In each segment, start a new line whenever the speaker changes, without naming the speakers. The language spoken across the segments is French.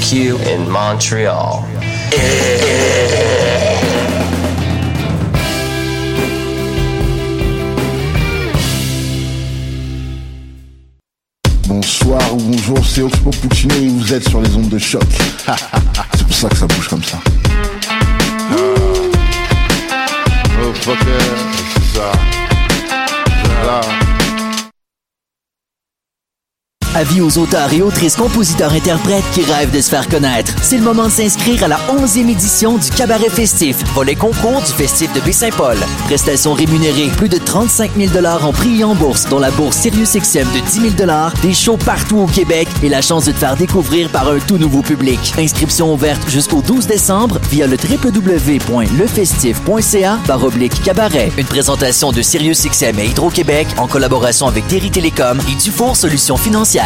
Q in Montreal.
Bonsoir ou bonjour, c'est Oxpo Puccino et vous êtes sur les ondes de choc. c'est pour ça que ça bouge comme ça.
Oh, fucker, ça.
Avis aux auteurs et autrices, compositeurs, interprètes qui rêvent de se faire connaître. C'est le moment de s'inscrire à la 11e édition du Cabaret Festif, volet concours du Festif de Baie-Saint-Paul. Prestations rémunérées, plus de 35 000 en prix et en bourse, dont la bourse SiriusXM de 10 000 des shows partout au Québec et la chance de te faire découvrir par un tout nouveau public. Inscription ouverte jusqu'au 12 décembre via le www.lefestif.ca oblique cabaret. Une présentation de SiriusXM et Hydro-Québec en collaboration avec Terry Télécom et Dufour Solutions financières.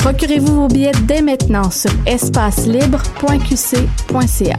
Procurez-vous vos billets dès maintenant sur espacelibre.qc.ca.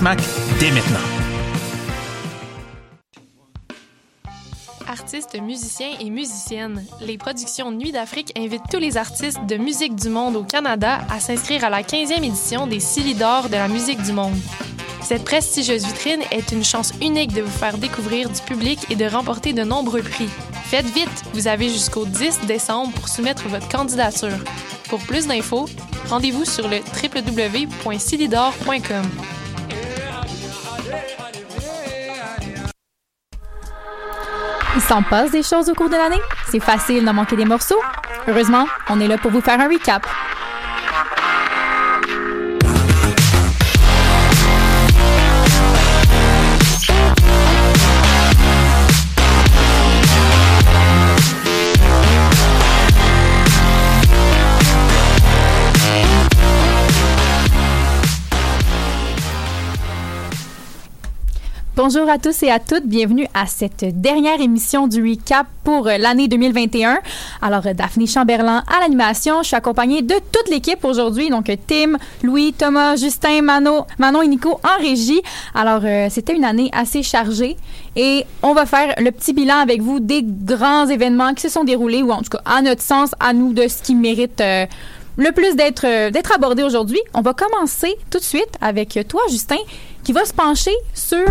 Dès maintenant.
Artistes, musiciens et musiciennes, les productions Nuit d'Afrique invitent tous les artistes de musique du monde au Canada à s'inscrire à la 15e édition des Silidor de la musique du monde. Cette prestigieuse vitrine est une chance unique de vous faire découvrir du public et de remporter de nombreux prix. Faites vite, vous avez jusqu'au 10 décembre pour soumettre votre candidature. Pour plus d'infos, rendez-vous sur le www.silidor.com.
Il s'en passe des choses au cours de l'année. C'est facile d'en manquer des morceaux. Heureusement, on est là pour vous faire un recap. Bonjour à tous et à toutes, bienvenue à cette dernière émission du recap pour euh, l'année 2021. Alors euh, Daphné Chamberlain à l'animation, je suis accompagnée de toute l'équipe aujourd'hui, donc euh, Tim, Louis, Thomas, Justin, Mano, Manon et Nico en régie. Alors c'était une année assez chargée et on va faire le petit bilan avec vous des grands événements qui se sont déroulés ou en tout cas à notre sens, à nous de ce qui mérite le plus d'être d'être abordé aujourd'hui. On va commencer tout de suite avec toi Justin qui va se pencher sur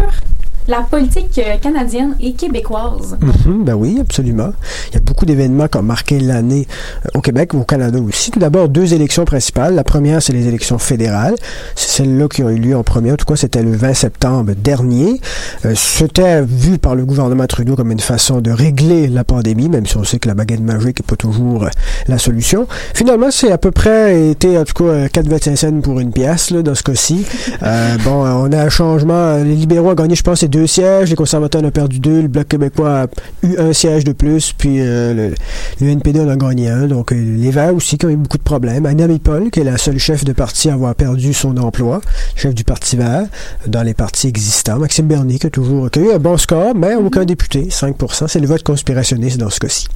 la politique euh, canadienne et québécoise.
Mhm, ben oui, absolument. Il y a beaucoup d'événements qui ont marqué l'année euh, au Québec, au Canada aussi. Tout d'abord, deux élections principales. La première, c'est les élections fédérales. C'est celles-là qui ont eu lieu en premier. En tout cas, c'était le 20 septembre dernier. Euh, c'était vu par le gouvernement Trudeau comme une façon de régler la pandémie, même si on sait que la baguette magique n'est pas toujours la solution. Finalement, c'est à peu près été, en tout cas, 4,25 cents pour une pièce, dans ce cas-ci. bon, on a un changement. Les libéraux ont gagné, je pense, c'est deux sièges, les conservateurs en ont perdu deux, le Bloc québécois a eu un siège de plus, puis euh, le, le, NPD en a gagné un. Donc, euh, les Verts aussi qui ont eu beaucoup de problèmes. Anna Paul, qui est la seule chef de parti à avoir perdu son emploi, chef du Parti vert, dans les partis existants. Maxime Bernier, qui a toujours eu un bon score, mais aucun député, 5% C'est le vote conspirationniste dans ce cas-ci.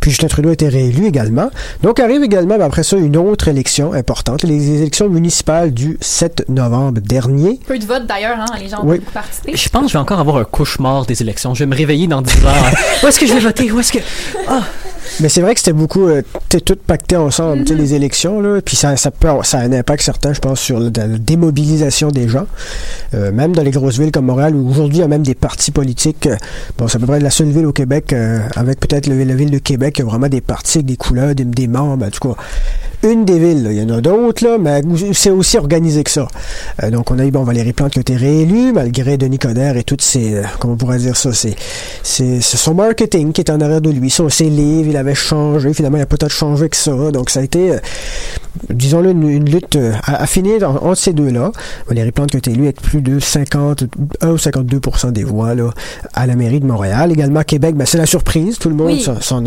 Puis Justin Trudeau a été réélu également. Donc arrive également après ça une autre élection importante, les élections municipales du 7 novembre dernier.
Peu de votes d'ailleurs, hein, les gens ont beaucoup participé.
Je pense que je vais encore avoir un cauchemar des élections. Je vais me réveiller dans 10 heures. Où est-ce que je vais voter? Où est-ce que... Ah!
Mais c'est vrai que c'était beaucoup, euh, t'es tout pacté ensemble, tu sais, les élections, là, puis ça, ça, peut, ça a un impact certain, je pense, sur la démobilisation des gens. Euh, même dans les grosses villes comme Montréal, où aujourd'hui il y a même des partis politiques. euh, bon, c'est à peu près la seule ville au Québec, euh, avec peut-être la ville de Québec, qui a vraiment des partis avec des couleurs, des, des membres, en tout cas. Une des villes, là. il y en a d'autres, là, mais c'est aussi organisé que ça. Donc on a eu bon, Valérie Plante qui a été réélue, malgré Denis Coderre et toutes ses, euh, comment on pourrait dire ça, c'est, c'est, son marketing qui est en arrière de lui, son, ses livres, il avait changé, finalement il a peut-être changé que ça, donc ça a été, euh, disons-le, une, une lutte à, à finir en- entre ces deux-là. Valérie Plante qui a été élue avec plus de 51 ou 52% des voix là, à la mairie de Montréal. Également Québec, ben, c'est la surprise, tout le monde
Oui.
s'en-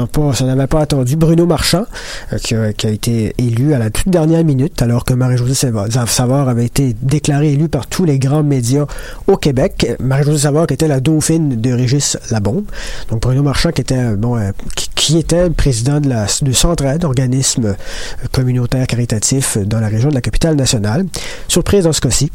avait pas attendu. Bruno Marchand, euh, qui, a, qui a été élu à la toute dernière minute, alors que Marie-Josée Savard avait été déclarée élue par tous les grands médias au Québec. Marie-Josée Savard qui était la dauphine de Régis Labombe. Donc Bruno Marchand qui était euh, bon euh, qui, qui était président de la de Centraide, organisme euh, communautaire dans la région de la capitale nationale. Surprise dans ce cas-ci.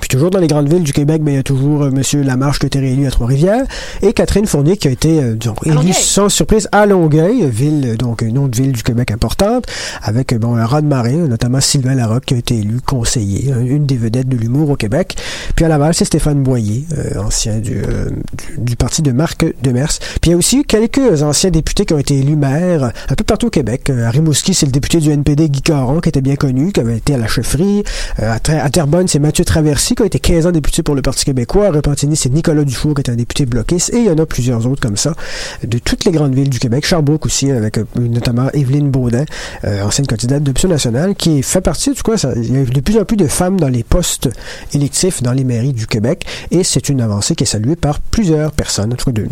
Puis toujours dans les grandes villes du Québec, ben, il y a toujours euh, M. Lamarche qui a été réélu à Trois-Rivières et Catherine Fournier qui a été euh, disons, élue sans surprise à Longueuil, ville euh, donc une autre ville du Québec importante, avec euh, bon un raz de marée, notamment Sylvain Larocque qui a été élu conseiller, une des vedettes de l'humour au Québec. Puis à Laval, c'est Stéphane Boyer, euh, ancien du, du, du parti de Marc Demers. Puis il y a aussi quelques anciens députés qui ont été élus maires un peu partout au Québec. À Rimouski, c'est le député du NPD Guy Caron qui était bien connu, qui avait été à la chefferie. À, Terrebonne, c'est Mathieu Qui a été 15 ans député pour le Parti québécois. À Repentigny, c'est Nicolas Dufour qui est un député bloquiste. Et il y en a plusieurs autres comme ça, de toutes les grandes villes du Québec. Sherbrooke aussi, avec euh, notamment Evelyne Baudin, euh, ancienne candidate d'Option nationale, qui fait partie, du coup, ça, il y a de plus en plus de femmes dans les postes électifs dans les mairies du Québec. Et c'est une avancée qui est saluée par plusieurs personnes, en tout cas, de,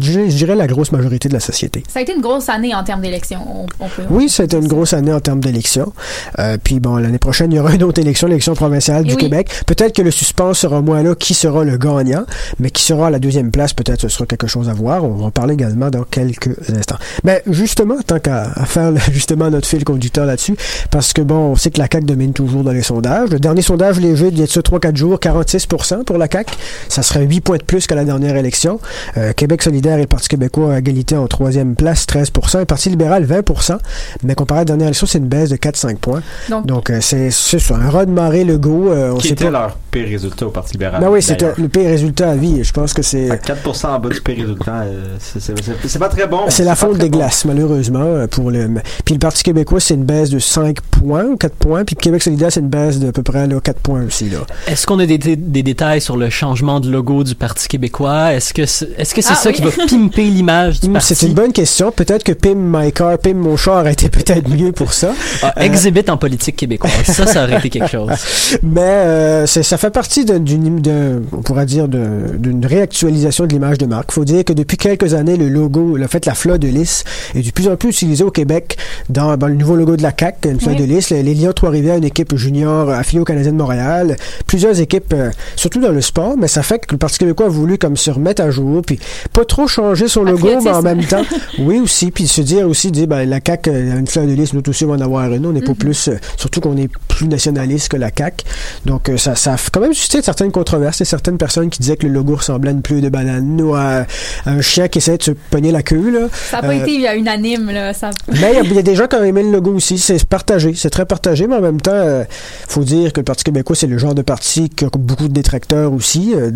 je je dirais la grosse majorité de la société.
Ça a été une grosse année en termes d'élections.
Oui, c'était une grosse année en termes d'élections. Euh, puis bon, l'année prochaine, il y aura une autre élection, l'élection provinciale
Et
du
oui.
Québec. Peut-être que le suspense sera moins là qui sera le gagnant, mais qui sera à la deuxième place, peut-être ce sera quelque chose à voir. On va en parler également dans quelques instants. Mais justement, tant qu'à à faire justement notre fil conducteur là-dessus, parce que bon, on sait que la CAQ domine toujours dans les sondages. Le dernier sondage léger il y a de ça 3-4 jours, 46% pour la CAQ. Ça serait 8 points de plus qu'à la dernière élection. Euh, Québec solidaire et le Parti québécois à égalité en troisième place, 13 Le Parti libéral, 20% Mais comparé à la dernière élection, c'est une baisse de 4-5 points.
Donc,
euh, c'est c'est ça, un raz de marée Legault. euh, on
Qui
sait
était
pas.
leur pire résultat au Parti libéral.
Ben oui, c'était le pire résultat à vie. Je pense que c'est.
À 4% en bas du pire résultat, euh, c'est- pas très bon.
C'est la faute des
bon.
glaces, malheureusement, euh, pour le. Puis le Parti québécois, c'est une baisse de 5 points ou 4 points. Puis Québec solidaire, c'est une baisse d'à peu près là, 4 points aussi. Là.
Est-ce qu'on a des, des- des détails sur le changement de logo du Parti québécois? Est-ce que c'est est -ce c'est
Ah,
ça
oui.
qui va pimper l'image du parti?
C'est une bonne question. Peut-être que Pim My Car, Pim Mon char a été peut-être mieux pour ça.
Ah, exhibit en politique québécoise. Ça, ça aurait été quelque chose.
Mais euh, c'est- ça fait partie d'une, on pourrait dire, d'une réactualisation de l'image de marque. Il faut dire que depuis quelques années, le logo, le fait la fleur de lys est de plus en plus utilisé au Québec dans, dans le nouveau logo de la CAQ, une fleur
Oui.
de lys. Les, les Lions Trois-Rivières, une équipe junior affiliée au Canadien de Montréal. Plusieurs équipes, euh, surtout dans le sport, mais ça fait que le Parti québécois a voulu comme se remettre à jour, puis pas trop changer son logo, mais en même temps, oui aussi, puis se dire aussi, dire, ben, la CAQ euh, a une fleur de lys, nous aussi on va en avoir une. On n'est pas plus, euh, surtout qu'on est plus nationaliste que la CAQ. Donc, euh, ça, ça a quand même suscité certaines controverses et certaines personnes qui disaient que le logo ressemblait à une pluie de banane ou à, à un chien qui essaie de se pogner la queue, là.
ça n'a pas
Euh,
été unanime. Là, ça...
mais il y a- il y, a des gens qui ont aimé le logo aussi. C'est partagé. C'est très partagé, mais en même temps, euh, faut dire que le Parti québécois, c'est le genre de parti qui a beaucoup de détracteurs aussi. Euh,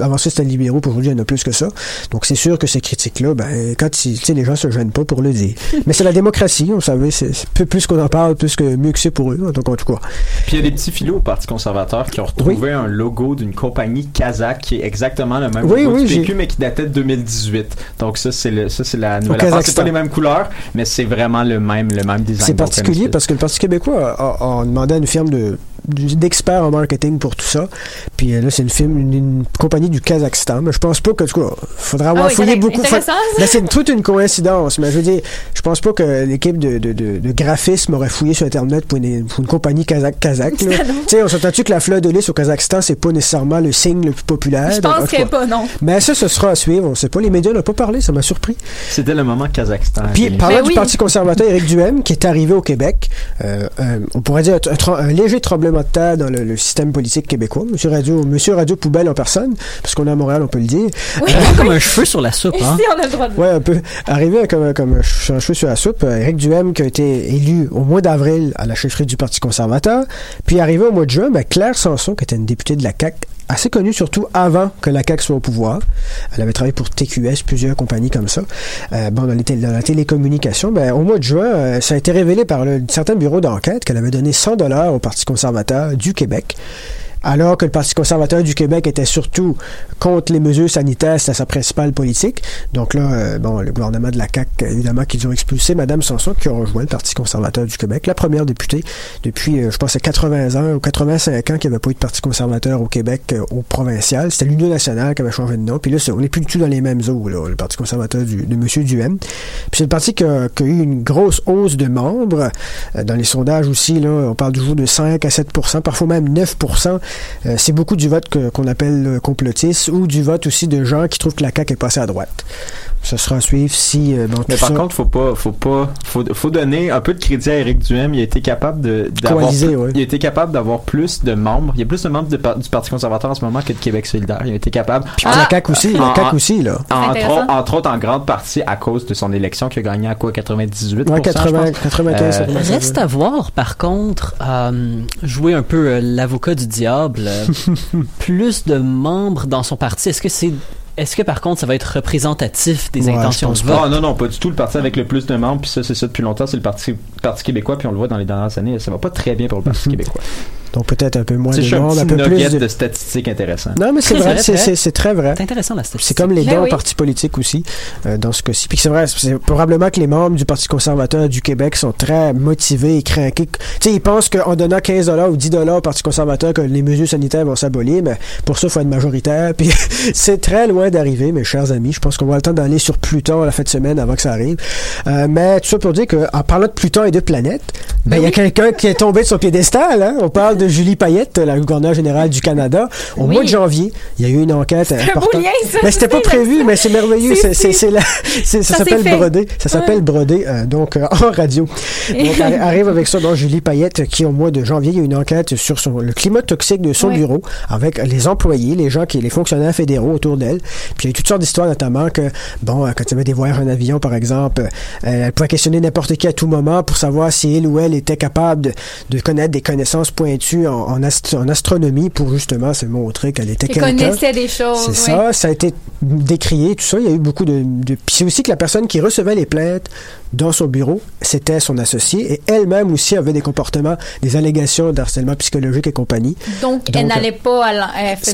avant ça, c'était les libéraux, aujourd'hui, il y en a plus que ça. Donc, c'est sûr que ces critiques-là, ben, quand ils- tu sais, les gens se gênent pas pour le dire. mais c'est la démocratie, on savait. C'est peu plus qu'on en parle, plus que mieux que c'est pour eux. Donc, en tout cas.
Puis il y a des petits filous au Parti conservateur qui ont retrouvé un logo d'une compagnie kazakh qui est exactement le même
Oui,
logo
oui,
du
j'ai-
PQ, mais qui datait de 2018. Donc ça, c'est le, ça, c'est la nouvelle affaire. C'est pas les mêmes couleurs, mais c'est vraiment le même, le même design.
C'est particulier parce que le Parti québécois a, a- a demandé à une firme de d'experts en marketing pour tout ça. Puis euh, là, c'est une firme, une, une compagnie du Kazakhstan. Mais je pense pas que, tout cas, faudra avoir
Ah oui,
fouillé beaucoup. Là, c'est toute une coïncidence. Mais je veux dire, je pense pas que l'équipe de, de, de, de graphisme aurait fouillé sur Internet pour une, pour une compagnie kazakh. kazakh là. Tu sais, on s'entend-tu que la fleur de lys au Kazakhstan, c'est pas nécessairement le signe le plus populaire?
Je
Donc, en tout
penserais
cas.
pas, non.
Mais ça, ce sera à suivre. On sait pas. Les médias n'ont pas parlé. Ça m'a surpris.
C'était le moment Kazakhstan.
Puis, parlant
Ben
du
oui.
Parti conservateur, Éric Duhem, qui est arrivé au Québec, euh, euh, on pourrait dire un léger tremblement dans le, le système politique québécois. Monsieur Radio, Monsieur Radio Poubelle en personne, parce qu'on est à Montréal, on peut le dire.
Oui,
Comme un cheveu sur la soupe, hein?
ici, on a le droit de
Ouais, un peu. Arrivé comme, comme un cheveu sur la soupe, euh, Éric Duhem, qui a été élu au mois d'avril à la chefferie du Parti conservateur, puis arrivé au mois de juin, ben, Claire Sanson, qui était une députée de la CAQ, assez connue surtout avant que la CAQ soit au pouvoir. Elle avait travaillé pour TQS, plusieurs compagnies comme ça. Euh, bon, dans, les dans la télécommunication, ben, au mois de juin, euh, ça a été révélé par le, certains bureaux d'enquête qu'elle avait donné 100 dollars au Parti conservateur du Québec. Alors que le Parti conservateur du Québec était surtout contre les mesures sanitaires, c'était sa principale politique. Donc là, euh, bon, le gouvernement de la CAQ, évidemment, qu'ils ont expulsé Mme Sanson, qui a rejoint le Parti conservateur du Québec, la première députée depuis, euh, je pense, 80 ans ou 85 ans qu'il n'y avait pas eu de Parti conservateur au Québec euh, au provincial. C'était l'Union nationale qui avait changé de nom. Puis là, on n'est plus du tout dans les mêmes eaux, là, le Parti conservateur de M. Duhem. Puis c'est le parti qui a, eu une grosse hausse de membres. Dans les sondages aussi, là, on parle toujours de 5 à 7% parfois même 9 euh, c'est beaucoup du vote qu'on appelle euh, complotiste ou du vote aussi de gens qui trouvent que la CAQ est passée à droite. Ce sera à suivre si euh, bon,
Mais par
ça-
contre, faut pas, faut pas, faut, faut donner un peu de crédit à Eric Duhem. Il a été capable de, d'avoir,
ouais.
il a été capable d'avoir plus de membres. Il y a plus de membres de du Parti conservateur en ce moment que de Québec solidaire. Il a été capable.
Puis la CAQ aussi, la CAQ aussi, là.
Entre, autres- entre autres, en grande partie à cause de son élection qui a gagné à quoi 98
Ouais,
je
80,
pense.
95,
Euh,
95.
Reste à voir, par contre, euh, jouer un peu euh, l'avocat du diable. plus de membres dans son parti. Est-ce que c'est, est-ce que par contre ça va être représentatif des
Ouais,
intentions de vote?
Ah non, non, pas du tout. Le parti avec le plus de membres, puis ça, c'est ça depuis longtemps, c'est le Parti, Parti québécois, puis on le voit dans les dernières années, ça va pas très bien pour le Parti québécois.
Donc peut-être un peu moins
C'est
de
un
monde,
petit
un peu plus de...
de... statistiques intéressants.
Non, mais c'est
C'est
vrai, c'est- c'est c'est très vrai.
C'est intéressant la
C'est
statistique.
comme les
Ben
dons
oui.
aux partis politiques aussi, euh, dans ce cas-ci. Puis c'est vrai, c'est probablement que les membres du Parti conservateur du Québec sont très motivés et craqués. Tu sais, ils pensent qu'en donnant 15 ou 10 au Parti conservateur, que les mesures sanitaires vont s'abolir, mais pour ça, il faut être majoritaire. Puis c'est très loin d'arriver, mes chers amis. Je pense qu'on va avoir le temps d'aller sur Pluton à la fin de semaine avant que ça arrive. Euh, mais tout ça pour dire qu'en parlant de Pluton et de planètes, ben, il y a quelqu'un qui est tombé de son piédestal. Hein? On parle de Julie Payette, la gouverneure générale du Canada. Au
Oui.
mois de janvier, il y a eu une enquête
un
importante.
ça.
Mais c'était pas prévu, mais c'est merveilleux.
C'est-
C'est, la- ça, s'appelle broder. Ça s'appelle broder, euh, donc euh, en radio. Donc arri- arrive avec ça, donc Julie Payette, qui au mois de janvier, il y a eu une enquête sur son, le climat toxique de son bureau, avec les employés, les gens qui, les fonctionnaires fédéraux autour d'elle. Puis il y a eu toutes sortes d'histoires, notamment que, bon, euh, quand y avait des voyages en avion, par exemple, elle pouvait questionner n'importe qui à tout moment pour savoir si il ou elle était capable de, de connaître des connaissances pointues en, en, ast- en astronomie pour justement se montrer qu'elle était quelqu'un.
connaissait des choses.
C'est
oui.
ça, ça a été décrié, tout ça. Il y a eu beaucoup de. de... Puis c'est aussi que la personne qui recevait les plaintes dans son bureau, c'était son associé, et elle-même aussi avait des comportements, des allégations d'harcèlement psychologique et compagnie.
Donc,
Donc,
elle n'allait pas à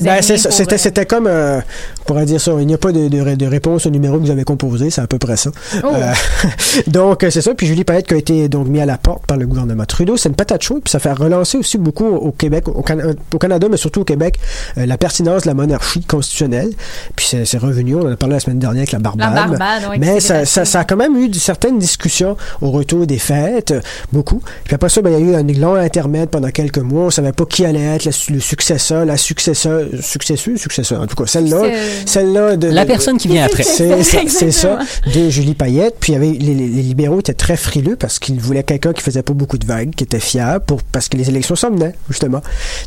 Ben, C'était, c'était comme, euh, on pourrait dire ça, il n'y a pas de, de, ré- de réponse au numéro que vous avez composé, c'est à peu près ça.
Oh.
Euh, donc, euh, c'est ça. Puis Julie Payette qui a été donc mis à la porte par le gouvernement Trudeau, c'est une patate chaude, puis ça fait relancer aussi beaucoup au Québec, au, Can- au Canada, mais surtout au Québec, euh, la pertinence de la monarchie constitutionnelle. Puis c'est, revenu, on en a parlé la semaine dernière avec la Barbade.
La Barbade, oui,
mais ça, ça, ça a quand même eu certaines discussions au retour des fêtes, beaucoup. Puis après ça, ben, il y a eu un long intermède pendant quelques mois. On savait pas qui allait être le successeur, la successeur, successeur, successeur, en tout cas, celle-là, celle-là de...
La
de-
personne qui vient après.
c'est ça, c'est ça, de Julie Payette. Puis il y avait, les, les- les libéraux étaient très frileux parce qu'ils voulaient quelqu'un qui faisait pas beaucoup de vagues, qui était fiable, pour, parce que les élections s'en venaient, justement.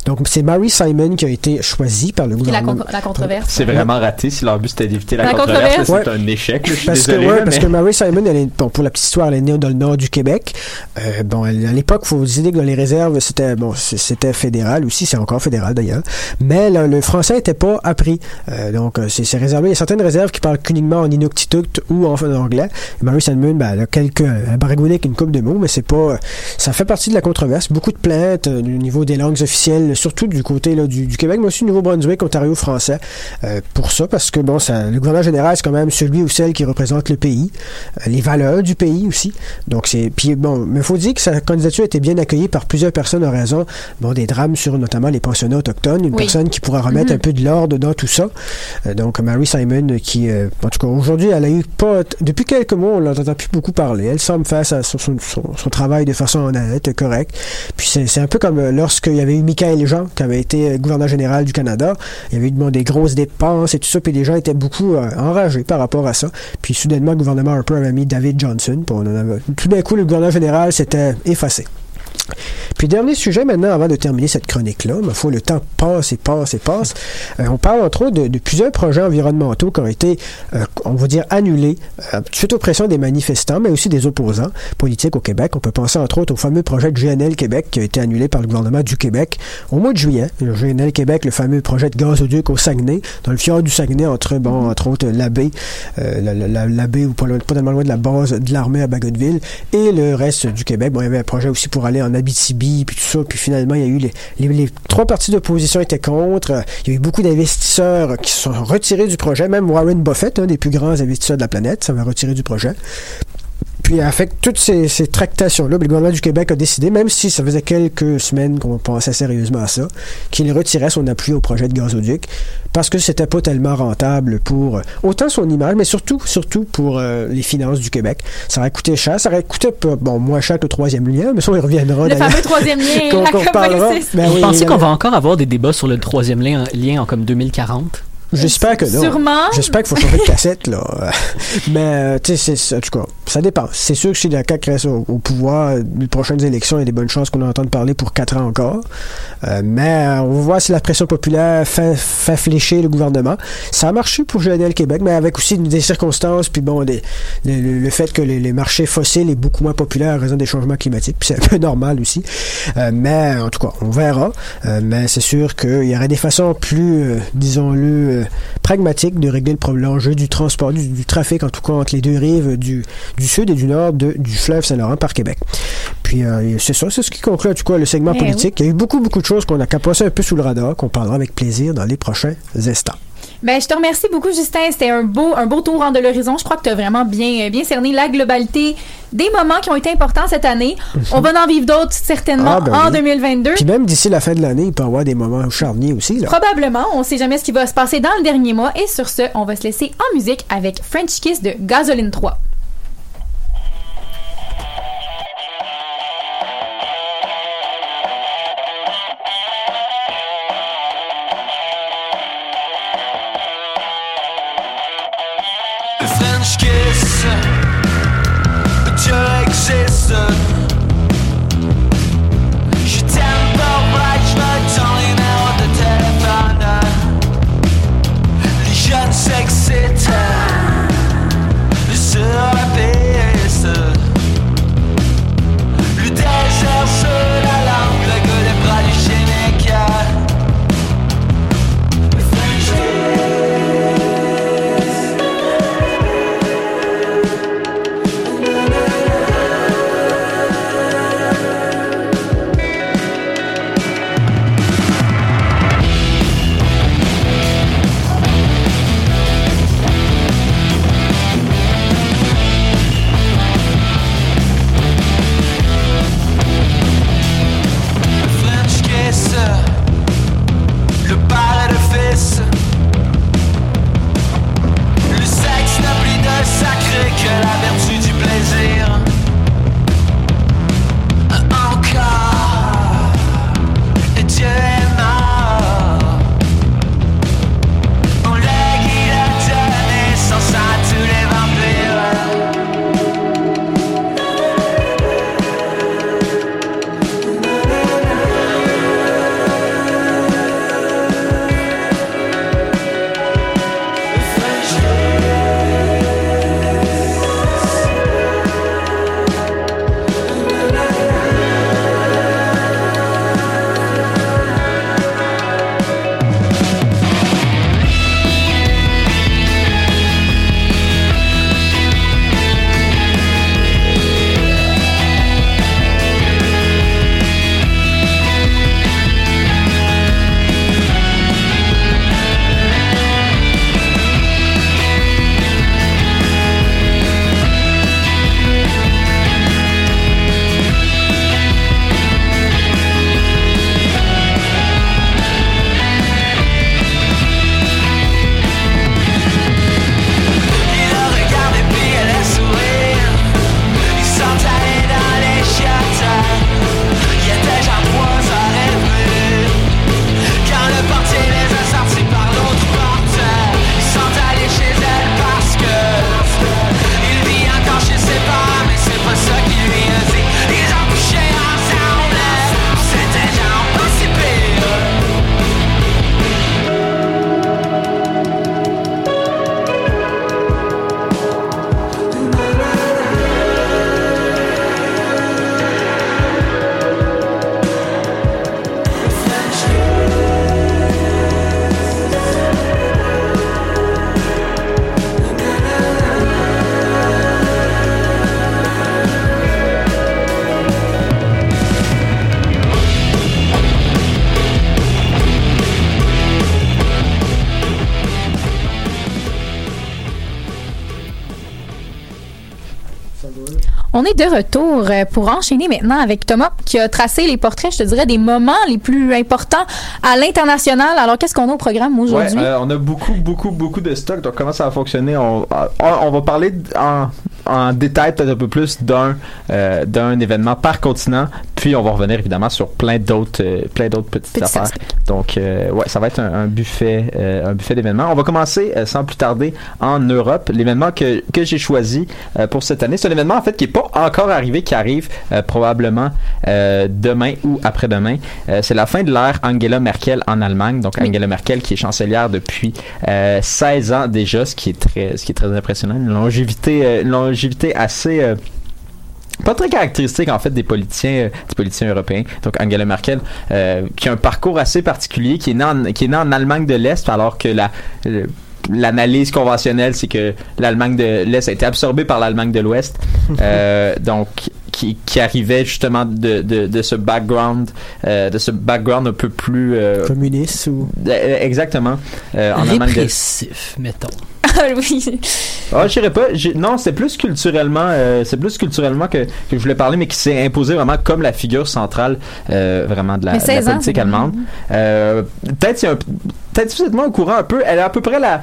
Donc c'est Mary Simon qui a été choisie par le
la,
gouvernement.
con- la controverse.
C'est vraiment raté. Si leur but c'était d'éviter la,
La
controverse, c'est un échec. Je suis
Parce que,
désolé.
ouais,
là,
parce que Mary Simon, elle est, bon, pour la petite histoire, elle est née dans le nord du Québec. Euh, bon, à l'époque, faut vous dire que les réserves, c'était bon, c'était fédéral aussi, c'est encore fédéral d'ailleurs. Mais le, français n'était pas appris. Euh, donc, euh, c'est réservé. Il y a certaines réserves qui parlent uniquement en inuktitut ou en, anglais. Et Mary Simon, ben, elle a quelques, elle une coupe de mots, mais c'est pas, ça fait partie de la controverse. Beaucoup de plaintes euh, au niveau des langues officielles, surtout du côté là, du, du Québec, mais aussi du Nouveau-Brunswick, Ontario français, pour ça, parce que bon, le gouverneur général, c'est quand même celui ou celle qui représente le pays, les valeurs du pays aussi. Donc c'est, puis bon, mais faut dire que sa candidature a été bien accueillie par plusieurs personnes en raison, bon, des drames sur notamment les pensionnats autochtones, une
Oui.
personne qui pourra remettre
Mhm.
un peu de l'ordre dans tout ça. Euh, donc Mary Simon, qui, euh, en tout cas, aujourd'hui, elle a eu pas, depuis quelques mois, on l'entend plus beaucoup parler. Elle semble faire son, son, son- son travail de façon honnête, correcte. Puis c'est un peu comme euh, lorsqu'il y avait eu Michael Jean, qui avait été gouverneur général du Canada. Il y avait eu bon, des grosses dépenses et tout ça, puis les gens étaient beaucoup euh, enragés par rapport à ça. Puis soudainement, le gouvernement Harper avait mis David Johnson. Tout d'un coup, le gouverneur général s'était effacé. Puis dernier sujet maintenant, avant de terminer cette chronique-là, il faut le temps passe et passe et passe. Euh, on parle entre autres de, plusieurs projets environnementaux qui ont été, euh, on va dire, annulés euh, suite aux pressions des manifestants, mais aussi des opposants politiques au Québec. On peut penser entre autres au fameux projet de GNL Québec qui a été annulé par le gouvernement du Québec au mois de juillet. Le GNL Québec, le fameux projet de gazoduc au Saguenay, dans le fjord du Saguenay, entre, bon, entre autres, l'abbé, l'abbé ou pas, pas tellement loin de la base de l'armée à Bagotville, et le reste du Québec. Bon, il y avait un projet aussi pour aller en Abitibi, puis tout ça. Puis finalement, il y a eu les trois partis d'opposition étaient contre. Il y a eu beaucoup d'investisseurs qui se sont retirés du projet. Même Warren Buffett, un des plus grands investisseurs de la planète, ça va retirer du projet. Puis, avec toutes ces, ces tractations-là, le gouvernement du Québec a décidé, même si ça faisait quelques semaines qu'on pensait sérieusement à ça, qu'il retirait son appui au projet de gazoduc parce que c'était pas tellement rentable pour autant son image, mais surtout, surtout pour euh, les finances du Québec. Ça aurait coûté cher. Ça aurait coûté, bon, moins cher que le troisième lien, mais ça, on y reviendra.
Le fameux troisième lien,
qu'on qu parlera.
Ben oui, Pensez qu'on va encore avoir des débats sur le troisième lien, lien en comme 2040?
J'espère que non.
Sûrement.
J'espère qu'il faut changer de cassette, là. Mais, tu sais, en tout cas, ça dépend. C'est sûr que si la CAQ reste au, au, pouvoir, les prochaines élections, il y a des bonnes chances qu'on en entende parler pour quatre ans encore. Euh, mais on va voir si la pression populaire fait, fait fléchir le gouvernement. Ça a marché pour GNL Québec, mais avec aussi des circonstances, puis bon, des, le, le, fait que les, les, marchés fossiles est beaucoup moins populaire à raison des changements climatiques, puis c'est un peu normal aussi. Euh, mais, en tout cas, on verra. Euh, mais c'est sûr qu'il y aurait des façons plus, disons-le, pragmatique de régler l'enjeu du transport, du, du, trafic, en tout cas entre les deux rives du, du sud et du nord de, du fleuve Saint-Laurent par Québec. Puis euh, c'est ça, c'est ce qui conclut en tout cas le segment
Eh
politique. Oui. Il y a eu beaucoup, beaucoup de choses qu'on a passé un peu sous le radar, qu'on parlera avec plaisir dans les prochains instants.
Ben, je te remercie beaucoup, Justin. C'était un beau, un beau tour en de l'horizon. Je crois que tu as vraiment bien, bien cerné la globalité des moments qui ont été importants cette année. Mm -hmm. On va en vivre d'autres, certainement, ah, ben en oui. 2022.
Puis même d'ici la fin de l'année, il peut y avoir des moments charniers aussi. Là.
Probablement. On sait jamais ce qui va se passer dans le dernier mois. Et sur ce, on va se laisser en musique avec French Kiss de Gasoline 3. Est de retour euh, pour enchaîner maintenant avec Thomas qui a tracé les portraits, je te dirais, des moments les plus importants à l'international. Alors, qu'est-ce qu'on a au programme aujourd'hui?
Ouais, euh, on a beaucoup, beaucoup, beaucoup de stock. Donc, comment ça va fonctionner? On, on, on va parler en, en détail peut-être un peu plus d'un euh, d'un événement par continent. Puis, on va revenir évidemment sur plein d'autres euh, plein d'autres petites affaires. Donc, euh, ouais, ça va être un, un buffet euh, un buffet d'événements. On va commencer sans plus tarder en Europe. L'événement que, que j'ai choisi pour cette année, c'est un événement en fait qui est pas encore arrivé, qui arrive probablement demain ou après-demain. C'est la fin de l'ère Angela Merkel en Allemagne. Donc Angela Merkel qui est chancelière depuis euh, 16 ans déjà, ce qui est très, ce qui est très impressionnant. Une longévité, une longévité assez pas très caractéristique en fait des politiciens euh, des politiciens européens donc Angela Merkel euh, qui a un parcours assez particulier qui est né en, qui est né en Allemagne de l'Est alors que la L'analyse conventionnelle, c'est que l'Allemagne de l'Est a été absorbée par l'Allemagne de l'Ouest, Euh, donc qui, qui arrivait justement de, de, de ce background, euh, de ce background un peu plus euh,
Communiste ou?
exactement euh, en de
Répressif, mettons.
Ah oui.
ah, je dirais pas. Non, c'est plus culturellement, euh, c'est plus culturellement que, que je voulais parler, mais qui s'est imposé vraiment comme la figure centrale, euh, vraiment de la, de la
16 ans,
politique allemande. Euh, peut-être, c'est un- peut-être moins au courant un peu. Elle a à peu près la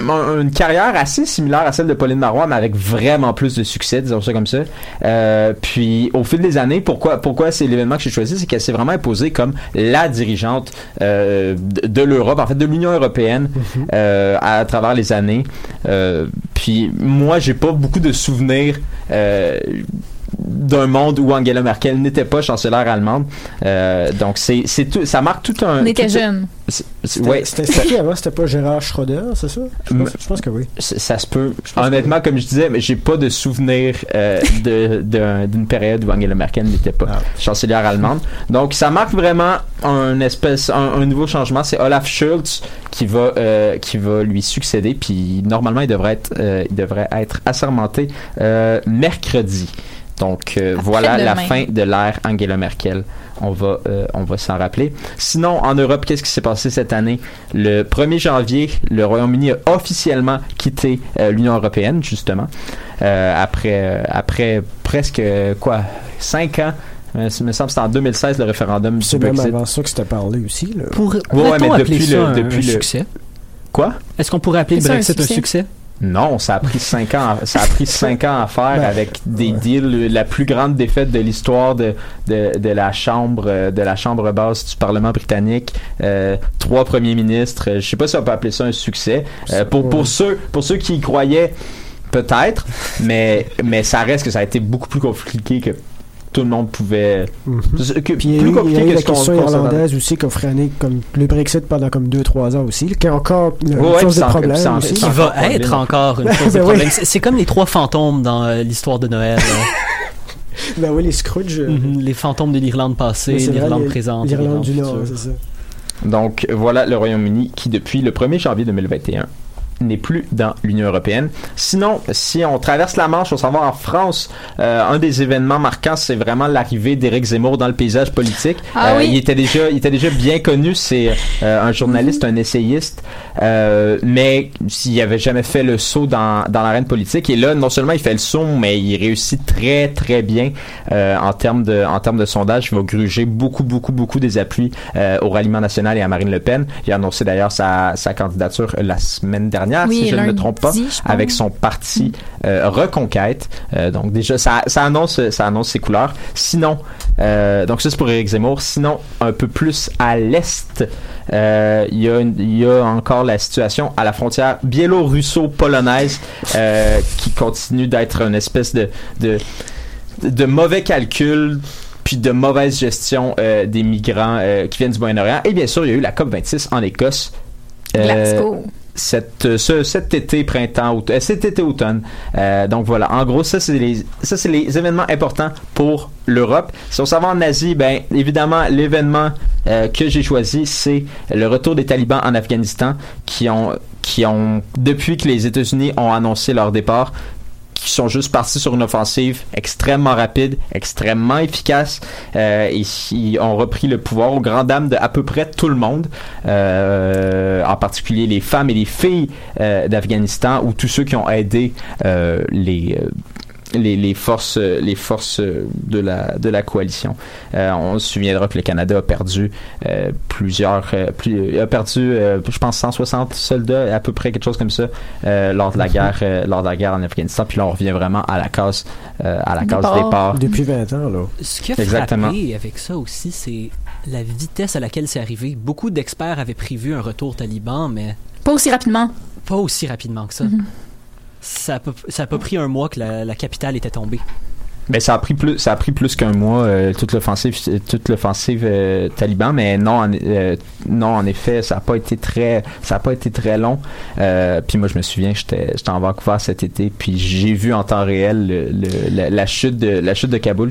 une carrière assez similaire à celle de Pauline Marois, mais avec vraiment plus de succès, disons ça comme ça. Euh, puis au fil des années, pourquoi pourquoi c'est l'événement que j'ai choisi, c'est qu'elle s'est vraiment imposée comme la dirigeante euh, de, l'Europe, en fait de l'Union européenne, euh, à, travers les années. Puis moi, j'ai pas beaucoup de souvenirs. D'un monde où Angela Merkel n'était pas chancelière allemande. Euh, donc c'est c'est tout ça marque tout un
On était
c'est-
C'était
ouais,
c'était c'était qui avant C'était pas Gérard Schroeder, c'est ça? Je pense,
M-
je pense que oui.
ça ça se peut. Honnêtement, comme je disais, mais j'ai pas de souvenir euh, de- d'un- d'une période où Angela Merkel n'était pas
Ah.
chancelière allemande. Donc, ça marque vraiment un espèce, un, un nouveau changement. C'est Olaf Schulz qui va, euh, qui va lui succéder. Puis, normalement, il devrait être, euh, il devrait être assermenté euh, mercredi. Donc, euh, voilà la fin de l'ère Angela Merkel. On va, euh, on va s'en rappeler. Sinon, en Europe, qu'est-ce qui s'est passé cette année? Le 1er janvier, le Royaume-Uni a officiellement quitté euh, l'Union européenne, justement, euh, après, euh, après presque, euh, quoi, 5 ans? Il me semble que c'était en 2016 le référendum du
C'est même
Brexit.
avant ça que c'était parlé aussi. Là.
Pour,
ouais, mais
appeler
depuis
ça
le-
un,
depuis
un
le-
succès?
Quoi?
Est-ce qu'on pourrait appeler le Brexit un
succès?
Non, ça a pris cinq ans. à- Ça a pris cinq ans à faire
Ben,
avec des deals, la plus grande défaite de l'histoire de, de, de la chambre de la chambre basse du Parlement britannique. Euh, trois premiers ministres. Je sais pas si on peut appeler ça un succès. Euh, pour pour ceux pour ceux qui y croyaient, peut-être, mais mais ça reste que ça a été beaucoup plus compliqué que tout le monde pouvait. que-
Puis il y a
plus
eu, il y a
compliqué
eu
que
la question irlandaise aussi qui a freiné comme le Brexit pendant comme 2-3 ans aussi, qui est encore une
Ouais,
source de problème aussi.
ça
Qui va
problème.
être encore une source de
Ben
problème. C'est c'est comme les trois fantômes dans euh, l'histoire de Noël. là.
Ben oui, les Scrooge. euh,
Mhm, les fantômes de l'Irlande passée, l'Irlande présente,
L'Irlande du Nord, c'est ça.
Donc voilà le Royaume-Uni qui depuis le 1er janvier 2021 n'est plus dans l'Union européenne. Sinon, si on traverse la Manche, on s'en va en France. Euh, un des événements marquants, c'est vraiment l'arrivée d'Éric Zemmour dans le paysage politique.
Ah
Euh,
oui.
Il était déjà, il était déjà bien connu. C'est euh, un journaliste, un essayiste, mais s'il avait jamais fait le saut dans, dans l'arène politique. Et là, non seulement il fait le saut, mais il réussit très très bien en termes de, en termes de sondage. Il va gruger beaucoup beaucoup beaucoup des appuis au ralliement national et à Marine Le Pen. Il a annoncé d'ailleurs sa, sa candidature la semaine dernière,
Oui,
si je ne me trompe pas, avec son parti euh, Reconquête. Euh, donc déjà, ça, ça annonce, ça annonce ses couleurs. Sinon, euh, donc ça c'est pour Éric Zemmour. Sinon, un peu plus à l'est, il y a, y encore la situation à la frontière biélorusso-polonaise qui continue d'être une espèce de, de, de mauvais calcul puis de mauvaise gestion euh, des migrants euh, qui viennent du Moyen-Orient. Et bien sûr, il y a eu la COP26 en Écosse. Euh,
Glasgow.
Cet, euh, ce- cet été printemps euh, cet été automne. Euh, donc voilà. En gros ça c'est les ça c'est les événements importants pour l'Europe. Si on s'en va en Asie ben évidemment l'événement euh, que j'ai choisi c'est le retour des talibans en Afghanistan qui ont qui ont depuis que les États-Unis ont annoncé leur départ qui sont juste partis sur une offensive extrêmement rapide, extrêmement efficace, euh, et qui ont repris le pouvoir aux grandes dames de à peu près tout le monde, euh, en particulier les femmes et les filles euh, d'Afghanistan ou tous ceux qui ont aidé les les, les forces les forces de la de la coalition. Euh, on se souviendra que le Canada a perdu euh, plusieurs euh, plus, a perdu euh, je pense 160 soldats à peu près quelque chose comme ça euh, lors de la guerre euh, lors de la guerre en Afghanistan. Puis là on revient vraiment à la case euh, à la case
Départ.
départ.
Depuis 20 ans, là.
Ce qui a
Exactement.
frappé avec ça aussi, c'est la vitesse à laquelle c'est arrivé. Beaucoup d'experts avaient prévu un retour taliban, mais
Pas aussi rapidement.
pas aussi rapidement que ça.
Mhm.
Ça a pas, ça a pris un mois que la, capitale était tombée.
Ben ça a pris plus ça a pris plus qu'un mois euh, toute l'offensive toute l'offensive euh, taliban mais non en, euh, non en effet ça a pas été très ça a pas été très long puis moi je me souviens j'étais j'étais en Vancouver cet été puis j'ai vu en temps réel le, la, chute de la chute de Kaboul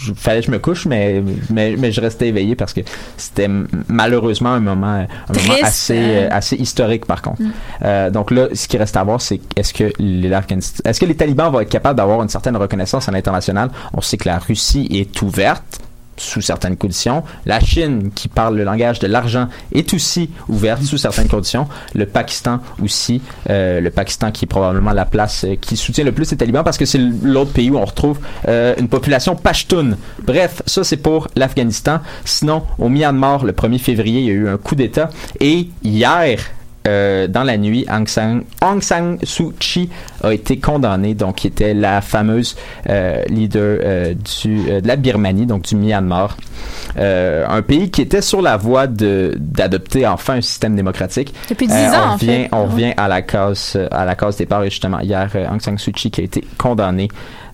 je- fallait que je me couche mais mais mais je restais éveillé parce que c'était malheureusement un moment un moment assez
hein?
euh, assez historique par contre
Mm.
euh, donc là, ce qui reste à voir, c'est est-ce que les l'Afghanistan- est-ce que les talibans vont être capables d'avoir une certaine reconnaissance à l'international? On sait que la Russie est ouverte sous certaines conditions. La Chine, qui parle le langage de l'argent, est aussi ouverte sous certaines conditions. Le Pakistan aussi. Euh, le Pakistan qui est probablement la place euh, qui soutient le plus les talibans parce que c'est l'autre pays où on retrouve euh, une population pashtoun. Bref, ça c'est pour l'Afghanistan. Sinon, au Myanmar, le 1er février, il y a eu un coup d'État. Et hier, euh, dans la nuit, Aung San, Aung San Suu Kyi a été condamnée, donc qui était la fameuse euh, leader euh, du, de la Birmanie, donc du Myanmar, un pays qui était sur la voie de d'adopter enfin un système démocratique.
Depuis 10
Euh,
ans,
on
en
revient,
fait.
on revient à la case à la case départ et justement hier Aung San Suu Kyi qui a été condamné.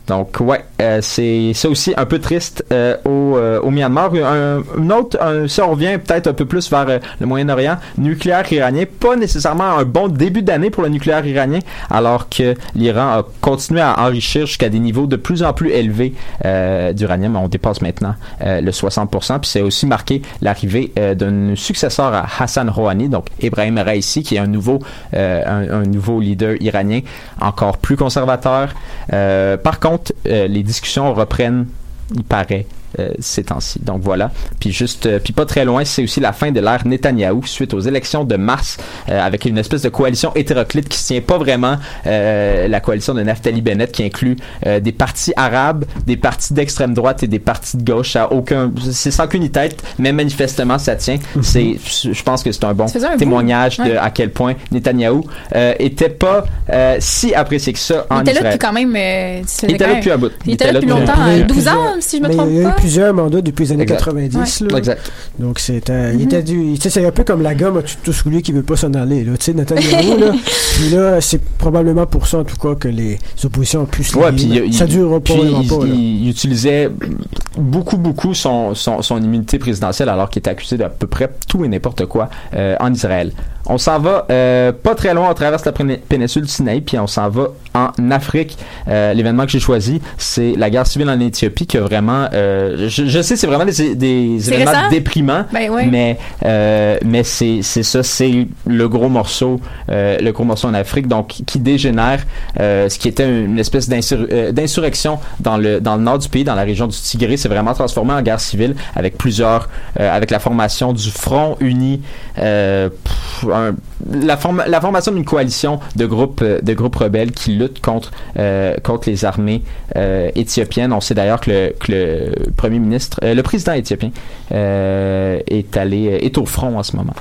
Donc ouais, euh, c'est ça aussi un peu triste euh, au, euh, au Myanmar. Un, un autre, un- si on revient peut-être un peu plus vers le Moyen-Orient, nucléaire iranien, pas nécessairement un bon début d'année pour le nucléaire iranien, alors que l'Iran a continué à enrichir jusqu'à des niveaux de plus en plus élevés d'uranium. On dépasse maintenant le 60%. Puis c'est aussi marqué l'arrivée d'un successeur à Hassan Rouhani, donc Ibrahim Raisi, qui est un nouveau, un, nouveau leader iranien encore plus conservateur. Par contre, euh, les discussions reprennent, il paraît, ces temps-ci. Donc voilà. Puis juste, euh, puis pas très loin, c'est aussi la fin de l'ère Netanyahou suite aux élections de mars, euh, avec une espèce de coalition hétéroclite qui se tient pas vraiment euh, la coalition de Naftali Bennett qui inclut euh, des partis arabes, des partis d'extrême droite et des partis de gauche. Ça aucun, c'est sans qu'une tête, mais manifestement ça tient. C'est, je pense que c'est un bon
un
témoignage
bout.
de
Ouais.
à quel point Netanyahou euh, était pas euh, si apprécié que ça en
Il était là
Israël.
depuis quand même. euh,
Il était là depuis un bout.
Il était là depuis longtemps,
Il y a eu
euh, 12 ans, si je me trompe pas.
Plusieurs mandats depuis les années
Exact.
90. Là.
Exact.
Donc, c'est, euh,
Mhm.
il était du, c'est un peu comme la gomme à tout, celui qui veut pas s'en aller. Là. Tu sais, Netanyahu, là, puis là, c'est probablement pour ça, en tout cas, que les oppositions ont pu se
Ouais, puis
Ça durera
puis
probablement
il,
pas. là.
il utilisait beaucoup, beaucoup son, son, son immunité présidentielle alors qu'il était accusé d'à peu près tout et n'importe quoi euh, en Israël. On s'en va euh, pas très loin, on traverse la péninsule du Sinaï, puis on s'en va en Afrique. Euh, L'événement que j'ai choisi, c'est la guerre civile en Éthiopie qui a vraiment... euh, je, je sais, c'est vraiment des, événements
récent?
déprimants,
Ben ouais.
mais, mais c'est ça, c'est le gros morceau, le gros morceau en Afrique, donc qui dégénère, ce qui était une espèce d'insur- d'insurrection dans le dans le nord du pays, dans la région du Tigré, c'est vraiment transformé en guerre civile avec plusieurs, avec la formation du Front Uni, pff, un- I la, forma- la formation d'une coalition de groupes euh, de groupes rebelles qui luttent contre euh, contre les armées euh, éthiopiennes. On sait d'ailleurs que le, premier ministre, le président éthiopien est allé est au front en ce moment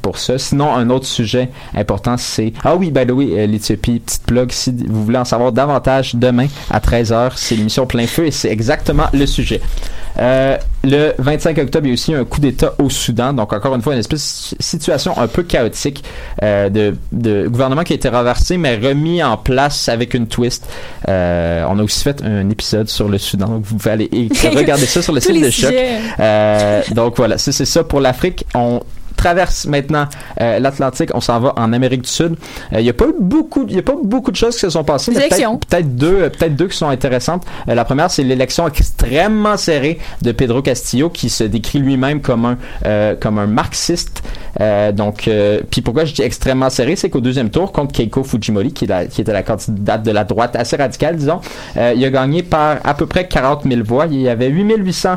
pour ça. Sinon, un autre sujet important, c'est ah oui, by the way, l'Éthiopie, petite plug. Si vous voulez en savoir davantage, demain à 13h, c'est l'émission Plein Feu et c'est exactement le sujet. Le 25 octobre, il y a aussi un coup d'État au Soudan. Donc, encore une fois, une espèce de situation un peu chaotique euh, de, de gouvernement qui a été renversé, mais remis en place avec une twist. Euh, on a aussi fait un épisode sur le Soudan. Donc, vous pouvez aller regarder ça sur le site de Choc. Euh, donc, voilà, c'est ça pour l'Afrique. On traverse maintenant euh, l'Atlantique, on s'en va en Amérique du Sud. Euh, Il y a pas eu beaucoup, il a pas beaucoup de choses qui se sont passées, peut-être peut-être deux, euh, peut-être deux qui sont intéressantes. La première, c'est l'élection extrêmement serrée de Pedro Castillo, qui se décrit lui-même comme un comme un marxiste. Donc, puis pourquoi je dis extrêmement serré, c'est qu'au deuxième tour contre Keiko Fujimori, qui, est la- qui était la candidate de la droite assez radicale, disons, il a gagné par à peu près 40 000 voix. Il y avait 8 800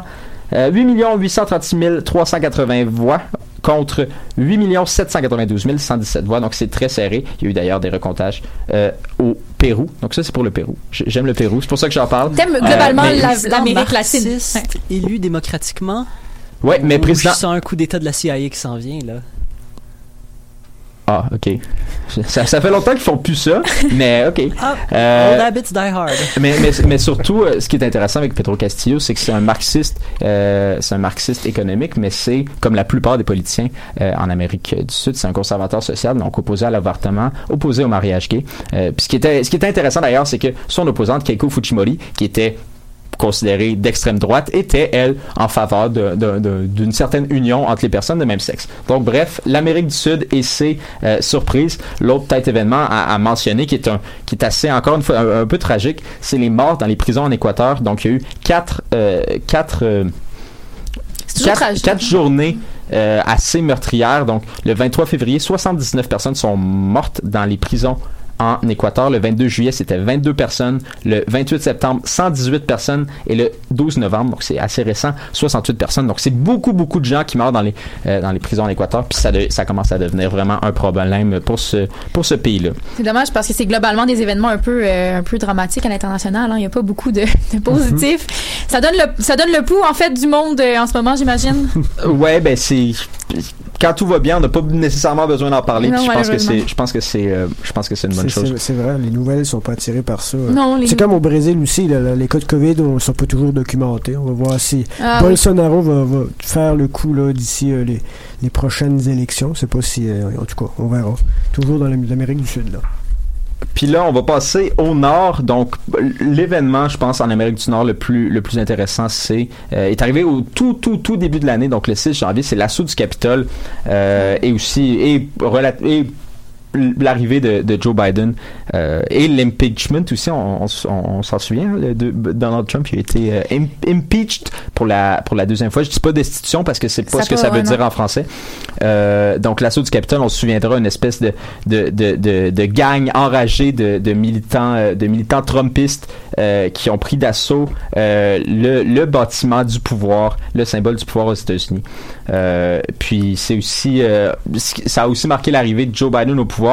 euh, 8 836 380 voix contre 8 792 117 voix. Donc c'est très serré. Il y a eu d'ailleurs des recomptages euh, au Pérou. Donc ça, c'est pour le Pérou. J'aime le Pérou. C'est pour ça que j'en parle.
T'aimes
Euh,
globalement
Président
l'Amérique latine.
élu démocratiquement.
Ouais, mais président.
Je sens un coup d'État de la CIA qui s'en vient, là.
Ah, ok. Ça, ça fait longtemps qu'ils font plus ça, mais ok.
Ah,
Euh,
Old habits die hard.
mais, mais, mais surtout, euh, ce qui est intéressant avec Pedro Castillo, c'est que c'est un marxiste, euh, c'est un marxiste économique, mais c'est comme la plupart des politiciens euh, en Amérique du Sud, c'est un conservateur social, donc opposé à l'avortement, opposé au mariage gay. Euh, puis ce qui était, ce qui était intéressant d'ailleurs, c'est que son opposante Keiko Fujimori, qui était considérée d'extrême droite était, elle, en faveur d'une certaine union entre les personnes de même sexe. Donc, bref, l'Amérique du Sud et ses euh, surprises. L'autre tête événement à, à mentionner, qui est, un, qui est assez, encore une fois, un, un peu tragique, c'est les morts dans les prisons en Équateur. Donc, il y a eu quatre... euh, quatre euh, quatre, quatre journées euh, assez meurtrières. Donc, le 23 février, 79 personnes sont mortes dans les prisons en Équateur. Le 22 juillet, c'était 22 personnes. Le 28 septembre, 118 personnes. Et le 12 novembre, donc c'est assez récent, 68 personnes. Donc, c'est beaucoup, beaucoup de gens qui meurent dans les, euh, dans les prisons en Équateur. Puis ça, de- ça commence à devenir vraiment un problème pour ce, pour ce pays-là.
C'est dommage parce que c'est globalement des événements un peu euh, un peu dramatiques à l'international. hein. Il n'y a pas beaucoup de, de positifs. Ça donne le ça donne le pouls en fait du monde euh, en ce moment, j'imagine.
Ouais, ben c'est quand tout va bien, on n'a pas nécessairement besoin d'en parler.
Non,
je pense que c'est, je pense que c'est, euh, je pense que c'est une bonne
C'est-
chose.
C'est c'est vrai, les nouvelles sont pas attirées par ça.
Non, les-
C'est comme au Brésil aussi, là, là, les cas de COVID ne sont pas toujours documentés. On va voir si
Ah,
Bolsonaro va, va faire le coup là, d'ici euh, les, les prochaines élections. Je sais pas si, euh, en tout cas, on verra. Toujours dans l'Amérique du Sud. Là.
Puis là, on va passer au nord. Donc, l'événement, je pense, en Amérique du Nord le plus intéressant, c'est euh, est arrivé au tout tout tout début de l'année, donc le 6 janvier, c'est l'assaut du Capitole euh, et aussi et l'arrivée de, de Joe Biden euh, et l'impeachment aussi, on, s'en souvient, hein, de, Donald Trump il a été euh, im- impeached pour la pour la deuxième fois. Je dis pas destitution parce que c'est pas
Ça
ce que ça veut dire en français. Euh, donc l'assaut du Capitole, on se souviendra une espèce de de, de, de, de gang enragé de, de militants de militants trumpistes qui ont pris d'assaut le, le bâtiment du pouvoir, le symbole du pouvoir aux États-Unis. Puis c'est aussi ça a aussi marqué l'arrivée de Joe Biden au pouvoir,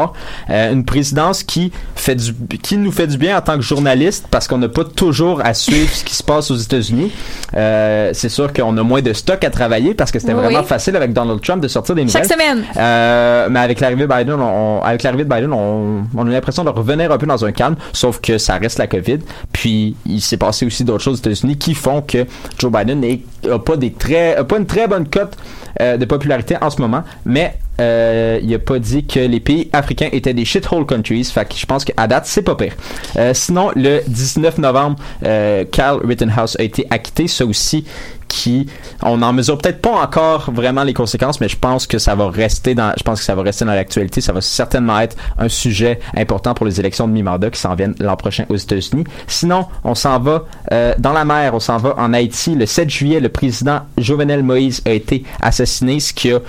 Euh, une présidence qui fait du qui nous fait du bien en tant que journaliste parce qu'on n'a pas toujours à suivre ce qui se passe aux États-Unis. Euh, c'est sûr qu'on a moins de stock à travailler parce que c'était
Oui,
vraiment facile avec Donald Trump de sortir des nouvelles.
Chaque semaine.
Euh, mais avec l'arrivée de Biden, on, avec l'arrivée de Biden, on, on a l'impression de revenir un peu dans un calme, sauf que ça reste la COVID. Puis il s'est passé aussi d'autres choses aux États-Unis qui font que Joe Biden n'est- a pas des très, a pas une très bonne cote de popularité en ce moment, mais euh, il a pas dit que les pays africains étaient des shithole countries. Fait que je pense qu'à date, c'est pas pire. Euh, sinon, le 19 novembre, euh, Rittenhouse a été acquitté. Ça aussi, qui on en mesure peut-être pas encore vraiment les conséquences mais je pense que ça va rester dans je pense que ça va rester dans l'actualité ça va certainement être un sujet important pour les élections de mi-mandat qui s'en viennent l'an prochain aux États-Unis sinon on s'en va euh, dans la mer on s'en va en Haïti le 7 juillet le président Jovenel Moïse a été assassiné ce qui a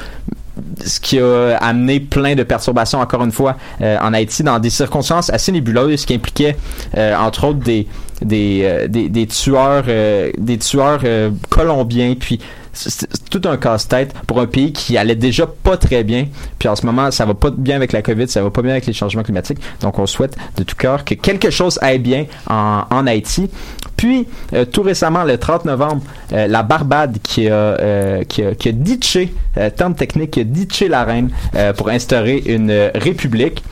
ce qui a amené plein de perturbations encore une fois euh, en Haïti dans des circonstances assez nébuleuses qui impliquaient euh, entre autres des des, euh, des, tueurs euh, des tueurs euh, colombiens. Puis c'est tout un casse-tête pour un pays qui allait déjà pas très bien. Puis en ce moment ça va pas bien avec la Covid ça va pas bien avec les changements climatiques. Donc on souhaite de tout cœur que quelque chose aille bien en, en Haïti puis euh, tout récemment le 30 novembre euh, la Barbade qui a euh, qui a, qui a ditché euh, terme technique qui a ditché la reine pour instaurer une république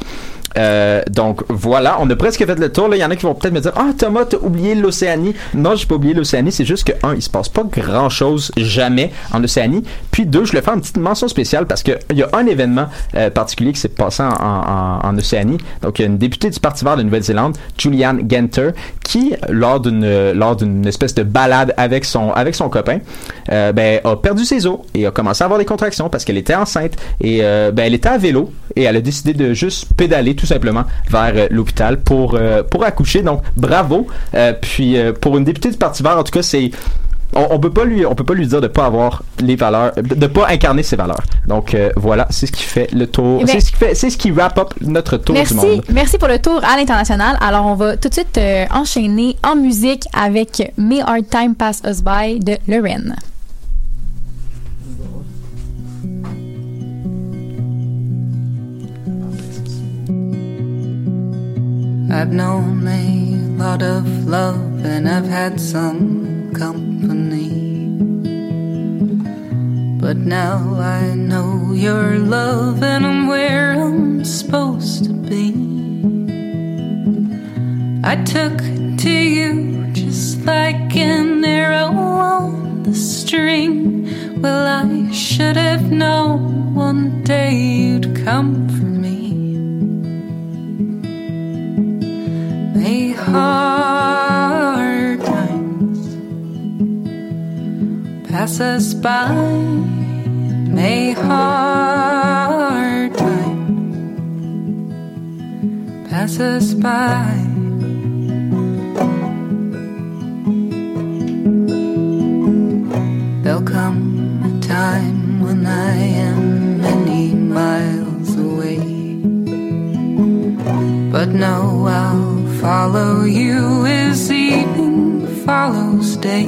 euh, donc voilà, on a presque fait le tour. Là, il y en a qui vont peut-être me dire, ah Thomas, t'as oublié l'Océanie. Non, j'ai pas oublié l'Océanie. C'est juste que un, il se passe pas grand chose jamais en Océanie. Puis deux, je voulais faire une petite mention spéciale parce que il y a un événement euh, particulier qui s'est passé en, en, en Océanie. Donc il y a une députée du Parti vert de Nouvelle-Zélande, Julianne Genter, qui lors d'une lors d'une espèce de balade avec son avec son copain, euh, ben a perdu ses os et a commencé à avoir des contractions parce qu'elle était enceinte et ben elle était à vélo et elle a décidé de juste pédaler tout simplement vers euh, l'hôpital pour euh, pour accoucher. Donc bravo. Euh, puis pour une députée du Parti vert, en tout cas c'est on, on peut pas lui on peut pas lui dire de pas avoir les valeurs de, de pas incarner ses valeurs. Donc euh, voilà, c'est ce qui fait le tour.
Eh
c'est ce qui fait c'est ce qui wrap up notre tour
Merci,
du monde.
merci pour le tour à l'international. Alors, on va tout de suite euh, enchaîner en musique avec May Hard Time Pass Us By de Lorraine.
I've known a lot of love and I've had some company. But now I know your love and I'm where I'm supposed to be. I took to you just like an arrow on the string. Well, I should have known one day you'd come for me. May hard times pass us by. May hard times pass us by. There'll come a time when I am many miles away. But no, I'll follow you as evening follows day.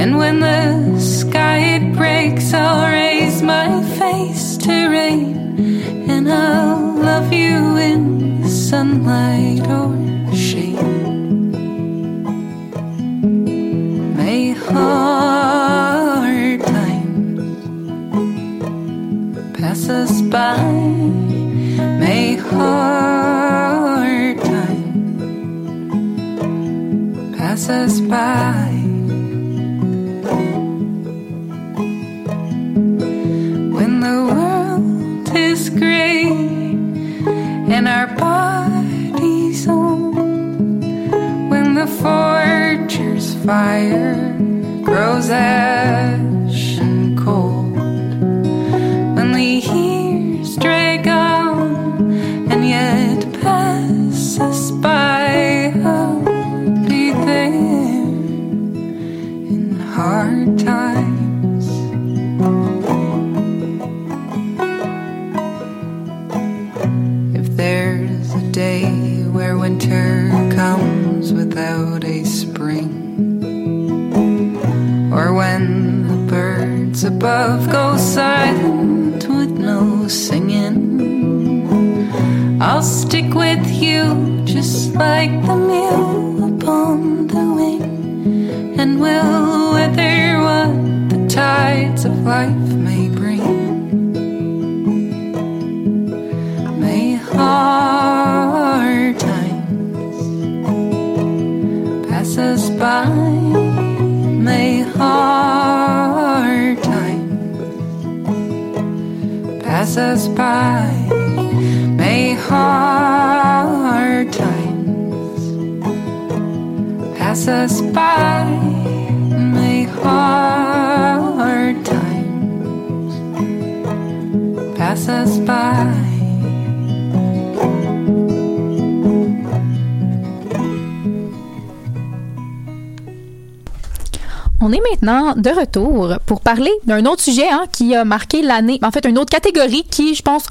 And when the sky it breaks, I'll raise my face to rain. And I'll love you in sunlight or shade. May hard times pass us by. May hard pass us by. When the world is gray and our bodies old, when the forger's fire grows ash above go silent with no singing, I'll stick with you just like the mule upon the wing, and we'll weather what the tides of life may bring. May hard times pass us by. May hard pass us by. May hard times pass us by. May hard times pass us by.
On est maintenant de retour pour parler d'un autre sujet hein, qui a marqué l'année, en fait une autre catégorie qui, je pense,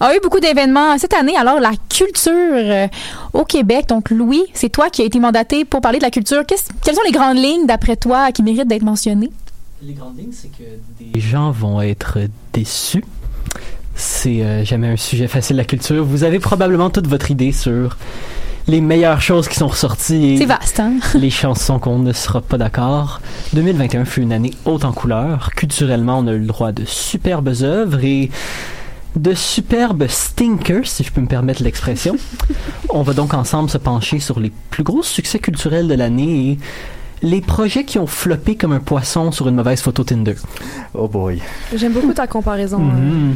a eu beaucoup d'événements cette année. Alors la culture euh, au Québec. Donc Louis, c'est toi qui as été mandaté pour parler de la culture. Qu'est-ce- quelles sont les grandes lignes d'après toi qui méritent d'être mentionnées?
Les grandes lignes, c'est que les gens vont être déçus. C'est euh, jamais un sujet facile, la culture. Vous avez probablement toute votre idée sur les meilleures choses qui sont ressorties. et
C'est vaste, hein?
les chansons qu'on ne sera pas d'accord. 2021 fut une année haute en couleurs. Culturellement, on a eu le droit de superbes œuvres et de superbes stinkers, si je peux me permettre l'expression. on va donc ensemble se pencher sur les plus gros succès culturels de l'année et les projets qui ont floppé comme un poisson sur une mauvaise photo Tinder.
Oh boy.
J'aime beaucoup ta comparaison. hein.
Mhm.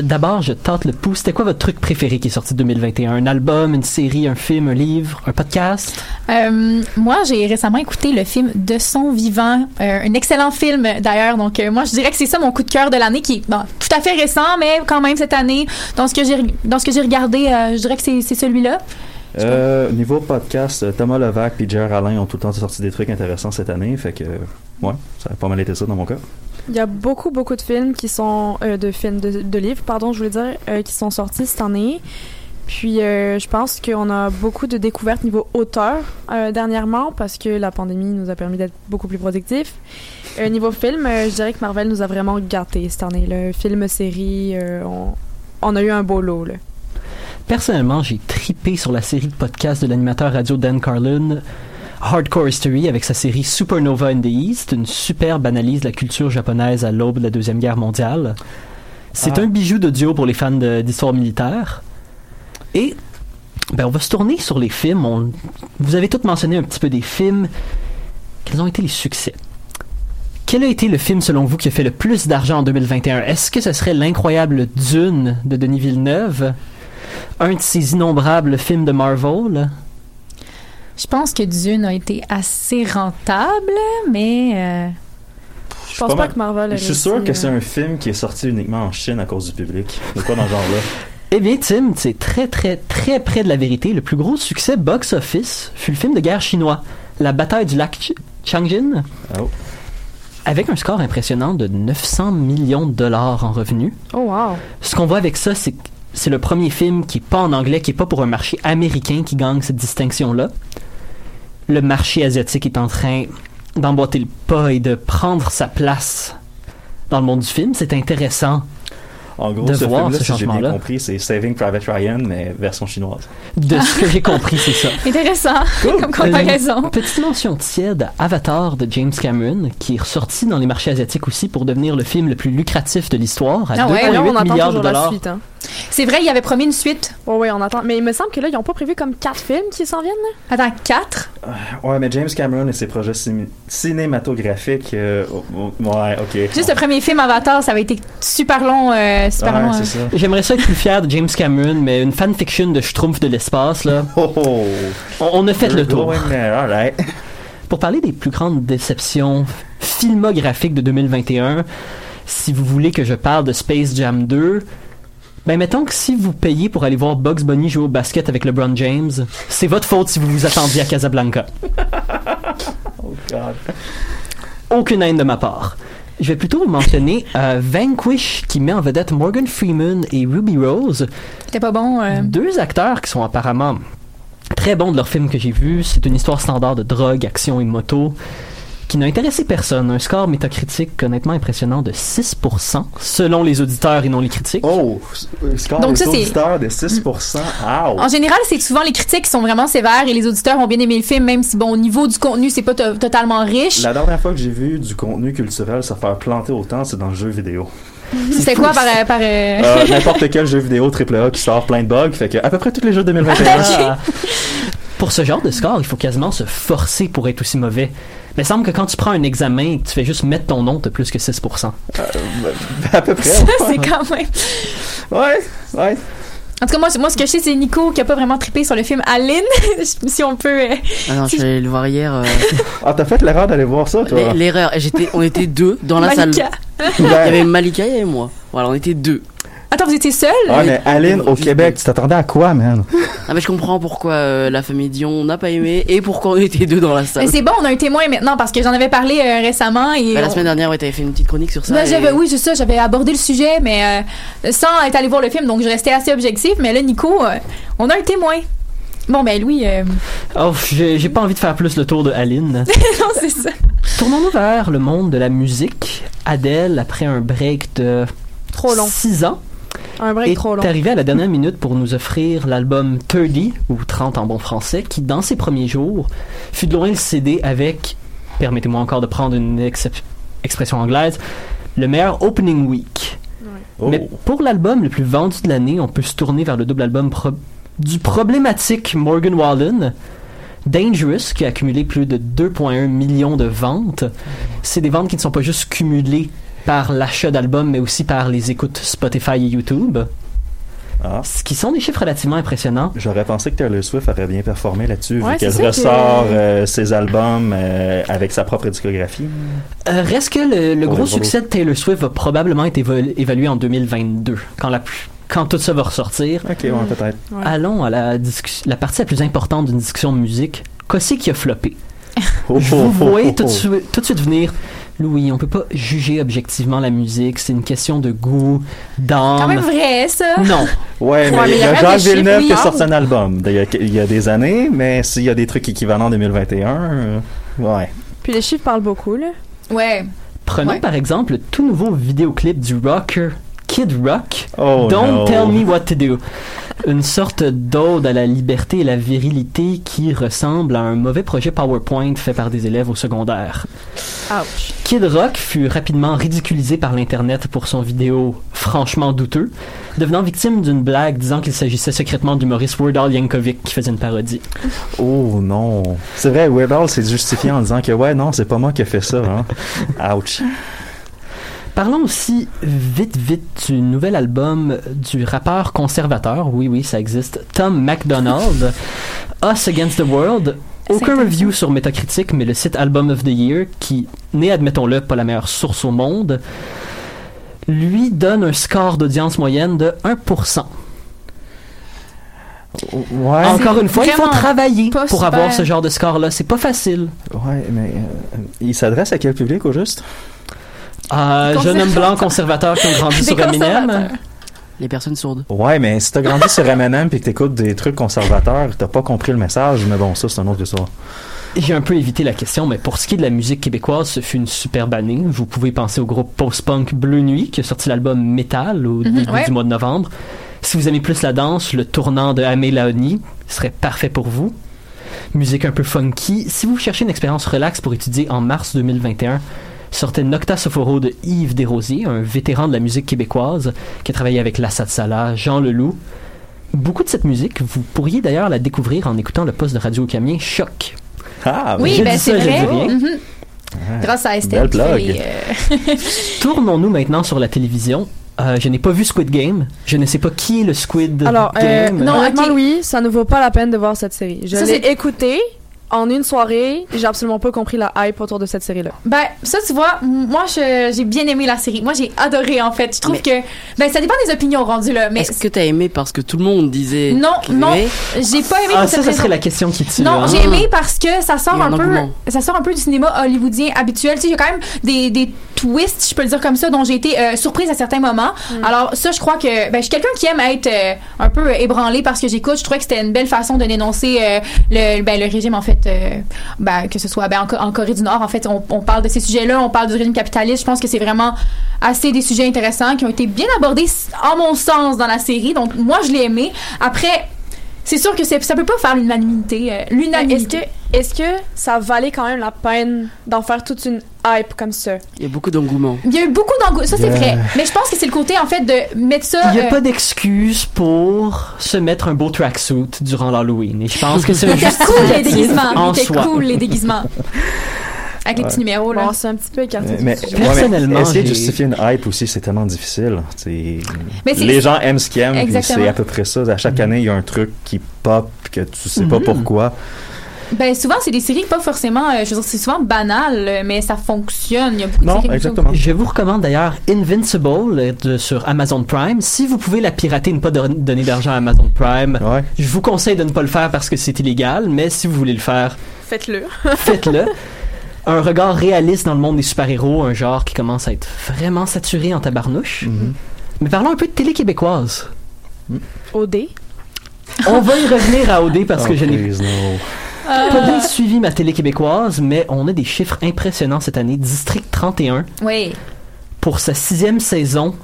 D'abord, je tente le pouls. C'était quoi votre truc préféré qui est sorti 2021 Un? Album, une série, un film, un livre, un podcast?
Euh, moi, j'ai récemment écouté le film De son vivant, euh, un excellent film d'ailleurs. Donc, euh, moi, je dirais que c'est ça mon coup de cœur de l'année, qui est bon, tout à fait récent, mais quand même cette année, dans ce que j'ai dans ce que j'ai regardé, euh, je dirais que c'est c'est celui-là.
Euh, niveau podcast, Thomas Levac et Jer Alain ont tout le temps sorti des trucs intéressants cette année, fait que, ouais, ça a pas mal été ça dans mon cas.
Il y a beaucoup, beaucoup de films qui sont. euh, de films, de, livres, pardon, je voulais dire, euh, qui sont sortis cette année. Puis, euh, je pense qu'on a beaucoup de découvertes niveau auteur euh, dernièrement parce que la pandémie nous a permis d'être beaucoup plus productifs. Euh, niveau film, je dirais que Marvel nous a vraiment gâtés cette année. Le film, série, on, on a eu un beau lot. Là.
personnellement, j'ai tripé sur la série de podcasts de l'animateur radio Dan Carlin, Hardcore History, avec sa série Supernova in the East, une superbe analyse de la culture japonaise à l'aube de la Deuxième Guerre mondiale. C'est
Ah.
un bijou d'audio pour les fans d'histoire militaire. Et ben, on va se tourner sur les films. On- vous avez tous mentionné un petit peu des films. Quels ont été les succès? Quel a été le film, selon vous, qui a fait le plus d'argent en 2021? Est-ce que ce serait l'incroyable Dune de Denis Villeneuve? Un de ces innombrables films de Marvel?
Je pense que Dune a été assez rentable, mais. euh,
Je pense pas que Marvel a
Je suis sûr que c'est
euh.
un film qui est sorti uniquement en Chine à cause du public. De quoi dans ce genre-là?
Eh bien, Tim, c'est très, très, très près de la vérité. Le plus gros succès box-office fut le film de guerre chinois, La bataille du lac Ch- Changjin,
Oh.
avec un score impressionnant de 900 millions de dollars en revenus.
Oh, wow.
Ce qu'on voit avec ça, c'est que c'est le premier film qui est pas en anglais, qui est pas pour un marché américain qui gagne cette distinction-là. Le marché asiatique est en train d'emboîter le pas et de prendre sa place dans le monde du film. C'est intéressant
En gros,
de
ce
voir
film-là,
ce
si j'ai bien
changement-là.
compris, c'est Saving Private Ryan, mais version chinoise.
De ce que j'ai compris, c'est ça.
Intéressant comme comparaison.
Une petite mention tiède à Avatar de James Cameron, qui est ressorti dans les marchés asiatiques aussi pour devenir le film le plus lucratif de l'histoire, à
Ah ouais,
2,8
on attend
milliards de
toujours la
dollars.
suite. Hein.
C'est vrai, il avait promis une suite.
Ouais, ouais, on attend. Mais il me semble que là, ils ont pas prévu comme quatre films qui s'en viennent, là?
Attends, quatre?
Ouais, mais James Cameron et ses projets cin- cinématographiques. euh, oh, oh, ouais, ok.
Juste le premier film Avatar, ça avait été super long. euh, super
Ouais,
long
c'est ça.
J'aimerais ça être plus fier de James Cameron, mais une fanfiction de Schtroumpf de l'espace, là.
Oh, oh.
On, on a fait le tour. Pour parler des plus grandes déceptions filmographiques de 2021, si vous voulez que je parle de Space Jam 2, ben mettons que si vous payez pour aller voir Bugs Bunny jouer au basket avec LeBron James, c'est votre faute si vous vous attendiez à Casablanca.
Oh, God.
Aucune haine de ma part. Je vais plutôt mentionner euh, Vanquish qui met en vedette Morgan Freeman et Ruby Rose,
C'était pas bon. euh.
deux acteurs qui sont apparemment très bons de leur film que j'ai vu. C'est une histoire standard de drogue, action et moto qui n'a intéressé personne. Un score métacritique honnêtement impressionnant de 6% selon les auditeurs et non les critiques.
Oh, score
Donc
des
ça,
auditeurs de 6%. Ouch.
En général, c'est souvent les critiques qui sont vraiment sévères et les auditeurs ont bien aimé le film, même si, bon, au niveau du contenu, c'est pas to- totalement riche.
La dernière fois que j'ai vu du contenu culturel se faire planter autant, c'est dans le jeu vidéo.
C'était quoi par. euh, par euh,
Euh, N'importe quel jeu vidéo AAA qui sort plein de bugs, fait que à peu près tous les jeux 2021.
Ah. Pour ce genre de score, il faut quasiment se forcer pour être aussi mauvais. Mais il semble que quand tu prends un examen et que tu fais juste mettre ton nom, t'as plus que 6%.
à peu près.
Ça, c'est quand même.
Ouais, ouais.
En tout cas, moi, moi, ce que je sais, c'est Nico qui a pas vraiment trippé sur le film Aline. si on peut. euh,
Ah non, je suis allé le voir hier. euh,
Ah, t'as fait l'erreur d'aller voir ça, toi.
L'erreur, j'étais, on était deux dans la
Malika.
salle. Il y avait Malika, il y avait moi. Voilà, on était deux.
Attends, vous étiez seul?
Ah, mais Aline, au Québec, tu t'attendais à quoi, man?
Ah, mais je comprends pourquoi euh, la famille Dion n'a pas aimé et pourquoi on était deux dans la salle.
Mais c'est bon, on a un témoin maintenant parce que j'en avais parlé euh, récemment et.
Bah, la
on-
semaine dernière, ouais, t'avais fait une petite chronique sur ça.
Ben,
et-
j'avais- oui, c'est ça, j'avais abordé le sujet, mais euh, sans être allé voir le film, donc je restais assez objectif. Mais là, Nico, euh, on a un témoin. Bon, ben, Louis, euh,
Oh, j'ai j'ai pas envie de faire plus le tour de Aline.
non, c'est ça.
Tournons-nous vers le monde de la musique. Adèle, après un break de
Trop long.
6 ans,
Un break
est
trop long.
arrivé à la dernière minute pour nous offrir l'album 30, ou 30 en bon français, qui, dans ses premiers jours, fut de loin le CD avec, permettez-moi encore de prendre une expression anglaise, le meilleur opening week.
Oh.
Mais pour l'album le plus vendu de l'année, on peut se tourner vers le double album pro- du problématique Morgan Wallen. Dangerous, qui a accumulé plus de 2,1 millions de ventes. C'est des ventes qui ne sont pas juste cumulées par l'achat d'albums, mais aussi par les écoutes Spotify et YouTube.
Ah.
Ce qui sont des chiffres relativement impressionnants.
J'aurais pensé que Taylor Swift aurait bien performé là-dessus,
Ouais,
vu qu'elle
que-
ressort euh, ses albums euh, avec sa propre discographie.
Euh, reste que le, gros succès de Taylor Swift va probablement être évo- évalué en 2022, quand, la, plus- quand tout ça va ressortir.
Ok, ouais, peut-être.
Ouais.
Allons à la, la partie la plus importante d'une discussion de musique. Qu'est-ce qui a floppé?
Oh,
Je
oh,
vous
oh, oh,
tout, de
oh.
suite- tout de suite venir. Louis, on peut pas juger objectivement la musique. C'est une question de goût,
Quand
d'âme.
même vrai, ça.
Non.
Ouais, mais
Ouais, mais
il y
a
Jacques Villeneuve qui a sorti un album il y a, il y a des années, mais s'il y a des trucs équivalents en 2021, euh, ouais.
Puis les chiffres parlent beaucoup, là.
Ouais.
Prenons
Ouais.
par exemple le tout nouveau vidéoclip du rocker Kid Rock.
Oh,
Don't
no.
tell me what to do. Une sorte d'ode à la liberté et la virilité qui ressemble à un mauvais projet PowerPoint fait par des élèves au secondaire.
Ouch.
Kid Rock fut rapidement ridiculisé par l'Internet pour son vidéo franchement douteux, devenant victime d'une blague disant qu'il s'agissait secrètement du Maurice Weird Al Yankovic qui faisait une parodie.
Oh non. C'est vrai, Weird Al s'est justifié en disant que ouais, non, c'est pas moi qui ai fait ça. Hein. Ouch.
Parlons aussi vite vite du nouvel album du rappeur conservateur, oui oui ça existe, Tom MacDonald, Us Against the World. Aucun review sur Metacritic, mais le site Album of the Year, qui n'est, admettons-le, pas la meilleure source au monde, lui donne un score d'audience moyenne de 1%.
Ouais.
Encore une fois, il faut
Vraiment
travailler pour
super.
avoir ce genre de score-là. C'est pas facile.
Ouais, mais euh, il s'adresse à quel public au juste?
Euh, jeune homme blanc conservateur qui ont grandi sur Eminem.
Les personnes sourdes.
Ouais, mais si t'as grandi sur M&M puis que t'écoutes des trucs conservateurs, t'as pas compris le message, mais bon, ça c'est un autre histoire.
J'ai un peu évité la question, mais pour ce qui est de la musique québécoise, ce fut une superbe année. Vous pouvez penser au groupe post-punk Bleu Nuit qui a sorti l'album Metal au
Mhm,
début
ouais.
du mois de novembre. Si vous aimez plus la danse, le tournant de Amé Laoni serait parfait pour vous. Musique un peu funky. Si vous cherchez une expérience relax pour étudier en mars 2021, sortait Nocta Sophoro de Yves Desrosiers, un vétéran de la musique québécoise qui a travaillé avec Lassad Salah, Jean Leloup. Beaucoup de cette musique, vous pourriez d'ailleurs la découvrir en écoutant le poste de radio camien Choc.
Ah,
Oui,
Je
ben c'est vrai.
dis rien.
Mhm. Grâce à Estelle. Euh,
Tournons-nous maintenant sur la télévision. Euh, je n'ai pas vu Squid Game. Je ne sais pas qui est le Squid
Alors, euh,
Game.
honnêtement, Louis, ça ne vaut pas la peine de voir cette série. Je
Ça,
l'ai
c'est-
écoutée en une soirée. J'ai absolument pas compris la hype autour de cette série-là.
Ben, ça, tu vois, moi, j'ai bien aimé la série. Moi, j'ai adoré, en fait. Je trouve que. Ben, ça dépend des opinions rendues, là. Mais.
Est-ce que t'as aimé parce que tout le monde disait.
Non, non. J'ai pas aimé
Ah,
pour
ça,
cette
ça
raison.
serait la question qui tue.
Non,
hein.
j'ai aimé parce que ça sort un
un
peu, ça sort un peu du cinéma hollywoodien habituel. Tu sais, il y a quand même des, des twists, je peux le dire comme ça, dont j'ai été euh, surprise à certains moments. Alors ça, je crois que, ben, je suis quelqu'un qui aime être euh, un peu euh, ébranlé parce que j'écoute. Je trouvais que c'était une belle façon de dénoncer euh, le, ben, le régime en fait, euh, ben, que ce soit ben, en, Co- en Corée du Nord. En fait, on, on parle de ces sujets-là, on parle du régime capitaliste. Je pense que c'est vraiment assez des sujets intéressants qui ont été bien abordés, en mon sens, dans la série. Donc moi, je l'ai aimé. Après. C'est sûr que ça peut pas faire l'unanimité. euh,
Est-ce
l'unanimité.
que, est-ce que ça valait quand même la peine d'en faire toute une hype comme ça?
Il y a beaucoup d'engouement.
Il y a eu beaucoup d'engouement. Ça, c'est
Yeah.
vrai. Mais je pense que c'est le côté, en fait, de mettre ça.
Il n'y a
euh,
pas d'excuse pour se mettre un beau tracksuit durant l'Halloween. Et je pense que c'est un
C'était cool, les déguisements.
en
C'était
soi.
cool, les déguisements. Avec les
Ouais.
petits numéros, là.
Bon, c'est un petit peu écarté.
Mais, ouais,
Personnellement,
essayer de justifier une hype aussi, c'est tellement difficile. C'est-
Mais c'est-
Les gens aiment ce qu'ils aiment, c'est à peu près ça. À chaque année, il y a un truc qui pop, que tu sais pas
Mhm.
pourquoi.
Ben, souvent, c'est des séries pas forcément. euh, je veux dire, c'est souvent banal, mais ça fonctionne. Il y a beaucoup de
Non,
séries comme ça.
exactement.
Je vous recommande d'ailleurs Invincible euh, de- sur Amazon Prime. Si vous pouvez la pirater et ne pas don- donner d'argent à Amazon Prime, je vous conseille de ne pas le faire parce que c'est illégal, mais si vous voulez le faire,
Faites-le.
faites-le. Un regard réaliste dans le monde des super-héros, un genre qui commence à être vraiment saturé en tabarnouche. Mais parlons un peu de télé québécoise.
OD.
On va y revenir à OD parce que
Oh,
je n'ai
no.
pas bien suivi ma télé québécoise, mais on a des chiffres impressionnants cette année. District 31,
Oui.
pour sa sixième saison,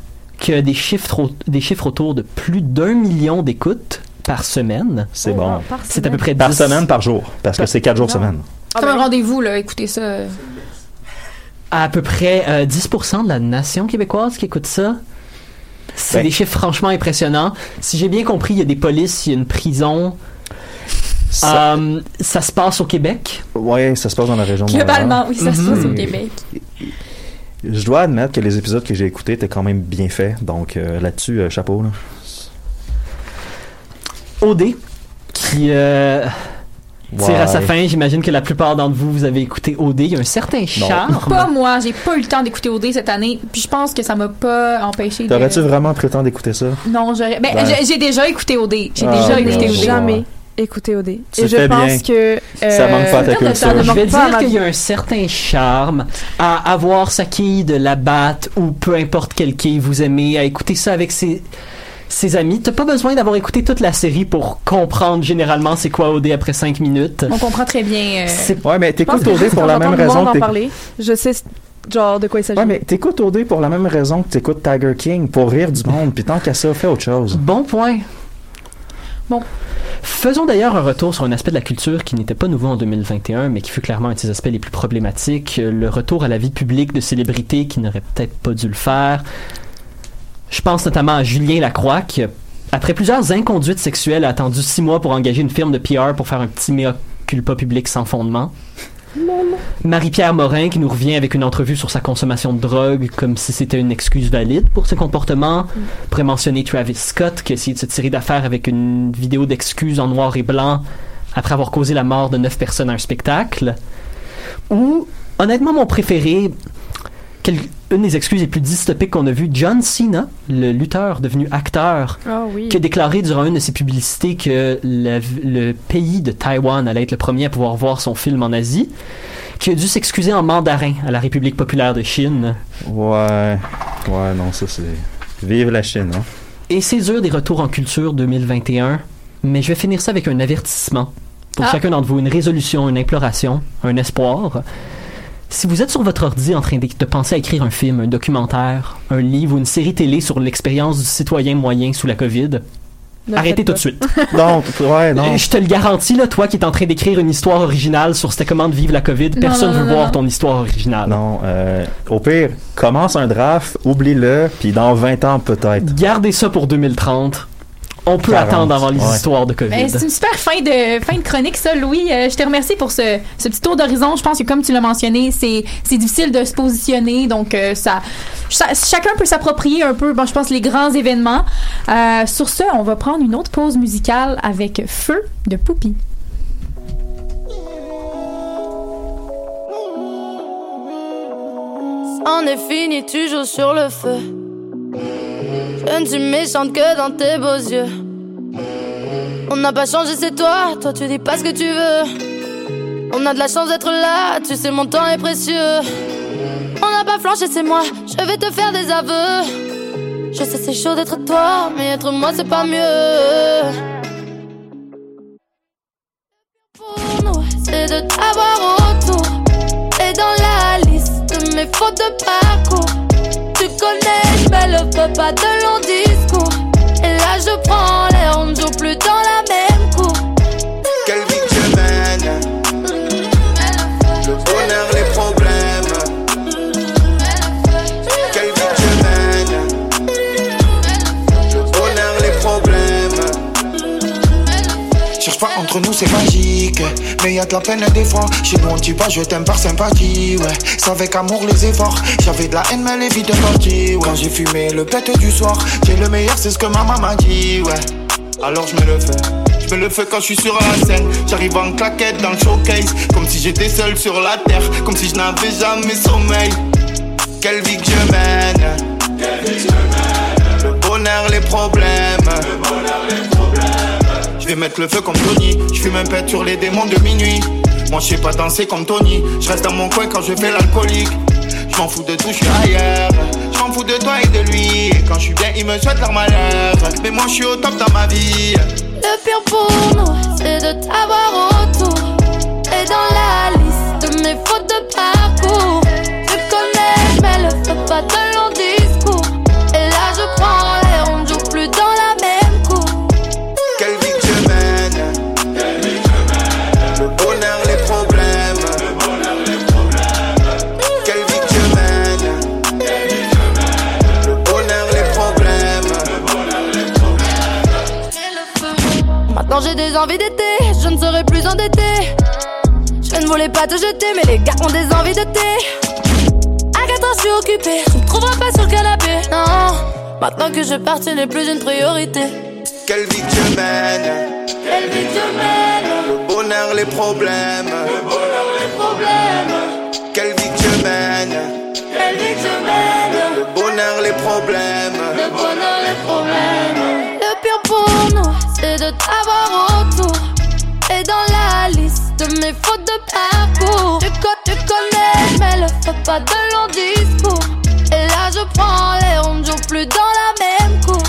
qui a des chiffres, au- des chiffres autour de plus d'un million d'écoutes par semaine.
C'est bon.
par C'est à peu près
Par
10.
semaine, par jour. Parce que c'est 4 jours
Non.
semaine.
C'est comme un rendez-vous, là. Écoutez ça. euh.
À peu près euh, 10% de la nation québécoise qui écoute ça. C'est
Ben.
des chiffres franchement impressionnants. Si j'ai bien compris, il y a des polices, il y a une prison.
Ça-
Euh, ça se passe au Québec.
Ouais, ça se passe dans la région de
Globalement, oui, ça se passe au
Mhm.
Québec.
Je dois admettre que les épisodes que j'ai écoutés étaient quand même bien faits. Donc euh, là-dessus, euh, chapeau. Là.
OD, qui tire à sa fin. J'imagine que la plupart d'entre vous, vous avez écouté OD. Il y a un certain charme.
Pas moi, j'ai pas eu le temps d'écouter OD cette année, puis je pense que ça m'a pas empêché de.
T'aurais-tu vraiment pris le temps d'écouter ça?
Non, j'aurais. Ben,
Ben.
j'ai- déjà écouté OD. J'ai
Ah,
déjà écouté
bon.
OD.
jamais écouté OD. Et je pense
bien.
que. euh,
Ça manque pas à ta
ça ne- ça
culture.
Je vais dire qu'il y a un certain charme à avoir sa quille de la batte ou peu importe quelle quille vous aimez, à écouter ça avec ses, ses amis. T'as pas besoin d'avoir écouté toute la série pour comprendre généralement c'est quoi OD après 5 minutes.
On comprend très bien. euh,
Ouais, mais t'écoutes OD pour la même raison que
en parler, je sais genre de quoi il s'agit.
Ouais, mais t'écoutes OD pour la même raison que t'écoutes Tiger King, pour rire du monde. Puis tant qu'à ça, fais autre chose.
Bon point.
Bon.
Faisons d'ailleurs un retour sur un aspect de la culture qui n'était pas nouveau en 2021, mais qui fut clairement un de ses aspects les plus problématiques, euh, le retour à la vie publique de célébrités qui n'auraient peut-être pas dû le faire. Je pense notamment à Julien Lacroix, qui, après plusieurs inconduites sexuelles, a attendu six mois pour engager une firme de PR pour faire un petit mea culpa public sans fondement. Marie-Pierre Morin qui nous revient avec une entrevue sur sa consommation de drogue comme si c'était une excuse valide pour ses comportements. On pourrait mentionner Travis Scott qui a essayé de se tirer d'affaire avec une vidéo d'excuses en noir et blanc après avoir causé la mort de neuf personnes à un spectacle. Ou, honnêtement, mon préféré, quel- une des excuses les plus dystopiques qu'on a vues, John Cena, le lutteur devenu acteur,
Ah oui.
qui a déclaré durant une de ses publicités que le, le pays de Taïwan allait être le premier à pouvoir voir son film en Asie, qui a dû s'excuser en mandarin à la République populaire de Chine.
Ouais. Ouais, non, ça c'est. Vive la Chine, hein.
Et c'est dur des retours en culture 2021, mais je vais finir ça avec un avertissement. Pour
Ah.
chacun d'entre vous, une résolution, une imploration, un espoir. Si vous êtes sur votre ordi en train de, de penser à écrire un film, un documentaire, un livre ou une série télé sur l'expérience du citoyen moyen sous la COVID,
Ne
arrêtez tout de suite.
Non, ouais, non.
Je te le garantis, là, toi qui es en train d'écrire une histoire originale sur c'était comment de vivre la COVID,
Non,
personne
non,
veut
non,
voir
non.
ton histoire originale.
Non, euh, au pire, commence un draft, oublie-le, puis dans 20 ans peut-être.
Gardez ça pour 2030. On peut
40,
attendre avant les
ouais.
histoires de COVID.
Ben, c'est une super fin de, fin de chronique, ça, Louis. Euh, je te remercie pour ce, ce petit tour d'horizon. Je pense que, comme tu l'as mentionné, c'est c'est difficile de se positionner. Donc, euh, ça, cha- chacun peut s'approprier un peu, bon, je pense, les grands événements. Euh, sur ce, on va prendre une autre pause musicale avec Feu de Poupie.
On est fini, tu joues sur le feu. Je ne suis méchante que dans tes beaux yeux. On n'a pas changé, c'est toi. Toi, tu dis pas ce que tu veux. On a de la chance d'être là. Tu sais, mon temps est précieux. On n'a pas flanché, c'est moi. Je vais te faire des aveux. Je sais, c'est chaud d'être toi, mais être moi, c'est pas mieux. Pour nous, c'est de t'avoir autour. Et dans la liste de mes fautes de parcours, tu connais, je mets le pas de long discours. Et là, je prends
Mais y a de la peine des fois. Chez nous, on dit pas je t'aime par sympathie. Ouais, c'est avec amour les efforts. J'avais de la haine, mais les vies de partie. Ouais, quand j'ai fumé le pète du soir. J'ai le meilleur, c'est ce que ma maman dit. Ouais, alors je me le fais. Je me le fais quand je suis sur la scène. J'arrive en claquette dans le showcase. Comme si j'étais seul sur la terre. Comme si je n'avais jamais sommeil. Quelle vie que je mène. Le bonheur, les problèmes. Je vais mettre le feu comme Tony. Je fume un pet sur les démons de minuit. Moi, je sais pas danser comme Tony. Je reste dans mon coin quand je fais l'alcoolique. Je m'en fous de tout, je suis ailleurs. Je m'en fous de toi et de lui. Et quand je suis bien, il me souhaite leur malheur. Mais moi, je suis au top dans ma vie.
Le pire pour nous, c'est de t'avoir autour. Et dans la liste de mes fautes de parcours, tu connais, mets le feu, pas de envies d'été, je ne serai plus endettée. Je ne voulais pas te jeter, mais les gars ont des envies de thé. À 4 ans, je suis occupée, tu me trouveras pas sur le canapé. Non, maintenant que je pars, tu n'es plus une priorité.
Quelle vie que je mène
Quelle vie que je mène
Le bonheur, les problèmes Le bonheur, les problèmes Quelle vie que je mène
Quelle vie que je mène
Le bonheur, les problèmes
pour nous, c'est de t'avoir autour. Et dans la liste de mes fautes de parcours, tu, co- tu connais, mais le feu, pas de long discours. Et là, je prends on ne joue plus dans la même cour.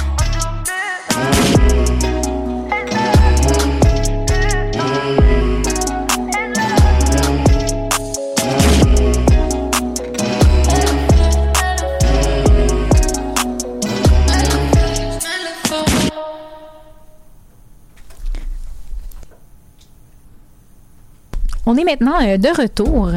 On est maintenant euh, de retour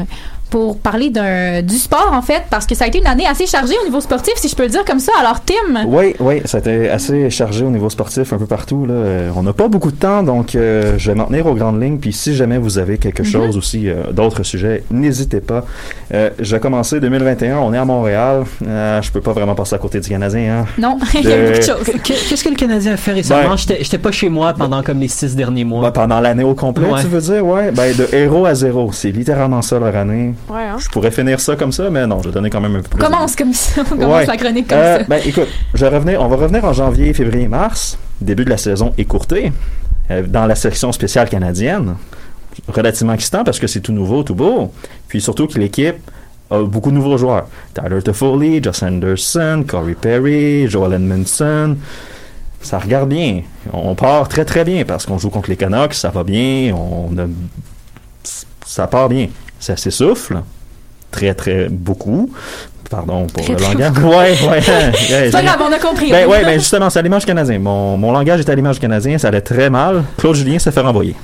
pour parler d'un du sport en fait parce que ça a été une année assez chargée au niveau sportif si je peux le dire comme ça. Alors Tim,
Oui, oui, ça a été assez chargé au niveau sportif un peu partout. Là. Euh, On n'a pas beaucoup de temps, donc euh, je vais m'en tenir aux grandes lignes. Puis si jamais vous avez quelque
Mhm.
chose aussi, euh, d'autres sujets, n'hésitez pas. Euh, je vais commencer 2021, on est à Montréal. Euh, je peux pas vraiment passer à côté du Canadien. Hein.
non, il y a beaucoup de choses.
Que- Qu'est-ce que le Canadien a fait récemment?
Ben-
J'étais j'étais pas chez moi pendant comme les six derniers mois.
Ouais, pendant l'année au complet,
Ouais.
tu veux dire? Ouais, ben de héros à zéro. C'est littéralement ça leur année.
Ouais, hein?
Je pourrais finir ça comme ça, mais non, je vais donner quand même un peu plus.
On commence comme ça, on commence
Ouais.
la chronique comme
Euh,
ça.
Ben, écoute, je revenais, on va revenir en janvier, février, mars, début de la saison écourtée, euh, dans la section spéciale canadienne. Relativement excitant parce que c'est tout nouveau, tout beau. Puis surtout que l'équipe a beaucoup de nouveaux joueurs. Tyler Toffoli, Josh Anderson, Corey Perry, Joel Edmondson. Ça regarde bien. On part très très bien parce qu'on joue contre les Canucks, ça va bien, on a- ça part bien. Ça s'essouffle, très très beaucoup. Pardon pour
Très,
le
très
langage.
beaucoup.
Ouais, ouais.
C'est pas grave, on a compris.
Ben ouais, ben justement, c'est à l'image canadien. Mon, mon langage est à l'image canadien, ça allait très mal. Claude Julien se fait renvoyer.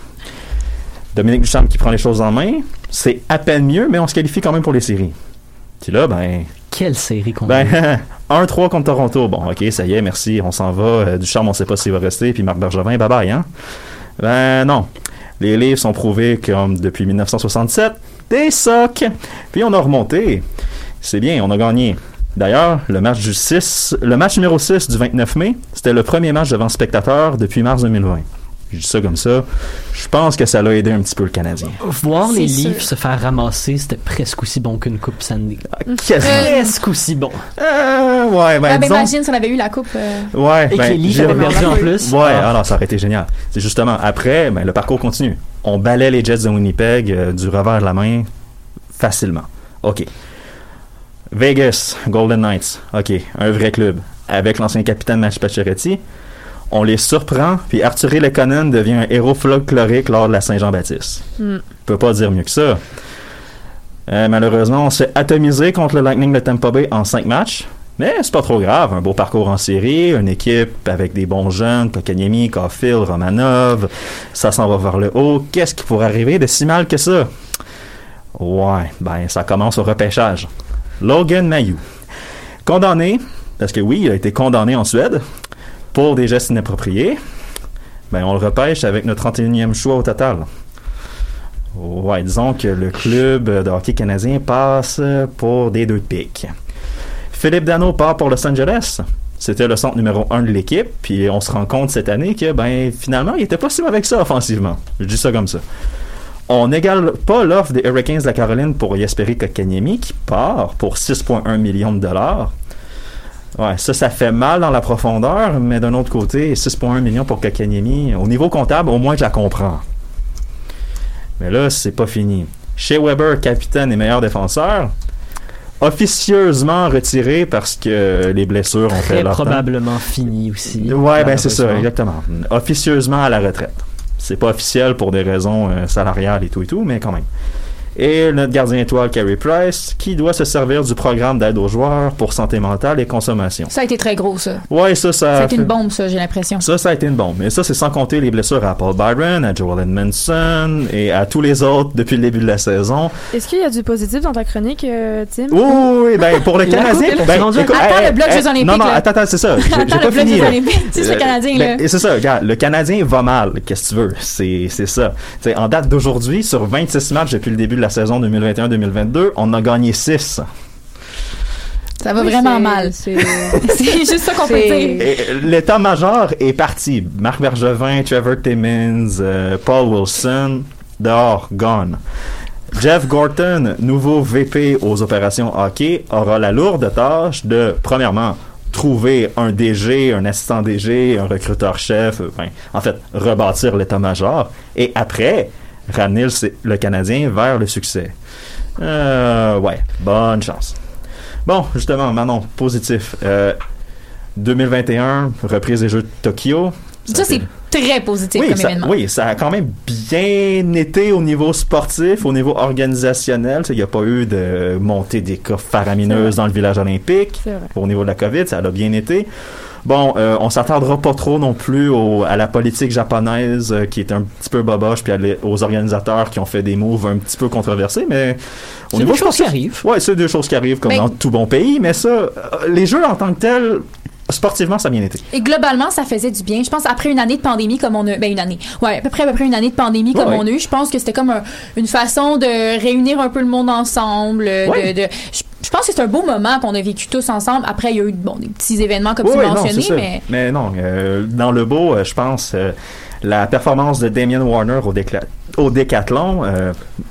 Dominique Duchamp qui prend les choses en main, c'est à peine mieux, mais on se qualifie quand même pour les séries. Puis là, ben.
Quelle série qu'on
Ben, 1-3 contre Toronto. Bon, ok, ça y est, merci, on s'en va. Euh, Duchamp, on sait pas s'il va rester. Puis Marc Bergevin, bye bye, hein? Ben non. Les livres sont prouvés comme depuis 1967, des socs. Puis on a remonté. C'est bien, on a gagné. D'ailleurs, le match du 6, le match numéro 6 du 29 mai, c'était le premier match devant spectateurs depuis mars 2020. Je dis ça comme ça. Je pense que ça l'a aidé un petit peu le Canadien.
Voir les livres se faire ramasser, c'était presque aussi bon qu'une coupe Sandy.
quasiment.
Presque aussi bon.
Euh, ouais, ben,
Ah, ben,
disons-
imagine si on avait eu la coupe. euh,
Ouais,
Et que
ben,
les
j'ai-
avaient perdu en plus.
Ouais,
Ah.
alors ça aurait été génial. C'est justement après, ben, le parcours continue. On balait les Jets de Winnipeg euh, du revers de la main facilement. OK. Vegas, Golden Knights. OK, un vrai club. Avec l'ancien capitaine Match Pacioretty, on les surprend, puis Arthur Lekonen devient un héros folklorique lors de la Saint-Jean-Baptiste. On peut pas dire mieux que ça. Euh, malheureusement, on s'est atomisé contre le Lightning de Tampa Bay en cinq matchs. Mais c'est pas trop grave. Un beau parcours en série, une équipe avec des bons jeunes, Kokaniemi, Caulfield, Romanov. Ça s'en va vers le haut. Qu'est-ce qui pourrait arriver de si mal que ça? Ouais, ben ça commence au repêchage. Logan Mayou. Condamné, parce que oui, il a été condamné en Suède pour des gestes inappropriés. Ben on le repêche avec notre 31e choix au total. Ouais, disons que le club de hockey canadien passe pour des deux pics. Philippe Dano part pour Los Angeles. C'était le centre numéro un de l'équipe, puis on se rend compte cette année que, ben, finalement, il était pas si que ça offensivement. Je dis ça comme ça. On n'égale pas l'offre des Hurricanes de la Caroline pour Jesperi Kotkaniemi, qui part pour 6,1 millions de dollars. Ouais, ça, ça fait mal dans la profondeur, mais d'un autre côté, 6,1 millions pour Kotkaniemi, au niveau comptable, au moins je la comprends. Mais là, c'est pas fini. Shea Weber, capitaine et meilleur défenseur, officieusement retiré parce que les blessures ont fait leur temps.
probablement fini aussi.
Ouais, ben c'est ça, exactement. Officieusement à la retraite. C'est pas officiel pour des raisons euh, salariales et tout et tout, mais quand même. Et notre gardien étoile, Carey Price, qui doit se servir du programme d'aide aux joueurs pour santé mentale et consommation.
Ça a été très gros, ça.
Ouais, ça, ça.
Ça a été
fait-
une bombe, ça, j'ai l'impression.
Ça, ça a été une bombe. Mais ça, c'est sans compter les blessures à Paul Byron, à Joel Edmondson et à tous les autres depuis le début de la saison.
Est-ce qu'il y a du positif dans ta chronique, euh, Tim?
Oui, oui, oui, ben pour le Canadien.
coupe,
ben,
rendu-
écoute,
Attends
hey,
le bloc
hey,
Olympiques,
Non, non,
là.
attends, attends, c'est ça. J'ai pas fini.
C'est le
Euh,
Canadien,
ben,
là.
et c'est ça, regarde, le Canadien va mal. Qu'est-ce que tu veux? C'est c'est ça. En date d'aujourd'hui, sur 26 matchs depuis le début de la saison 2021-2022, on a gagné 6.
Ça va
Oui,
vraiment mal.
c'est-
juste ça qu'on peut dire.
Et L'état-major est parti. Marc Bergevin, Trevor Timmins, euh, Paul Wilson, dehors, gone. Jeff Gorton, nouveau VP aux opérations hockey, aura la lourde tâche de, premièrement, trouver un DG, un assistant DG, un recruteur-chef, euh, enfin, en fait, rebâtir l'état-major, et après, ramener le, le Canadien vers le succès. Euh, ouais, bonne chance. Bon, justement, Manon, positif. Euh, 2021, reprise des Jeux de Tokyo.
Ça, c'est très positif
Oui
comme
ça,
événement.
oui, ça a quand même bien été au niveau sportif, au niveau organisationnel. Il n'y a pas eu de montée des cas faramineuses dans le village olympique. Au niveau de la COVID, ça a bien été. Bon, euh, on s'attardera pas trop non plus au- à la politique japonaise euh, qui est un petit peu boboche, puis les- aux organisateurs qui ont fait des moves un petit peu controversés, mais
C'est des choses qui arrivent.
Ouais, c'est des choses qui arrivent comme
Mais-
dans tout bon pays, mais ça, euh, les jeux en tant que tels, sportivement, ça a bien été.
Et globalement, ça faisait du bien. Je pense après une année de pandémie comme on a, ben une année, ouais, à peu près à peu près une année de pandémie comme
Ouais,
on a eu, je pense que c'était comme un- une façon de réunir un peu le monde ensemble. euh,
Ouais.
De, de- je, je pense que c'est un beau moment qu'on a vécu tous ensemble. Après, il y a eu bon des petits événements comme tu
c'est ça.
mais
non, euh, dans le beau, euh, je pense, euh, la performance de Damien Warner au, décla- au décathlon,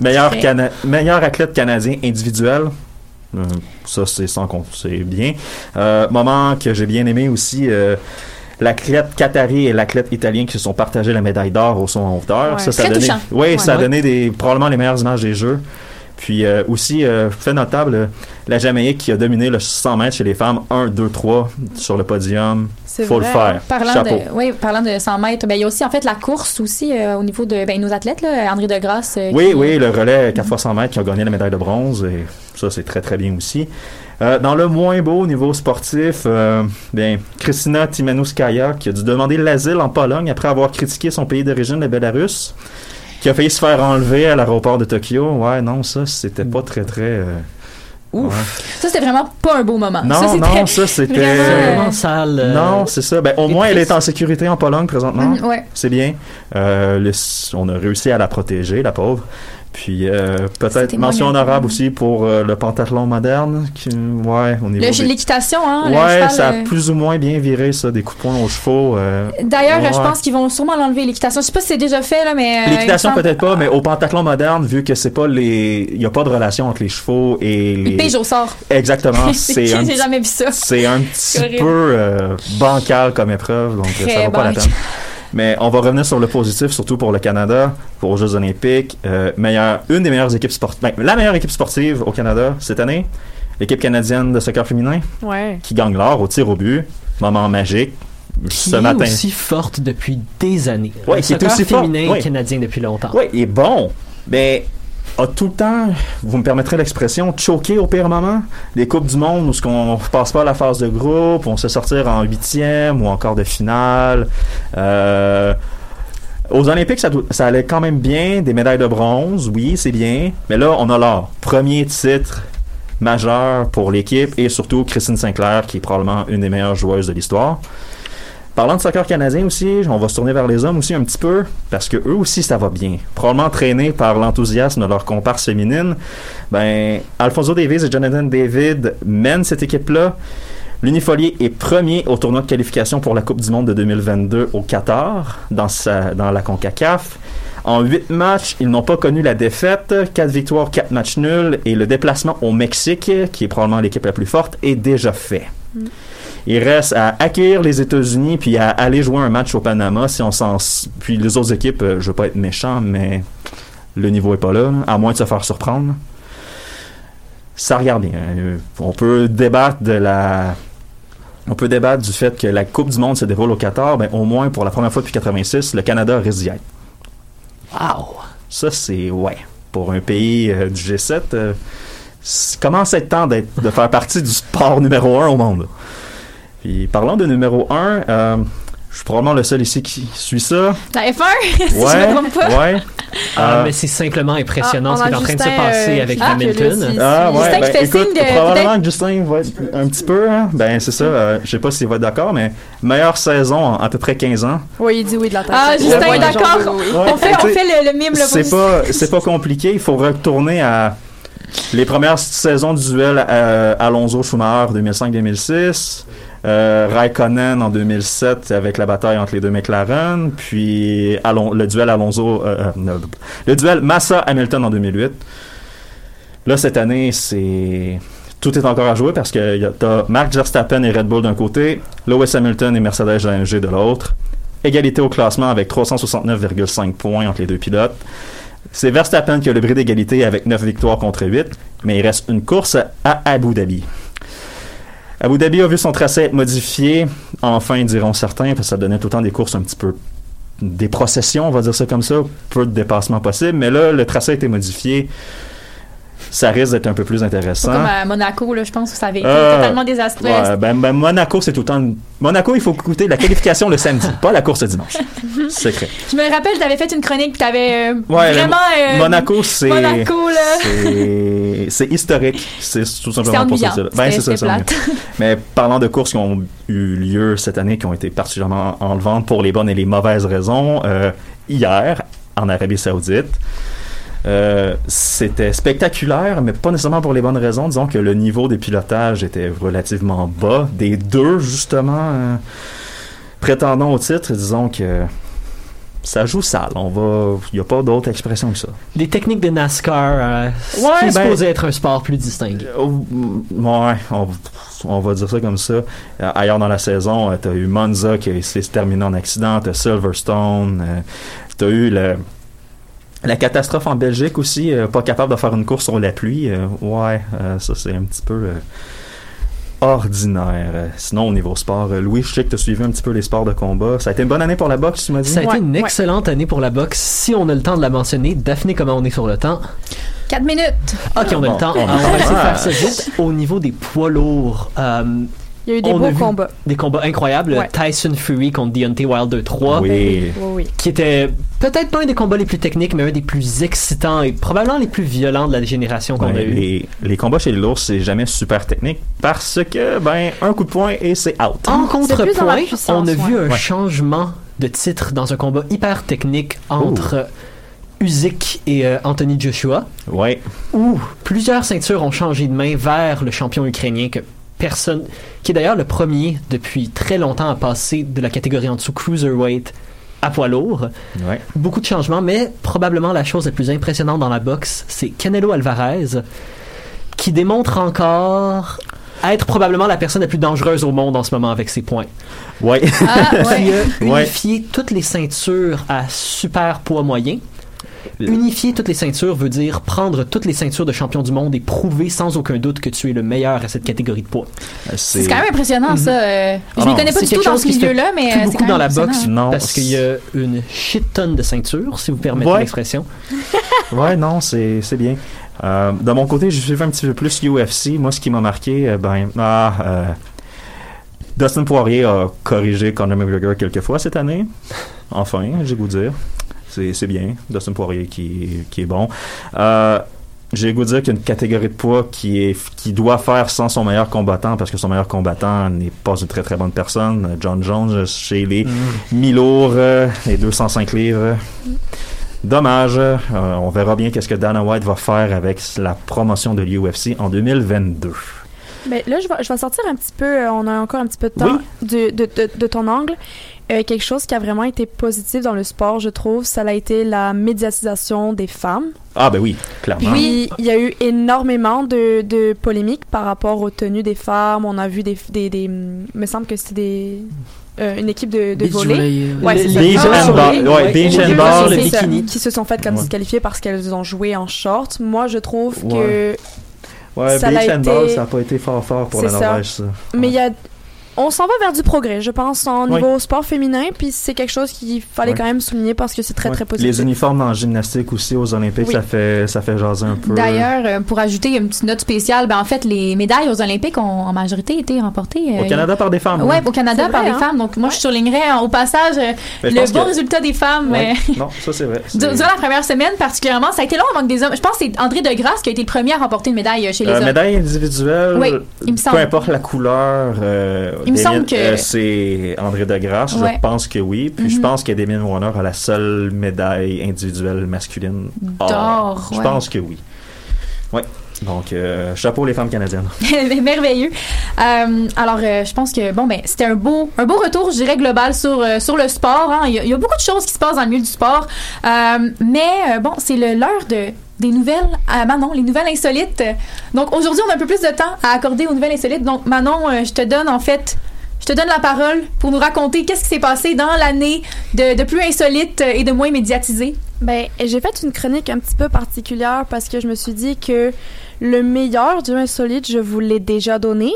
meilleur,
Très.
cana- meilleur athlète canadien individuel. Euh, ça, c'est sans c'est bien. Euh, moment que j'ai bien aimé aussi, euh, l'athlète qatari et l'athlète italien qui se sont partagés la médaille d'or au son en hauteur.
Ouais.
Ça, ça a donné, oui,
Ouais.
ça a
Ouais.
donné des, probablement les meilleures images des jeux. Puis euh, aussi, euh, fait notable, euh, la Jamaïque qui a dominé le 100 mètres chez les femmes, 1, 2, 3 sur le podium.
C'est
Faut le faire.
Parlant
Chapeau.
de, oui, parlant de 100 mètres, ben, il y a aussi en fait la course aussi au niveau de ben, nos athlètes, là, André Degrasse.
Oui,
qui-
oui, le relais 4 x 100 mètres qui a gagné la médaille de bronze. Et ça, c'est très, très bien aussi. Euh, dans le moins beau niveau sportif, euh, bien, Kristina Timanouskaya qui a dû demander l'asile en Pologne après avoir critiqué son pays d'origine, le Bélarus, qui a failli se faire enlever à l'aéroport de Tokyo. Ouais, non, ça, c'était pas très, très... euh,
Ouf.
ouais.
Ça, c'était vraiment pas un beau moment.
Non,
ça,
non, ça c'était.
vraiment,
sale. euh,
Non, c'est ça. Ben, au
et
moins, elle est en sécurité en Pologne présentement.
Mm, ouais.
C'est bien. Euh, le- on a réussi à la protéger, la pauvre. Puis euh, peut-être mention honorable aussi pour euh, le pentathlon moderne. Qui, ouais.
Le-
des-
L'équitation, hein.
Ouais,
cheval,
ça a
euh,
plus ou moins bien viré ça, des coups de poing aux chevaux. euh,
D'ailleurs,
ouais.
je pense qu'ils vont sûrement l'enlever, l'équitation. Je sais pas si c'est déjà fait, là, mais. euh,
L'équitation
semble-
peut-être pas, mais au pentathlon moderne, vu que c'est pas les, il y a pas de relation entre les chevaux et les.
Il pige au sort.
Exactement, c'est un
J'ai jamais vu ça.
C'est un petit peu euh, bancal comme épreuve, donc
Très
ça vaut pas la peine. Mais on va revenir sur le positif, surtout pour le Canada, pour aux Jeux Olympiques. Euh, meilleure, une des meilleures équipes sportives, la meilleure équipe sportive au Canada cette année, l'équipe canadienne de soccer féminin,
Ouais.
qui gagne l'or au tir au but. Moment magique.
Qui
ce
est
matin.
aussi forte depuis des années.
Ouais,
le
qui est aussi forte,
féminin
ouais.
canadien depuis longtemps.
Oui, il est bon. Mais a tout le temps, vous me permettrez l'expression, choqué au pire moment? Les Coupes du Monde où ce qu'on passe pas à la phase de groupe, on se sortir en huitième ou encore de finale. Euh, aux Olympiques, ça, allait quand même bien. Des médailles de bronze, oui, c'est bien. Mais là, on a l'or. Premier titre majeur pour l'équipe et surtout Christine Sinclair, qui est probablement une des meilleures joueuses de l'histoire. Parlant de soccer canadien aussi, on va se tourner vers les hommes aussi un petit peu, parce que eux aussi ça va bien. Probablement entraînés par l'enthousiasme de leur comparse féminine, ben Alfonso Davies et Jonathan David mènent cette équipe-là. L'Unifolier est premier au tournoi de qualification pour la Coupe du Monde de 2022 au Qatar, dans, sa, dans la CONCACAF. En huit matchs, ils n'ont pas connu la défaite. Quatre victoires, quatre matchs nuls. Et le déplacement au Mexique, qui est probablement l'équipe la plus forte, est déjà fait. Il reste à accueillir les États-Unis puis à aller jouer un match au Panama si on s'en puis les autres équipes euh, je veux pas être méchant mais le niveau est pas là, à moins de se faire surprendre. Ça regarde bien. Euh, on peut débattre de la on peut débattre du fait que la Coupe du monde se déroule au Qatar, ben au moins pour la première fois depuis 86, le Canada risque d'y être.
Wow.
Ça c'est ouais, pour un pays euh, du G7 euh, c'est- commence à être temps de faire partie du sport numéro un au monde? Puis parlant de numéro 1, euh, je suis probablement le seul ici qui suit ça.
La F1, si je me trompe pas.
ouais.
Ah,
Euh,
mais c'est simplement impressionnant
Ah,
ce qui est en train de se
Justin,
passer
euh,
avec
ah,
Hamilton.
Ah ouais,
Justin
ben,
qui fait
écoute,
signe de-
probablement que Justin va être un petit peu, hein. ben c'est ça, euh, je sais pas s'il va être d'accord, mais meilleure saison en à peu près 15 ans.
Oui, il dit oui de la tête.
Ah, Justin
Ouais,
est d'accord.
oui.
Ouais,
On fait, on
tu sais,
fait le, le mime, le
C'est pas, c'est pas compliqué, il faut retourner à les premières saisons du duel Alonso-Schumacher 2005-2006, euh, Raikkonen en 2007 avec la bataille entre les deux McLaren, puis le duel Alonso, euh, euh, le duel Massa-Hamilton en 2008. Là, cette année, c'est tout est encore à jouer parce que t'as Max Verstappen et Red Bull d'un côté, Lewis Hamilton et Mercedes AMG de l'autre. Égalité au classement avec 369,5 points entre les deux pilotes. C'est Verstappen qui a le bris d'égalité avec 9 victoires contre 8, mais il reste une course à Abu Dhabi. Abu Dhabi a vu son tracé être modifié, enfin diront certains, parce que ça donnait tout le temps des courses un petit peu des processions, on va dire ça comme ça, peu de dépassements possibles, mais là, le tracé a été modifié. Ça risque d'être un peu plus intéressant.
Comme à Monaco, là, je pense que ça avait été
Euh,
totalement désastreux.
ouais, ben, ben, Monaco, c'est tout le temps. une- Monaco, il faut écouter la qualification le samedi, pas la course le dimanche. Secret.
Je me rappelle, tu avais fait une chronique, tu avais
Ouais,
vraiment. euh,
Monaco, c'est.
Monaco, là.
c'est- historique. C'est tout simplement pour ça. Ben, c'est ça, ennuyant. Mais parlant de courses qui ont eu lieu cette année, qui ont été particulièrement enlevantes pour les bonnes et les mauvaises raisons, euh, hier, en Arabie Saoudite, euh, c'était spectaculaire, mais pas nécessairement pour les bonnes raisons. Disons que le niveau des pilotages était relativement bas. Des deux, justement, euh, prétendant au titre, disons que ça joue sale. On va, il n'y a pas d'autre expression que ça.
Des techniques de NASCAR, euh,
Ouais,
qui est
ben-
supposé être un sport plus distingué.
Mm, Ouais, on, on va dire ça comme ça. Euh, ailleurs dans la saison, tu as eu Monza qui s'est terminé en accident, tu Silverstone, tu as eu le, la catastrophe en Belgique aussi, euh, pas capable de faire une course sur la pluie. Euh, ouais, euh, ça c'est un petit peu euh, ordinaire. Sinon, au niveau sport, euh, Louis, je sais que tu as suivi un petit peu les sports de combat. Ça a été une bonne année pour la boxe, tu m'as dit?
Ça a été une excellente année pour la boxe. Si on a le temps de la mentionner, Daphné, comment on est sur le temps?
4 minutes.
Ok, on a
Bon,
le temps.
on
Alors, on va essayer de
Ah.
faire ça vite. Au niveau des poids lourds, euh,
Il y a eu des
on
beaux
vu
combats.
Des combats incroyables.
Ouais.
Tyson Fury contre Deontay Wilder 3.
Oui.
Oui, oui.
Qui était peut-être pas un des combats les plus techniques, mais un des plus excitants et probablement les plus violents de la génération qu'on
Ouais,
a eu.
les, les combats chez les lourds, c'est jamais super technique parce que, ben, un coup de poing et c'est out.
En contrepoint, on a vu
ouais.
un
Ouais.
changement de titre dans un combat hyper technique entre Usyk et euh, Anthony Joshua,
Ouais.
où plusieurs ceintures ont changé de main vers le champion ukrainien que personne, qui est d'ailleurs le premier depuis très longtemps à passer de la catégorie en dessous cruiserweight à poids lourd.
Ouais.
Beaucoup de changements, mais probablement la chose la plus impressionnante dans la boxe, c'est Canelo Alvarez, qui démontre encore être probablement la personne la plus dangereuse au monde en ce moment avec ses points.
Ouais.
Ah,
Qui a
Ouais.
unifié toutes les ceintures à super poids moyen. Unifier toutes les ceintures veut dire prendre toutes les ceintures de champion du monde et prouver sans aucun doute que tu es le meilleur à cette catégorie de poids.
C'est quand même impressionnant, ça. euh, je
Ah
ne connais pas du tout dans ce
qui se fait
milieu-là, mais
plus
euh, c'est
beaucoup
quand
dans
même
la
impressionnant.
boxe,
Non,
parce qu'il y a une shit tonne de ceintures, si vous permettez
Ouais.
l'expression.
Ouais, non, c'est c'est bien. Euh, de mon côté, j'ai suivi un petit peu plus UFC. Moi, ce qui m'a marqué, euh, ben, ah, euh, Dustin Poirier a corrigé Conor McGregor quelques fois cette année. Enfin, j'ai goût de dire. C'est c'est bien. Dustin Poirier qui, qui est bon. Euh, j'ai goût de dire qu'il y a une catégorie de poids qui est qui doit faire sans son meilleur combattant parce que son meilleur combattant n'est pas une très très bonne personne. John Jones chez les mi-lourds, euh, les 205 livres. Dommage. Euh, on verra bien qu'est-ce que Dana White va faire avec la promotion de l'UFC en 2022.
Mais là, je vais, je vais sortir un petit peu, euh, on a encore un petit peu de temps, du- de, de- de ton angle. Euh, quelque chose qui a vraiment été positif dans le sport, je trouve, ça a été la médiatisation des femmes.
Ah ben oui, clairement.
Puis, il y a eu énormément de, de polémiques par rapport aux tenues des femmes. On a vu des... des, des me semble que c'était des... euh, une équipe de, de volley.
euh,
Ouais, Ah, ouais.
ouais,
ouais,
beach
sur le
C'est ça,
bikini.
qui se sont faites comme
Ouais.
disqualifiées parce qu'elles ont joué en short. Moi, je trouve
Ouais.
que
Ouais,
ça
beach handball,
été-
ça n'a pas été fort fort pour la. Norvège, ça.
Mais il y a. On s'en va vers du progrès, je pense, en
Oui.
niveau sport féminin, puis c'est quelque chose qu'il fallait quand même souligner parce que c'est très, très positif.
Les uniformes en gymnastique aussi aux Olympiques,
Oui.
ça fait ça fait jaser un peu.
D'ailleurs, euh, pour ajouter une petite note spéciale, ben en fait, les médailles aux Olympiques ont en majorité été remportées. euh,
au Canada par des femmes.
Ouais,
oui.
au Canada par des
hein?
femmes. Donc, moi, je surlignerais euh, au passage euh, le bon
que-
résultat des femmes.
Ouais.
euh,
Non, ça c'est vrai.
Durant la première semaine, particulièrement, ça a été long avant que des hommes. Je pense que c'est André Degrasse qui a été le premier à remporter une médaille chez les
Euh,
hommes.
médaille individuelle,
Oui, il me semble.
peu importe la couleur, euh,
Il me semble que-
euh, c'est André Degrasse,
Ouais.
je pense que oui. Puis je
Mhm.
pense que Damien Warner a la seule médaille individuelle masculine.
D'or,
Je pense que oui. Ouais. Donc, euh, chapeau les femmes canadiennes.
Merveilleux. Euh, alors, euh, je pense que bon ben c'était un beau un beau retour, je dirais global sur euh, sur le sport. hein. Il, y a, il y a beaucoup de choses qui se passent dans le milieu du sport, Euh, mais euh, bon c'est le l'heure de des nouvelles à Manon, les nouvelles insolites. Donc aujourd'hui on a un peu plus de temps à accorder aux nouvelles insolites. Donc Manon, euh, je te donne en fait je te donne la parole pour nous raconter qu'est-ce qui s'est passé dans l'année de, de plus insolite et de moins médiatisé.
Ben, j'ai fait une chronique un petit peu particulière parce que je me suis dit que le meilleur du insolite, je vous l'ai déjà donné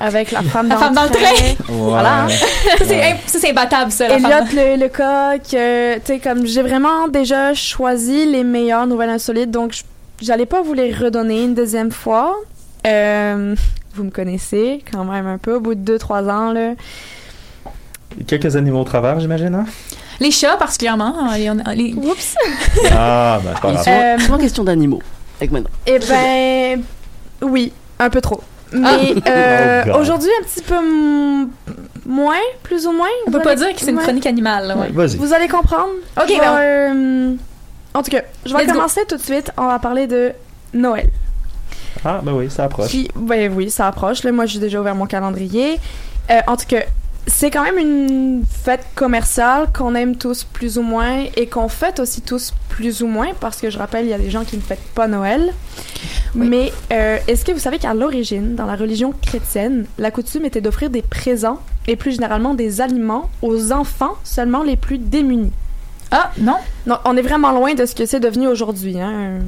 avec la femme
La
dans,
femme dans le train.
Voilà.
Ça, c'est imp- ça, c'est imbattable ça. la femme dans-
le, le coq, euh, tu sais, comme j'ai vraiment déjà choisi les meilleures nouvelles insolites, donc je, j'allais pas vous les redonner une deuxième fois. Euh, vous me connaissez quand même un peu au bout de 2-3 ans, là.
Quelques animaux au travers, j'imagine, hein?
Les chats, particulièrement. hein, les-
Oups!
Ah, ben, c'est pas grave.
Euh,
souvent question d'animaux. Avec maintenant.
Eh ben, oui, un peu trop. Mais
Ah.
euh,
Oh
aujourd'hui, un petit peu m- moins, plus ou moins.
On peut pas
allez-
dire que c'est une
ouais.
chronique animale. là, ouais.
Vas-y.
Vous allez comprendre.
Ok,
vais,
ben-
euh, en tout cas, je vais
Let's go.
commencer tout de suite. On va parler de Noël.
Ah, ben oui, ça approche.
Qui, ben oui, ça approche. Là, moi, j'ai déjà ouvert mon calendrier. Euh, en tout cas, c'est quand même une fête commerciale qu'on aime tous plus ou moins et qu'on fête aussi tous plus ou moins parce que je rappelle, il y a des gens qui ne fêtent pas Noël. Mais euh, est-ce que vous savez qu'à l'origine, dans la religion chrétienne, la coutume était d'offrir des présents et plus généralement des aliments aux enfants seulement les plus démunis?
Ah, non?
Non, on est vraiment loin de ce que c'est devenu aujourd'hui. Hein.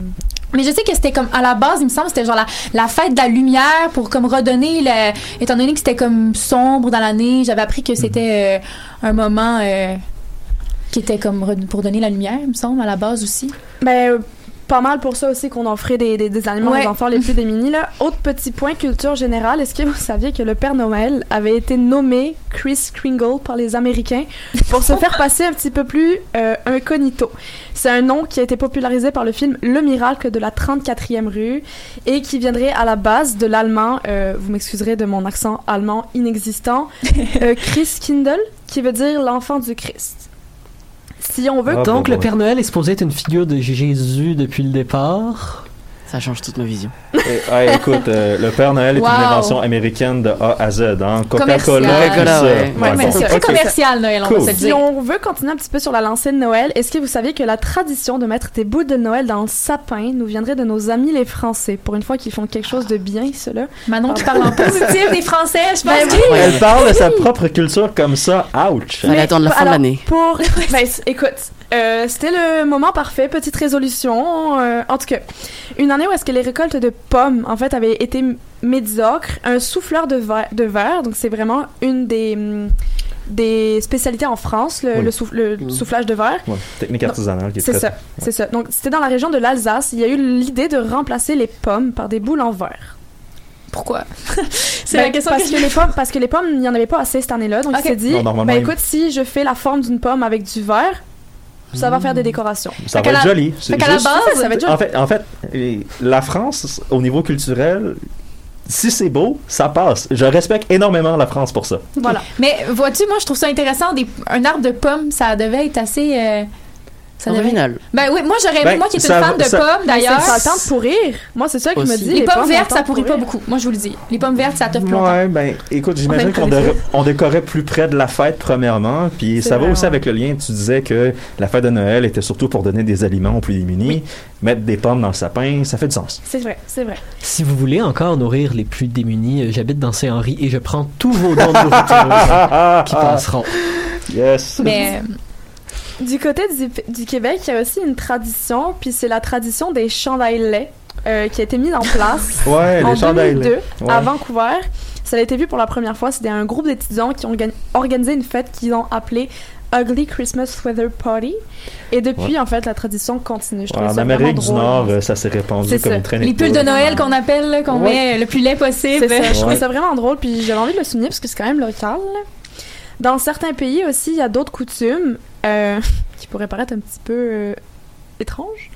Mais je sais que c'était comme à la base, il me semble, c'était genre la, la fête de la lumière pour comme redonner le, étant donné que c'était comme sombre dans l'année, j'avais appris que c'était euh, un moment euh, qui était comme pour donner la lumière, il me semble, à la base aussi.
Ben, pas mal pour ça aussi qu'on offrait des, des, des aliments
Ouais.
aux enfants les plus démunis. Là. Autre petit point culture générale, est-ce que vous saviez que le Père Noël avait été nommé Chris Kringle par les Américains pour se faire passer un petit peu plus euh, incognito? C'est un nom qui a été popularisé par le film Le Miracle de la 34e rue et qui viendrait à la base de l'allemand, euh, vous m'excuserez de mon accent allemand inexistant, euh, Chris Kindle, qui veut dire l'enfant du Christ. Si on veut...
Donc, le Père Noël est supposé être une figure de Jésus depuis le départ.
Ça change toute ma vision.
Eh, ah, écoute, euh, le Père Noël est
Wow.
une invention américaine de A à Z. Hein? Coca-Cola,
Commercial.
tout
Coca-Cola,
ça.
ouais.
Ouais, mais
bon.
c'est
Très commercial, Noël, on
Cool.
va se le
Si on veut continuer un petit peu sur la lancée de Noël, est-ce que vous saviez que la tradition de mettre des bouts de Noël dans le sapin nous viendrait de nos amis les Français? Pour une fois qu'ils font quelque chose de bien, ceux-là?
Manon qui parle en positif des Français, je pense
Ben
que
oui.
Elle parle de sa propre culture comme ça. Ouch!
Fallait attendre la fin de l'année.
Pour... ben, écoute, euh, c'était le moment parfait, petite résolution. euh, en tout cas, une année où est-ce que les récoltes de pommes, en fait, avaient été médiocres. Un souffleur de verre, de verre donc c'est vraiment une des... des spécialités en France, le,
Oui.
le souff- le
Mhm.
soufflage de verre.
Ouais, technique artisanale qui est
C'est
très-
ça,
ouais.
c'est ça. Donc, c'était dans la région de l'Alsace. Il y a eu l'idée de remplacer les pommes par des boules en verre.
Pourquoi? C'est
Ben,
la question
parce
que
les pommes, parce que les pommes, il n'y en avait pas assez cette année-là. Donc,
Ok.
il s'est dit,
Non,
ben
il-
écoute, si je fais la forme d'une pomme avec du verre, ça va faire des décorations.
Ça
Fait
va être
la-
joli.
Fait qu'à la base, ça va être joli.
En fait, en fait, la France, au niveau culturel, si c'est beau, ça passe. Je respecte énormément la France pour ça.
Voilà.
Mais vois-tu, moi, je trouve ça intéressant. Des, un arbre de pommes, ça devait être assez. euh, ça devait-
Original.
Ben oui, moi, j'aurais aimé,
Ben,
moi qui est
ça-
une fan de
ça-
pommes, d'ailleurs.
Ça a le temps de pourrir. Moi, c'est ça qui me
Aussi.
dit.
Les, pommes vertes, ça pourrit pas beaucoup. Moi, je vous le dis. Les pommes vertes, ça te plus longtemps.
Ouais, ben, écoute, j'imagine
On
qu'on on décorait plus près de la fête, premièrement. Puis ça va aussi
ouais.
avec le lien. Tu disais que la fête de Noël était surtout pour donner des aliments aux plus démunis. Mettre des pommes dans le sapin, ça fait du sens.
C'est vrai, c'est vrai.
Si vous voulez encore nourrir les plus démunis, euh, j'habite dans Saint-Henri et je prends tous vos dons de nourriture qui passeront.
Yes.
Mais
Du côté du, du Québec, il y a aussi une tradition, puis c'est la tradition des chandails laits euh, qui a été mise en place
Ouais,
en
les chandails
2002
laits. Ouais.
à Vancouver. Ça a été vu pour la première fois. C'était un groupe d'étudiants qui ont organisé une fête qu'ils ont appelée Ugly Christmas Weather Party. Et depuis,
Ouais.
en fait, la tradition continue. Je
Ouais,
trouve
en
ça
Amérique
vraiment
du
drôle.
Nord, euh, ça s'est répandu comme
ça.
une traînée
les pulls de. Noël qu'on appelle, qu'on
Ouais.
met le plus laid possible.
Ça. Je trouvais ça vraiment drôle, puis j'avais envie de le souligner parce que c'est quand même local. Dans certains pays aussi, il y a d'autres coutumes euh, qui pourraient paraître un petit peu euh, étranges.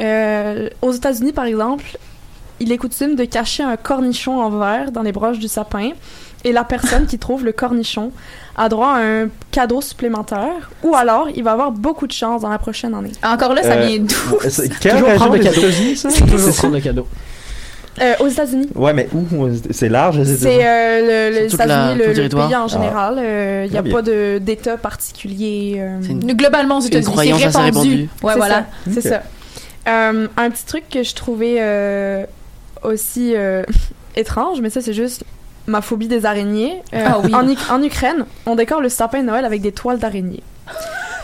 Euh, aux États-Unis, par exemple, il est coutume de cacher un cornichon en verre dans les broches du sapin. Et la personne qui trouve le cornichon a droit à un cadeau supplémentaire. Ou alors, il va avoir beaucoup de chance dans la prochaine année.
Encore là, ça
Euh,
vient d'où?
c'est-
Toujours prendre le
des
cadeau.
États-Unis, ça?
Toujours
C'est-
prendre le cadeau.
Euh, aux États-Unis.
Ouais, mais où? C'est large, les
C'est
États-Unis?
euh, le, les États-Unis, le,
le
le
territoire?
pays en
Ah.
général. euh, Il n'y a
Très bien.
pas de- d'État particulier. euh,
C'est une-
Globalement aux États-Unis, c'est répandu. Ouais,
c'est
voilà.
ça, C'est ça. Euh, un petit truc que je trouvais euh, aussi euh, étrange, mais ça, c'est juste ma phobie des araignées. Euh,
Ah oui.
en, Uk- en Ukraine, on décore le sapin de Noël avec des toiles d'araignées.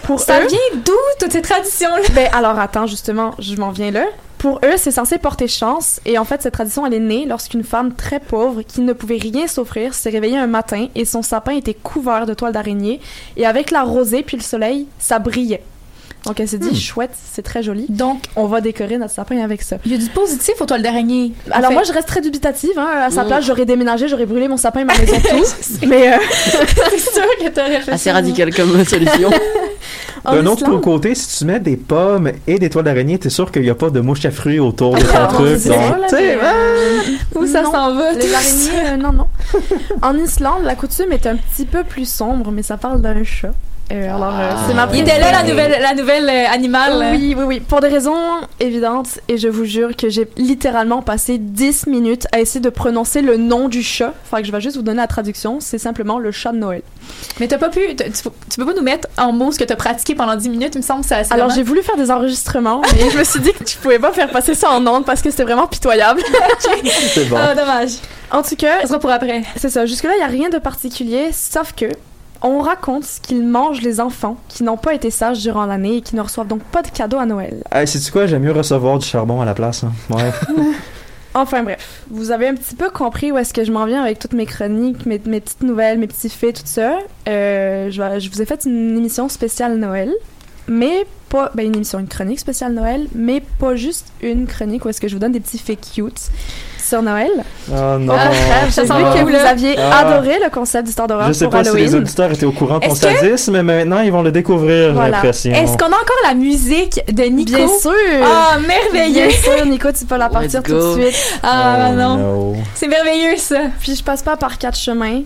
Pour
Ça
eux,
vient d'où, toutes ces traditions-là?
ben alors attends, justement, je m'en viens là. Pour eux, c'est censé porter chance, et en fait, cette tradition, elle est née lorsqu'une femme très pauvre, qui ne pouvait rien s'offrir, s'est réveillée un matin, et son sapin était couvert de toiles d'araignée, et avec la rosée puis le soleil, ça brillait. Donc elle s'est dit,
Hmm.
chouette, c'est très joli. Donc on va décorer notre sapin avec ça.
Il y a du positif aux toiles d'araignée.
Alors
fait.
moi, je reste très dubitative. Hein. À sa
Mm.
place, j'aurais déménagé, j'aurais brûlé mon sapin et ma maison tout. Mais euh,
c'est sûr que t'aurais fait
Assez
ça.
radical comme solution.
D'un autre
Islande-
côté, si tu mets des pommes et des toiles d'araignée, t'es sûr qu'il n'y a pas de mouches à fruits autour de ton
Ah,
truc.
c'est
donc, sais,
mais, euh,
Où ça s'en va,
Les araignées, euh, non, non. en Islande, la coutume est un petit peu plus sombre, mais ça parle d'un chat. Euh, alors, euh, c'est ma
Il était là, la nouvelle, la nouvelle euh, animale.
Oui, oui, oui. Pour des raisons évidentes, et je vous jure que j'ai littéralement passé 10 minutes à essayer de prononcer le nom du chat. Fait que je vais juste vous donner la traduction. C'est simplement le chat de Noël.
Mais t'as pas pu. Tu, tu peux pas nous mettre en mots ce que t'as pratiqué pendant 10 minutes, il me semble que ça.
Alors, j'ai voulu faire des enregistrements, mais je me suis dit que tu pouvais pas faire passer ça en ondes parce que c'était vraiment pitoyable.
C'est bon.
Ah, dommage.
En tout cas,
Ça sera pour après.
c'est ça. Jusque-là, il n'y a rien de particulier, sauf que on raconte ce qu'ils mangent les enfants qui n'ont pas été sages durant l'année et qui ne reçoivent donc pas de cadeaux à Noël.
Hey, sais-tu quoi? J'aime mieux recevoir du charbon à la place. hein. Ouais.
Enfin bref, vous avez un petit peu compris où est-ce que je m'en viens avec toutes mes chroniques, mes, mes petites nouvelles, mes petits faits, tout ça. Euh, je, je vous ai fait une émission spéciale Noël, mais pas... Ben une émission, une chronique spéciale Noël, mais pas juste une chronique où est-ce que je vous donne des petits faits cute sur Noël.
Oh non.
Au contraire,
ça
j'ai vu que vous aviez
Ah.
adoré le concept d'histoire d'horreur
Je sais
pour
pas si
Halloween.
les auditeurs étaient au courant de ton
que-
sadisme, mais maintenant ils vont le découvrir, j'ai
Voilà.
l'impression.
Est-ce qu'on a encore la musique de Nico?
Bien sûr!
Ah, merveilleux!
Bien sûr, Nico, tu peux la partir tout de suite.
Ah,
Oh,
non.
no.
C'est merveilleux, ça.
Puis je passe pas par quatre chemins.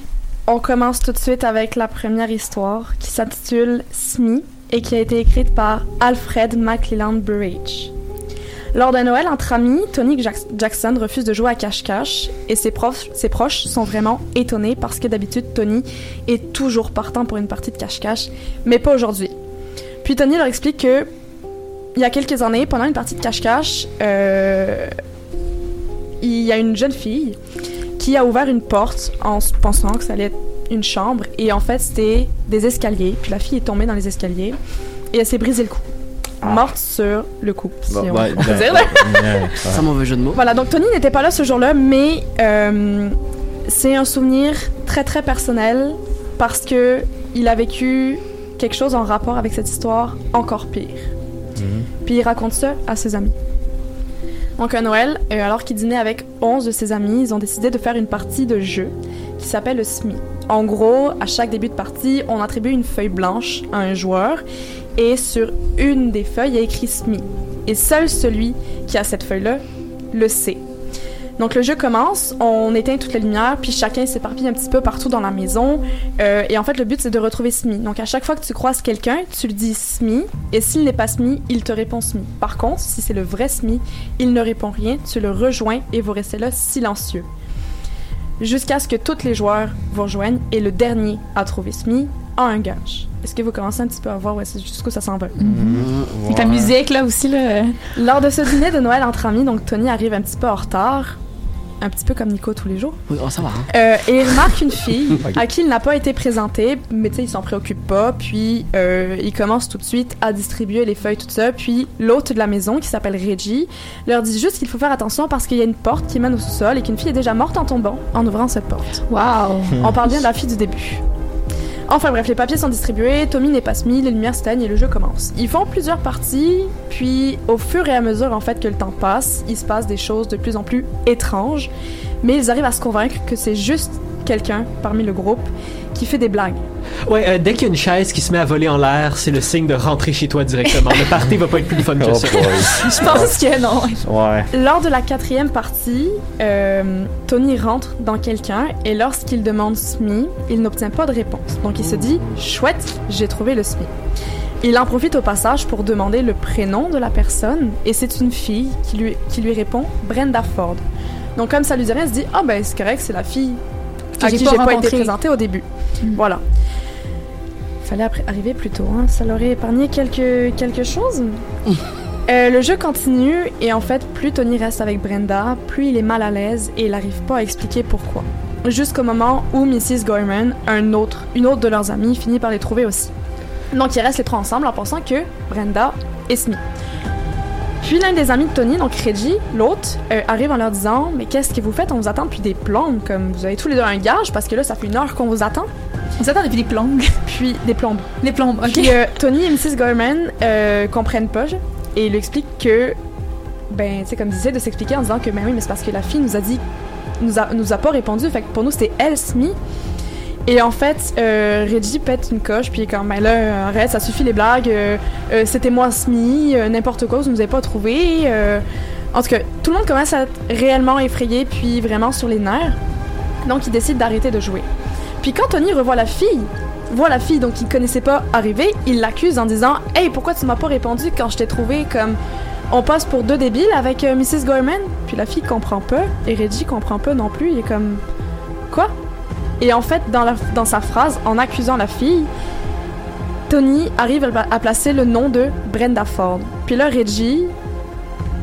On commence tout de suite avec la première histoire qui s'intitule Smee et qui a été écrite par Alfred McLelland Burrage. Lors d'un Noël entre amis, Tony Jack- Jackson refuse de jouer à cache-cache et ses, proches- sont vraiment étonnés parce que d'habitude Tony est toujours partant pour une partie de cache-cache, mais pas aujourd'hui. Puis Tony leur explique que il y a quelques années, pendant une partie de cache-cache, euh, il y a une jeune fille qui a ouvert une porte en pensant que ça allait être une chambre et en fait c'était des escaliers puis la fille est tombée dans les escaliers et elle s'est brisé le cou morte sur le coup si
Bon,
on, peut dire.
Sans mauvais jeu de mots.
voilà donc Tony n'était pas là ce jour-là mais euh, c'est un souvenir très très personnel parce que il a vécu quelque chose en rapport avec cette histoire encore pire
Mhm.
puis il raconte ça à ses amis. Donc un Noël, euh, alors qu'il dînait avec 11 de ses amis, ils ont décidé de faire une partie de jeu qui s'appelle le SMI. En gros, à chaque début de partie, on attribue une feuille blanche à un joueur et sur une des feuilles, il y a écrit SMI. Et seul celui qui a cette feuille-là le sait. Donc le jeu commence, on éteint toutes les lumières, puis chacun s'éparpille un petit peu partout dans la maison. Euh, et en fait, le but, c'est de retrouver Smee. Donc à chaque fois que tu croises quelqu'un, tu lui dis Smee, et s'il n'est pas Smee, il te répond Smee. Par contre, si c'est le vrai Smee, il ne répond rien, tu le rejoins et vous restez là silencieux. Jusqu'à ce que tous les joueurs vous rejoignent et le dernier à trouver Smee a un gage. Est-ce que vous commencez un petit peu à voir où est-ce- jusqu'où ça s'en va?
Et ta musique, là aussi, là.
Lors de ce dîner de Noël entre amis, donc Tony arrive un petit peu en retard, un petit peu comme Nico tous les jours.
Oui, oh, ça va. hein.
Euh, et il remarque une fille à qui il n'a pas été présenté, mais tu sais, il s'en préoccupe pas. Puis euh, il commence tout de suite à distribuer les feuilles, tout ça. Puis l'hôte de la maison, qui s'appelle Reggie, leur dit juste qu'il faut faire attention parce qu'il y a une porte qui mène au sous-sol et qu'une fille est déjà morte en tombant en ouvrant cette porte.
Wow!
On parle bien de la fille du début. Enfin bref, les papiers sont distribués, Tommy n'est pas mis, les lumières s'éteignent et le jeu commence. Ils font plusieurs parties, puis au fur et à mesure en fait que le temps passe, il se passe des choses de plus en plus étranges, mais ils arrivent à se convaincre que c'est juste quelqu'un parmi le groupe qui fait des blagues.
Ouais, euh, dès qu'il y a une chaise qui se met à voler en l'air, c'est le signe de rentrer chez toi directement. Le party va pas être plus fun que
Oh
ça.
Je pense que non.
Ouais.
Lors de la quatrième partie, euh, Tony rentre dans quelqu'un et lorsqu'il demande SMI, il n'obtient pas de réponse. Donc il se dit Chouette, j'ai trouvé le SMI. Il en profite au passage pour demander le prénom de la personne et c'est une fille qui lui, qui lui répond Brenda Ford. Donc comme ça lui dit rien, il se dit Ah ben c'est correct, c'est la fille à qui j'ai pas été présentée au début. Voilà. Fallait arriver plus tôt, hein. ça leur aurait épargné quelque, quelque chose. Euh, le jeu continue et en fait, plus Tony reste avec Brenda, plus il est mal à l'aise et il n'arrive pas à expliquer pourquoi. Jusqu'au moment où Mrs. Gorman, un autre, une autre de leurs amies, finit par les trouver aussi. Donc ils restent les trois ensemble en pensant que Brenda est Smee. Puis l'un des amis de Tony, donc Reggie, l'autre, euh, arrive en leur disant Mais qu'est-ce que vous faites? On vous attend depuis des plombes, comme vous avez tous les deux un gage, parce que là, ça fait une heure qu'on vous attend.
Vous attendez depuis des plombes.
Puis des plombes.
Des plombes, ok.
Puis euh, Tony et Mrs. Gorman euh, comprennent pas et lui explique que, ben, tu sais, comme ils essaient de s'expliquer en disant que, ben oui, mais c'est parce que la fille nous a dit, nous a, nous a pas répondu, fait que pour nous c'était elle, Smee. Et en fait, euh, Reggie pète une coche, puis comme, ben là, euh, arrête, ça suffit les blagues, euh, c'était moi, euh, n'importe quoi, vous nous avez pas trouvé. En tout cas, tout le monde commence à être réellement effrayé, puis vraiment sur les nerfs. Donc il décide d'arrêter de jouer. Puis quand Tony revoit la fille, voit la fille donc il connaissait pas arriver, il l'accuse en disant Hey, pourquoi tu m'as pas répondu quand je t'ai trouvé comme on passe pour deux débiles avec Mrs. Gorman Puis la fille comprend pas et Reggie comprend pas non plus. Il est comme Quoi Et en fait, dans, sa phrase, en accusant la fille, Tony arrive à, placer le nom de Brenda Ford. Puis là, Reggie,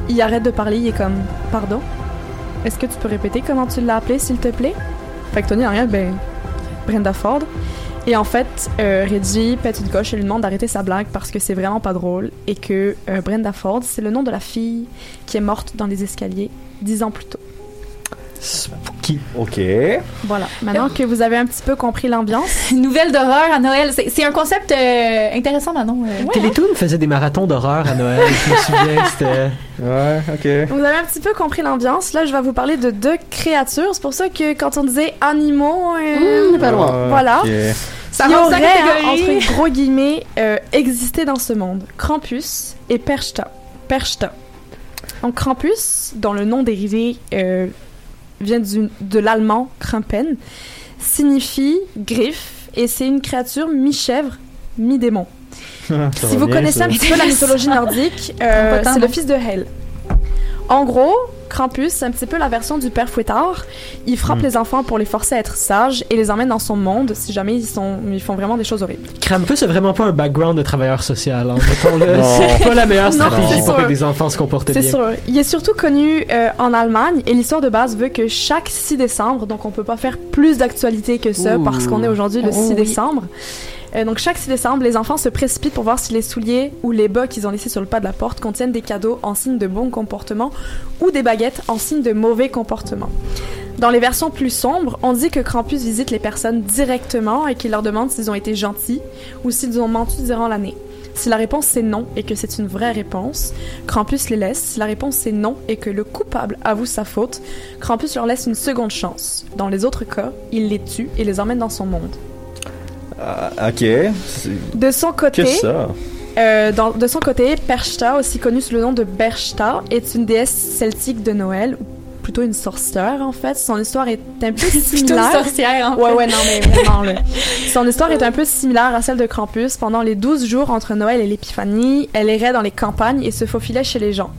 il arrête de parler, il est comme Pardon? Est-ce que tu peux répéter comment tu l'as appelé, s'il te plaît? Fait que Tony, en rien, ben, Brenda Ford. Et en fait, euh, Reggie pète une coche et lui demande d'arrêter sa blague parce que c'est vraiment pas drôle et que euh, Brenda Ford, c'est le nom de la fille qui est morte dans les escaliers dix ans plus tôt.
Spooky. OK.
Voilà. Maintenant que vous avez un petit peu compris l'ambiance.
Nouvelle d'horreur à Noël. C'est un concept euh, intéressant, Manon. euh.
Télétoon faisait des marathons d'horreur à Noël, je me souviens, c'était...
Ouais, ok.
Vous avez un petit peu compris l'ambiance. Là, je vais vous parler de deux créatures. C'est pour ça que quand on disait animaux, euh,
Mmh, pas loin.
Voilà.
Ok.
Ça aurait, hein, entre gros guillemets, euh, existé dans ce monde. Krampus et Perchta. Perchta. Donc Krampus, dont le nom dérivé euh, vient du- de l'allemand Krampen, signifie griffe et c'est une créature mi-chèvre, mi-démon. Si vous connaissez un petit peu la mythologie nordique, euh, c'est le fils de Hel. En gros, Krampus, c'est un petit peu la version du père fouettard. Il frappe
Hmm.
les enfants pour les forcer à être sages et les emmène dans son monde si jamais ils, sont, ils font vraiment des choses horribles.
Krampus a vraiment pas un background de travailleur social, hein. C'est pas la meilleure stratégie
c'est
pour que des enfants se comportent
C'est
bien.
sûr. Il est surtout connu euh, en Allemagne et l'histoire de base veut que chaque 6 décembre, donc on peut pas faire plus d'actualité que ça
Ouh.
parce qu'on est aujourd'hui le
Oh
6
oui.
Euh, donc chaque 6 décembre, les enfants se précipitent pour voir si les souliers ou les bas qu'ils ont laissés sur le pas de la porte contiennent des cadeaux en signe de bon comportement ou des baguettes en signe de mauvais comportement. Dans les versions plus sombres, on dit que Krampus visite les personnes directement et qu'il leur demande s'ils ont été gentils ou s'ils ont menti durant l'année. Si la réponse c'est non et que c'est une vraie réponse, Krampus les laisse. Si la réponse c'est non et que le coupable avoue sa faute, Krampus leur laisse une seconde chance. Dans les autres cas, il les tue et les emmène dans son monde.
Ah, ok. C'est-
De son côté,
Qu'est-ce que ça?
euh, dans- de son côté, Perchta, aussi connue sous le nom de Berchta, est une déesse celtique de Noël, ou plutôt une sorcière en fait. Son histoire est un peu
Plutôt
similaire.
une sorcière, en
Ouais,
fait.
ouais, non, mais vraiment, là. Son histoire est un peu similaire à celle de Krampus. Pendant les 12 jours entre Noël et l'Épiphanie, elle errait dans les campagnes et se faufilait chez les gens.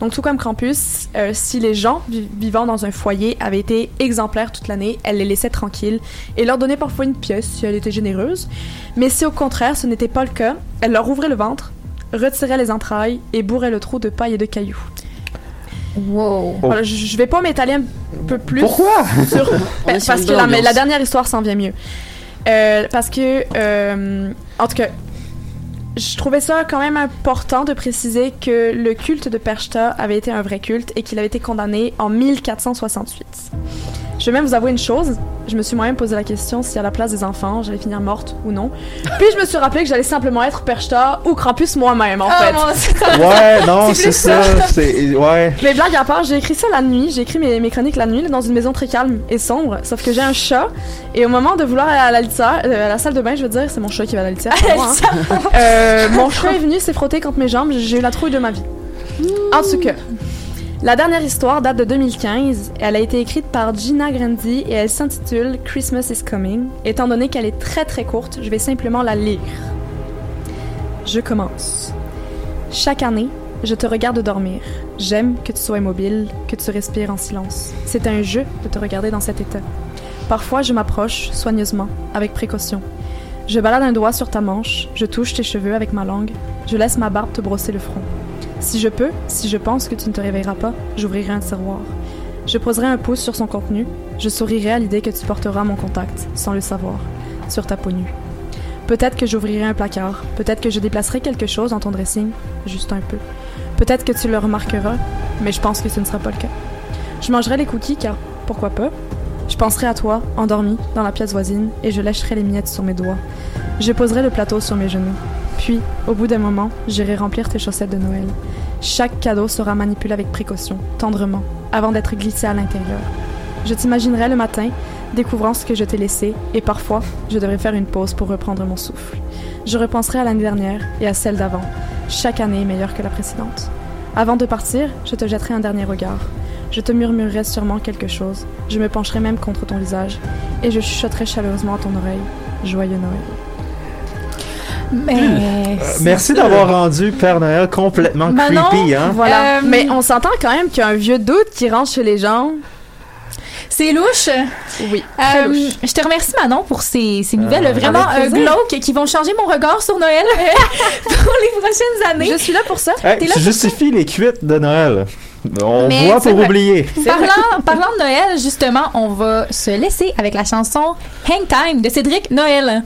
Donc, tout comme Krampus, euh, si les gens vi- vivant dans un foyer avaient été exemplaires toute l'année, elle les laissait tranquilles et leur donnait parfois une pièce si elle était généreuse. Mais si au contraire ce n'était pas le cas, elle leur ouvrait le ventre, retirait les entrailles et bourrait le trou de paille et de cailloux.
Wow.
Voilà, je, je vais pas m'étaler un peu plus.
Pourquoi?
sur- Ben, parce que la, dernière histoire s'en vient mieux. Euh, parce que, euh, en tout cas, je trouvais ça quand même important de préciser que le culte de Perchta avait été un vrai culte et qu'il avait été condamné en 1468. Je vais même vous avouer une chose, je me suis moi-même posé la question si à la place des enfants, j'allais finir morte ou non. Puis je me suis rappelé que j'allais simplement être Perchta ou Krampus moi-même en
Ah,
fait.
Ouais, non,
C'est
ça. C'est. Ouais.
Mais blague à part, j'ai écrit ça la nuit, j'ai écrit mes, mes chroniques la nuit dans une maison très calme et sombre, sauf que j'ai un chat et au moment de vouloir aller à la litière, euh, à la salle de bain, je veux dire, c'est mon chat qui va à la litière, moi, hein. Euh, mon chat est venu s'est frotté contre mes jambes, j'ai eu la trouille de ma vie. En tout cas, la dernière histoire date de 2015. Elle a été écrite par Gina Grandi et elle s'intitule Christmas is Coming. Étant donné qu'elle est très très courte, je vais simplement la lire. Je commence. Chaque année, je te regarde dormir. J'aime que tu sois immobile, que tu respires en silence. C'est un jeu de te regarder dans cet état. Parfois, je m'approche, soigneusement, avec précaution. Je balade un doigt sur ta manche, je touche tes cheveux avec ma langue, je laisse ma barbe te brosser le front. Si je peux, si je pense que tu ne te réveilleras pas, j'ouvrirai un tiroir. Je poserai un pouce sur son contenu, je sourirai à l'idée que tu porteras mon contact, sans le savoir, sur ta peau nue. Peut-être que j'ouvrirai un placard, peut-être que je déplacerai quelque chose dans ton dressing, juste un peu. Peut-être que tu le remarqueras, mais je pense que ce ne sera pas le cas. Je mangerai les cookies car pourquoi pas? Je penserai à toi, endormi, dans la pièce voisine, et je lècherai les miettes sur mes doigts. Je poserai le plateau sur mes genoux. Puis, au bout d'un moment, j'irai remplir tes chaussettes de Noël. Chaque cadeau sera manipulé avec précaution, tendrement, avant d'être glissé à l'intérieur. Je t'imaginerai le matin, découvrant ce que je t'ai laissé, et parfois, je devrais faire une pause pour reprendre mon souffle. Je repenserai à l'année dernière et à celle d'avant. Chaque année est meilleure que la précédente. Avant de partir, je te jetterai un dernier regard. Je te murmurerai sûrement quelque chose. Je me pencherai même contre ton visage. Et je chuchoterai chaleureusement à ton oreille. Joyeux Noël.
Mais.
Euh, merci d'avoir rendu Père Noël complètement
Manon,
creepy, hein?
Voilà.
Euh,
Mais on s'entend quand même qu'il y a un vieux doute qui rentre chez les gens.
C'est louche.
Oui.
Euh, je te remercie Manon pour ces, ces nouvelles
Euh,
vraiment euh, glauques qui vont changer mon regard sur Noël pour les prochaines années.
Je suis là pour ça.
Hey,
là
tu justifies les cuites de Noël. On
Mais
voit pour
vrai.
oublier.
Parlant, parlant de Noël, justement, on va se laisser avec la chanson Hang Time de Cédric Noël.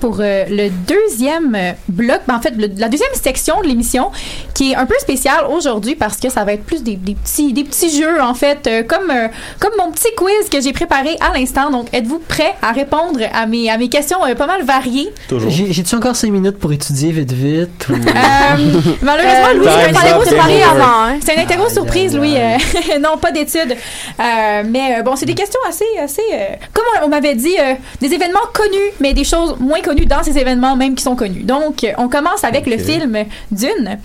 Pour euh, le deuxième bloc, ben, en fait, la deuxième section de l'émission, qui est un peu spéciale aujourd'hui parce que ça va être plus des, des petits, des petits jeux, en fait, euh, comme, euh, comme mon petit quiz que j'ai préparé à l'instant. Donc, êtes-vous prêts à répondre à mes, à mes questions euh, pas mal variées?
J'ai- J'ai-tu encore 5 minutes pour étudier vite vite? ou-
Euh, malheureusement,
Euh,
Louis, c'est un interro préparé avant. hein? C'est un interro surprise, Louis. non, pas d'études. Euh, mais euh, bon, c'est des questions assez, assez. euh, comme on, on m'avait dit, euh, des événements connus, mais des choses moins connues dans ces événements même qui sont connus. Donc, on commence avec le film Dune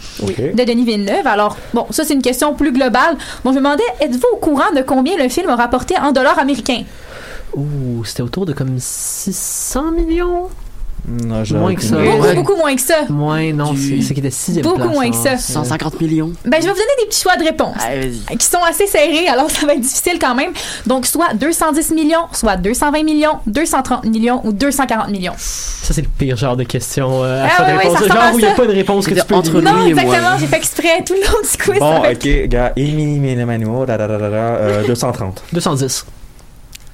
De Denis Villeneuve. Alors, bon, ça c'est une question plus globale. Bon, je me demandais, êtes-vous au courant de combien le film a rapporté en dollars américains?
Ouh, c'était autour de comme 600 millions?
Non,
Moins que ça.
Beaucoup, beaucoup moins que ça.
Moins, non, c'est c'est qu'il était sixième
Beaucoup
place,
moins que
hein.
ça.
150 millions.
Ben, je vais vous donner des petits choix de réponse. Qui sont assez serrés, alors ça va être difficile quand même. Donc, soit 210 millions, soit 220 millions, 230 millions ou 240 millions.
Ça, c'est le pire genre de question euh, à
Ah
faire
ouais, ouais, ça
genre où il n'y a pas de réponse que tu peux
entre.
Non, exactement, j'ai fait exprès tout le long du quiz.
Bon, ok, gars, Émilie Mélemano, da, da, da, da, da, euh, 230.
210.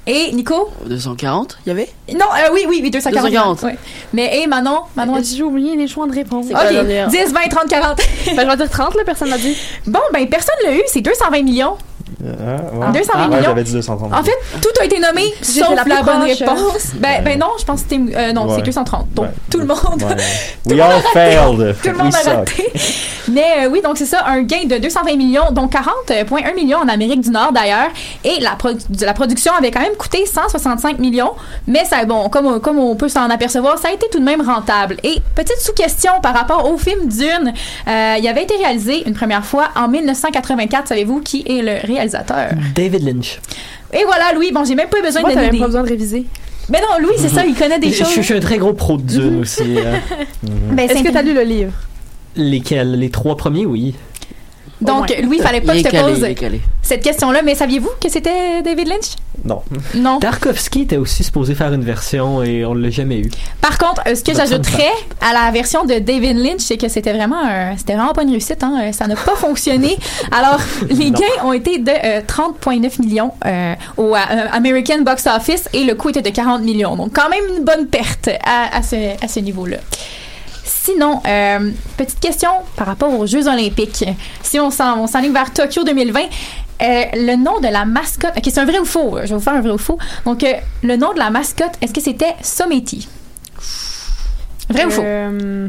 Et Nico?
240, il y avait?
Non, euh, oui, oui, oui, 240.
240.
ouais. Mais, et Manon? Manon
J'ai oublié les choix de réponse.
Ok, 10, 20, 30, 40.
ben, je vais dire 30, là, personne l'a dit.
Bon, ben, personne l'a eu, c'est 220 millions.
Euh, ouais.
220
Ouais,
millions.
j'avais dit 230.
En fait, tout a été nommé, sauf la, bonne
proche.
réponse. Ben, ben non, je pense que c'était. euh, non,
Ouais.
c'est 230. Donc,
Ouais.
tout le monde.
Ouais.
Tout
We all failed.
Tout le
We
monde a raté. Mais euh, oui, donc c'est ça, un gain de 220 millions, donc 40,1 millions en Amérique du Nord d'ailleurs. Et la, la production avait quand même coûté 165 millions. Mais ça, bon, comme, comme on peut s'en apercevoir, ça a été tout de même rentable. Et petite sous-question par rapport au film Dune, euh, il avait été réalisé une première fois en 1984. Savez-vous qui est le réalisateur?
David Lynch.
Et voilà, Louis, bon, j'ai même pas besoin
Moi,
de
t'avais
donner des...
pas besoin de réviser.
Mais non, Louis, c'est ça, il connaît des
Je,
choses.
je suis un très gros pro de Dune aussi. euh.
Ben,
Est-ce que t'as lu le livre?
Lesquels? Les trois premiers, oui.
Donc. Louis, il fallait pas que je te
calé,
pose cette question-là, mais saviez-vous que c'était David Lynch?
Non.
Non.
Tarkovsky était aussi supposé faire une version et on l'a jamais eu.
Par contre, euh, ce que j'ajouterais à la version de David Lynch, c'est que c'était vraiment, un- c'était vraiment pas une réussite. Hein? Euh, Ça n'a pas fonctionné. Alors, les
Non.
gains ont été de euh, 30,9 millions euh, au euh, American Box Office et le coût était de 40 millions. Donc, quand même une bonne perte à, à ce, à ce niveau-là. Sinon, euh, petite question par rapport aux Jeux Olympiques. Si on s'en- on s'enligne vers Tokyo 2020, euh, le nom de la mascotte. Ok, c'est un vrai ou faux. Je vais vous faire un vrai ou faux. Donc, euh, le nom de la mascotte, est-ce que c'était Someti? Vrai ou faux?
Euh,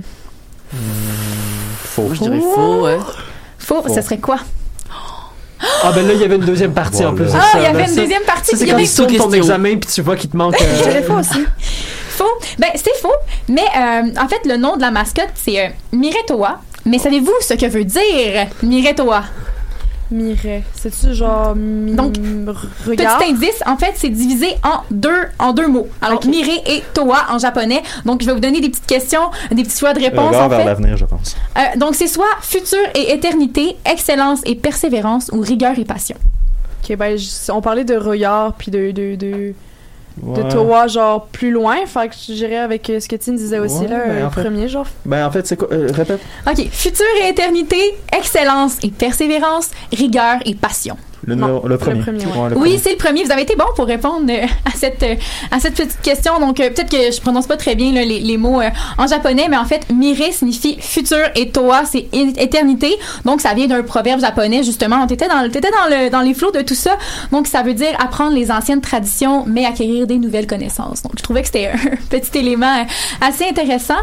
Faux.
Moi, je dirais faux, ouais.
Faux,
Faux.
ce serait quoi?
Ah ben là, il y avait une deuxième partie en plus
Ah, il y avait une deuxième partie.
C'est quand
avait-
tu tournes ton examen puis tu vois qu'il te manque... euh,
Je dirais faux aussi.
Faux? Ben, c'est faux. Mais euh, en fait, le nom de la mascotte, c'est euh, Miretoa. Mais savez-vous ce que veut dire Miretoa?
Mireille. C'est-tu genre. mi-
Donc,
regarde.
Petit indice, en fait, c'est divisé en deux, en deux mots. Alors,
Ok.
Mire et Toa en japonais. Donc, je vais vous donner des petites questions, des petits choix de réponse.
Regard
en
vers l'avenir, je pense.
Euh, donc, c'est soit futur et éternité, excellence et persévérance ou rigueur et passion.
Ok, ben, on parlait de regard puis de. de, de... De
Ouais.
toi, genre plus loin, fait que j'irais avec euh, ce que tu me disais aussi,
Ouais,
là,
ben,
euh,
en fait-
premier, genre.
Ben, en fait, c'est quoi euh, Répète.
OK. Futur et éternité, excellence et persévérance, rigueur et passion.
Le,
Non,
numéro- le premier.
premier, ouais.
Ouais, le
Oui, c'est le premier. Vous avez été bon pour répondre euh, à cette euh, à cette petite question. Donc euh, peut-être que je prononce pas très bien là, les, les mots en japonais, mais en fait, mire signifie futur et toa c'est éternité. Donc ça vient d'un proverbe japonais justement. T'étais dans le- t'étais dans le dans les flots de tout ça. Donc ça veut dire apprendre les anciennes traditions, mais acquérir des nouvelles connaissances. Donc je trouvais que c'était un petit élément assez intéressant.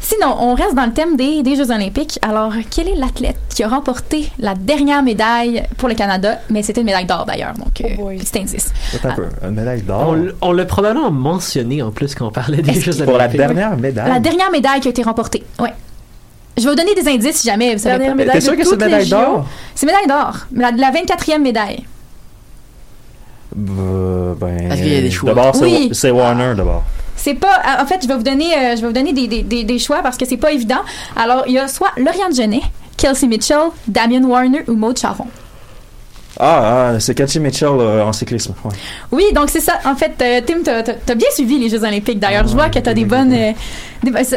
Sinon, on reste dans le thème des, des Jeux Olympiques. Alors, quel est l'athlète qui a remporté la dernière médaille pour le Canada? Mais c'était une médaille d'or d'ailleurs, donc euh,
Oh boy.
petit indice.
Attends un peu. Une médaille d'or?
On, l'a probablement mentionné en plus quand on parlait des Jeux
Pour la
olympiques.
dernière médaille?
La dernière médaille qui a été remportée. Ouais. Je vais vous donner des indices si jamais vous savez
Dernière
pas.
médaille
T'es sûr
de
que c'est une
toutes les
médaille d'or?
C'est médaille d'or. La, la 24e médaille.
Euh, ben.
Est-ce qu'il y a des choix?
D'abord, c'est
Oui.
c'est Warner, d'abord.
C'est pas. En fait, je vais vous donner, euh, je vais vous donner des, des, des, des choix parce que c'est pas évident. Alors, il y a soit Lauriane Genet, Kelsey Mitchell, Damien Warner ou Maud Charon.
Ah, ah, c'est Cathy Mitchell euh, en cyclisme. ouais.
Oui, donc c'est ça. En fait, euh, Tim, t'as t'as bien suivi les Jeux Olympiques. D'ailleurs, je vois que t'as des bonnes. euh,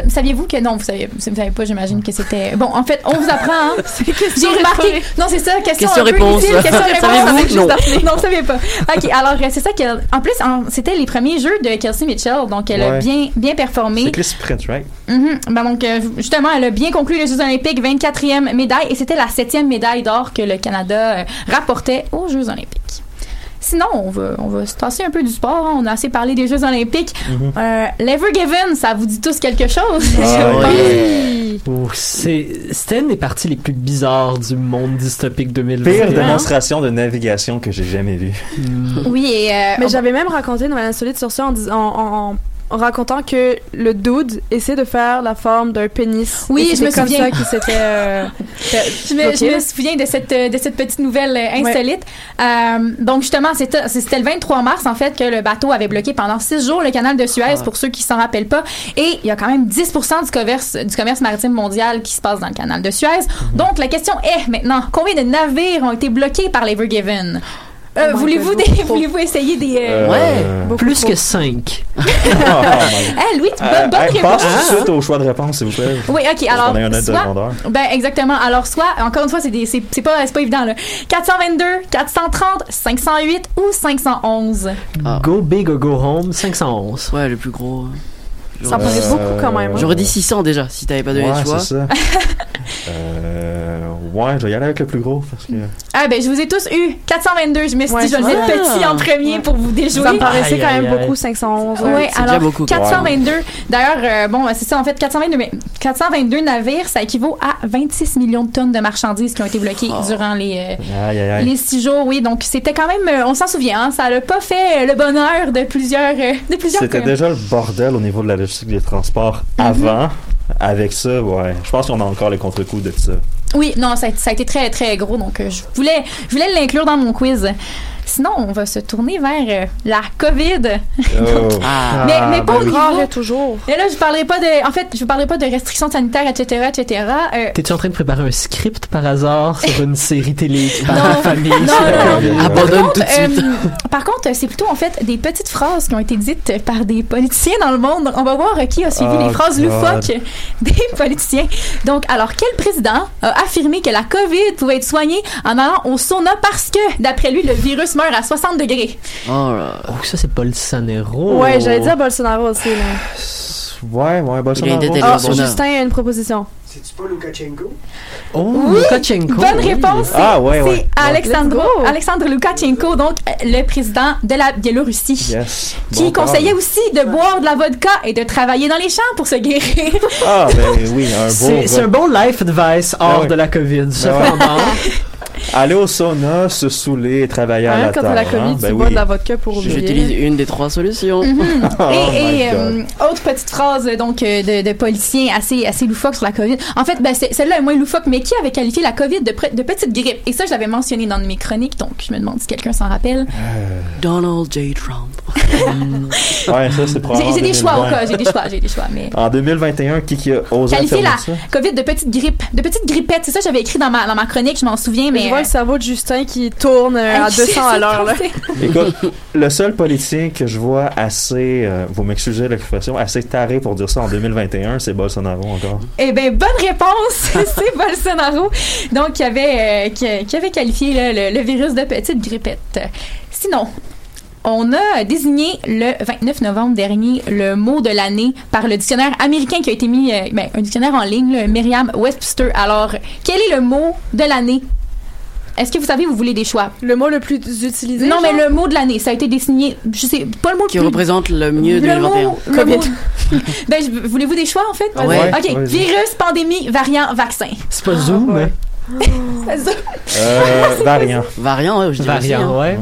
Saviez-vous que non, vous savez, vous savez pas, j'imagine que c'était. Bon, en fait, on vous apprend. Hein? J'ai remarqué. Non, c'est ça. Question, un peu
Question-réponse.
utile, Question-réponse.
Savez-vous?
avec juste
Non?
Non, vous savez pas. Ok, alors euh, c'est ça qu'elle. En plus, en- c'était les premiers Jeux de Kelsey Mitchell, donc elle a bien, bien performé.
Cycliste sprint, right?
Ben donc, euh, justement, elle a bien conclu les Jeux Olympiques, 24e médaille, et c'était la 7e médaille d'or que le Canada euh, rapportait aux Jeux Olympiques. Sinon, on va, on va se tasser un peu du sport. hein. On a assez parlé des Jeux Olympiques.
Mhm.
Euh, L'Evergiven, ça vous dit tous quelque chose?
Ah,
Oui.
Oh, c'est- C'était une des parties les plus bizarres du monde dystopique 2021.
Pire démonstration de navigation que j'ai jamais vue.
Oui, et. euh,
Mais
on-
j'avais même raconté une nouvelle insolite sur ça en, en, en- en racontant que le dude essaie de faire la forme d'un pénis.
Oui, je me
comme
souviens.
ça qu'il s'était. euh,
Je me, je
bloqué.
me souviens de cette, euh, de cette petite nouvelle euh, insolite. Euh, donc, justement, c'était c'était le 23 mars, en fait, que le bateau avait bloqué pendant six jours le canal de Suez, pour ceux qui s'en rappellent pas. Et il y a quand même 10 du commerce, du commerce maritime mondial qui se passe dans le canal de Suez. Donc, la question est maintenant, combien de navires ont été bloqués par l'Evergiven? Euh, voulez-vous des- voulez-vous essayer des euh,
Euh,
Beaucoup
Plus
trop.
que 5.
Oh, my
Eh, Louis, bonne,
Euh,
bonne
hey,
réponse.
passe tout de suite au choix de réponse, s'il vous plaît.
Oui, ok. Alors, soit, ben exactement. Alors, soit, encore une fois, c'est des- c'est c'est pas, c'est pas évident là. 422, 430, 508 ou 511.
Go big or go home, 511.
Ouais, le plus gros.
Ça
J'aurais-
paraît beaucoup quand même. hein.
J'aurais dit 600 déjà, si t'avais pas donné
Ouais,
le
ça. euh, ouais, je vais y aller avec le plus gros parce que.
Ah ben, je vous ai tous eu 422. Je me suis
Ouais,
dit, je vais le petit en premier pour vous déjouer.
Ça me paraissait quand même
aïe, aïe.
beaucoup, 511.
Oui,
ouais.
c'est
alors
déjà beaucoup.
422. D'ailleurs, euh, bon, c'est ça, en fait, 422, mais 422 navires, ça équivaut à 26 millions de tonnes de marchandises qui ont été bloquées
Oh.
durant les, euh,
Aïe, aïe,
les six jours. Oui, donc c'était quand même, euh, on s'en souvient, hein, ça n'a pas fait le bonheur de plusieurs, euh, de plusieurs.
C'était déjà le bordel au niveau de la logistique des transports
Mhm.
avant. Avec ça, ouais. Je pense qu'on a encore les contre-coups de ça.
Oui, non, ça a, ça a été très, très gros, donc euh, je voulais, je voulais l'inclure dans mon quiz. Sinon, on va se tourner vers euh, la COVID.
Oh.
Ah.
mais mais pas
ben
au
oui.
toujours.
Et là, je parlerai pas de... En fait, je parlerai pas de restrictions sanitaires, etc., etc. Euh,
T'es-tu en train de préparer un script par hasard sur une série télé qui parle de famille?
Non,
sur la
non,
COVID?
non.
Abandonne
Par
tout de
contre,
suite.
euh, par contre, c'est plutôt en fait des petites phrases qui ont été dites par des politiciens dans le monde. On va voir euh, qui a suivi
Oh,
les phrases
God.
loufoques des politiciens. Donc, alors, quel président a affirmé que la COVID pouvait être soignée en allant au sauna parce que, d'après lui, le virus à 60 degrés?
Oh là.
Oh, ça, c'est Bolsonaro.
Ouais, j'allais dire Bolsonaro aussi. Là.
Ouais, ouais, Bolsonaro.
Ah. Justin a une proposition.
C'est-tu pas Loukachenko?
Oh,
Oui,
Lukashenko.
Bonne
oui.
réponse. c'est-
Ah, ouais,
c'est
ouais.
Alexandre,
Let's go.
Alexandre Loukachenko, donc euh, le président de la Biélorussie.
Yes.
Qui
Bon
conseillait aussi de boire de la vodka et de travailler dans les champs pour se guérir.
Ah, ben oui, un beau.
C'est c'est un bon life advice hors
Ah ouais.
de la COVID.
ouais. Aller au sauna, se saouler, travailler à
Hein,
la
quand t'as la
hein,
COVID,
ben
tu
oui.
bois de la vodka pour oublier.
J'utilise une des trois solutions.
Mhm.
Oh
et
my
et, euh, autre petite phrase euh, donc euh, de, de politiciens assez assez loufoque sur la COVID. En fait, ben, c'est- celle-là est moins loufoque, mais qui avait qualifié la COVID de, petite grippe? Et ça, je l'avais mentionné dans mes chroniques, donc je me demande si quelqu'un s'en rappelle.
Donald J. Trump.
Ouais, ça, c'est
J'ai
probablement.
j'ai des choix au
2020.
cas, j'ai des choix, j'ai des choix, mais.
En 2021, qui, qui a osé
Qualifier la
ça?
COVID de petite grippe, de petite grippette, c'est ça que j'avais écrit dans ma, dans ma chronique, je m'en souviens, mais.
Je vois
euh,
le cerveau de Justin qui tourne euh, à
je
200 à l'heure.
Écoute, le seul politicien que je vois assez, euh, vous m'excusez l'expression, assez taré pour dire ça en 2021, c'est Bolsonaro encore.
Eh bien, bonne réponse! c'est Bolsonaro. Donc, qui avait, euh, qui, qui avait qualifié là, le, le virus de petite grippette. Sinon, on a désigné le 29 novembre dernier le mot de l'année par le dictionnaire américain qui a été mis, euh, ben, un dictionnaire en ligne, le Merriam-Webster. Alors, quel est le mot de l'année? Est-ce que vous savez, vous voulez des choix?
Le mot le plus utilisé.
Non, mais le mot de l'année, ça a été désigné, je sais, pas le mot le
Qui
plus...
représente le mieux
le
2021.
mot, le mot- ben, voulez-vous des choix, en fait?
Ouais.
OK. Virus, pandémie, variant, vaccin.
c'est pas Zoom,
ouais.
Euh, variant.
Variant, ouais, je aussi,
variant,
hein.
ouais.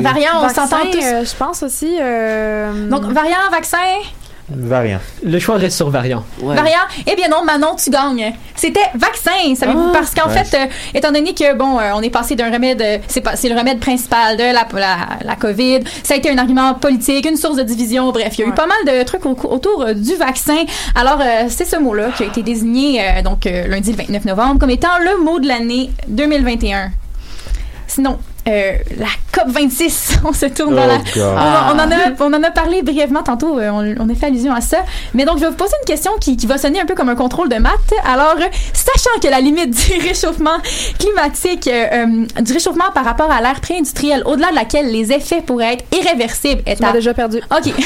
Variant, on s'entend tous.
euh, je pense aussi. euh,
Donc, variant, vaccin,
Variant.
le choix reste sur variant.
Ouais.
variant? Eh bien non, Manon, tu gagnes. C'était vaccin, savez-vous?
Ah.
Parce qu'en
Ouais.
fait, euh, étant donné que, bon, euh, on est passé d'un remède, euh, c'est pas, c'est le remède principal de la, la, la COVID, ça a été un argument politique, une source de division, bref, il y a eu pas mal de trucs au- autour euh, du vaccin. Alors, euh, c'est ce mot-là qui a été désigné, euh, donc, euh, lundi le 29 novembre, comme étant le mot de l'année 2021. Sinon, euh, la COP 26. On se tourne dans
Oh,
la. On, en- on en a, on en a parlé brièvement tantôt. euh, On, on a fait allusion à ça. Mais donc, je vais vous poser une question qui, qui va sonner un peu comme un contrôle de maths. Alors, sachant que la limite du réchauffement climatique, euh, du réchauffement par rapport à l'ère pré-industrielle, au-delà de laquelle les effets pourraient être irréversibles, est
Tu
à
déjà perdu.
OK.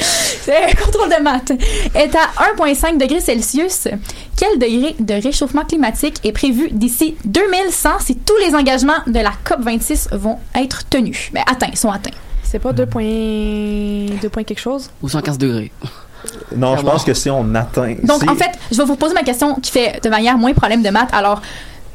C'est un contrôle de maths. Est à 1,5 degrés Celsius. Quel degré de réchauffement climatique est prévu d'ici 2100 si tous les engagements de la COP26 vont être tenus? Mais atteints, sont atteints.
C'est pas 2 points... 2 points quelque chose?
Ou 115 degrés.
Non, je pense que si on atteint.
Donc,
si-
en fait, je vais vous poser ma question qui fait de manière moins problème de maths. Alors,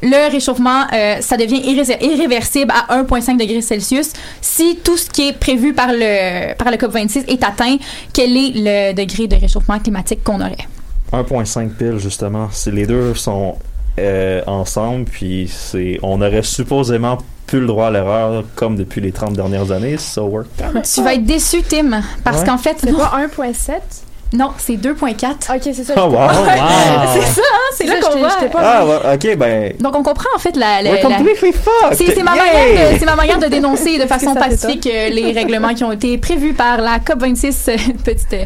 le réchauffement, euh, ça devient irré- irréversible à 1,5 degrés Celsius. Si tout ce qui est prévu par le, par le COP26 est atteint, quel est le degré de réchauffement climatique qu'on aurait?
1.5 pile, justement. C'est les deux sont euh, ensemble, puis c'est, on aurait supposément plus le droit à l'erreur comme depuis les 30 dernières années. So work.
Tu vas être déçu, Tim, parce
Ouais.
qu'en fait,
C'est pas 1.7?
non, c'est 2,4.
Ok, c'est ça.
Oh, wow.
c'est ça, hein, c'est là qu'on voit.
Ah, ouais, ok, ben.
Donc, on comprend en fait la. la-
We're
la-. C'est ma, ma manière de dénoncer de façon pacifique euh, les règlements qui ont été prévus par la COP26. euh, petite, euh.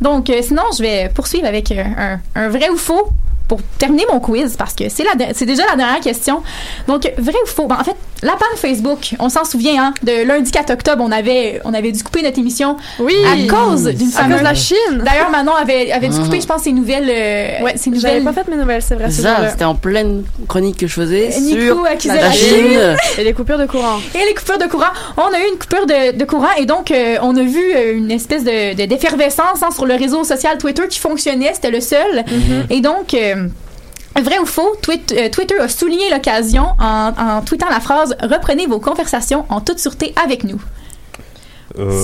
Donc, euh, sinon, je vais poursuivre avec euh, un, un vrai ou faux pour terminer mon quiz parce que c'est la de- c'est déjà la dernière question. Donc, vrai ou faux? Ben, en fait, la panne Facebook, on s'en souvient, hein, de lundi 4 octobre, on avait, on avait dû couper notre émission
Oui.
à cause d'une
À cause de la
fameuse-
Chine.
D'ailleurs, Manon avait, avait dû couper, je pense, ses nouvelles. euh,
Ouais,
ses
j'avais
nouvelles.
pas fait mes nouvelles, c'est vrai.
C'est
ce
ça, c'était en pleine chronique que je faisais
Euh, Nico
sur
accusait
la
la
Chine.
Et les coupures de courant.
Et les coupures de courant. On a eu une coupure de, de courant et donc euh, on a vu euh, une espèce de de- d'effervescence hein, sur le réseau social Twitter qui fonctionnait. C'était le seul. Et donc. Euh, Vrai ou faux, euh, Twitter a souligné l'occasion en, en tweetant la phrase Reprenez vos conversations en toute sûreté avec nous.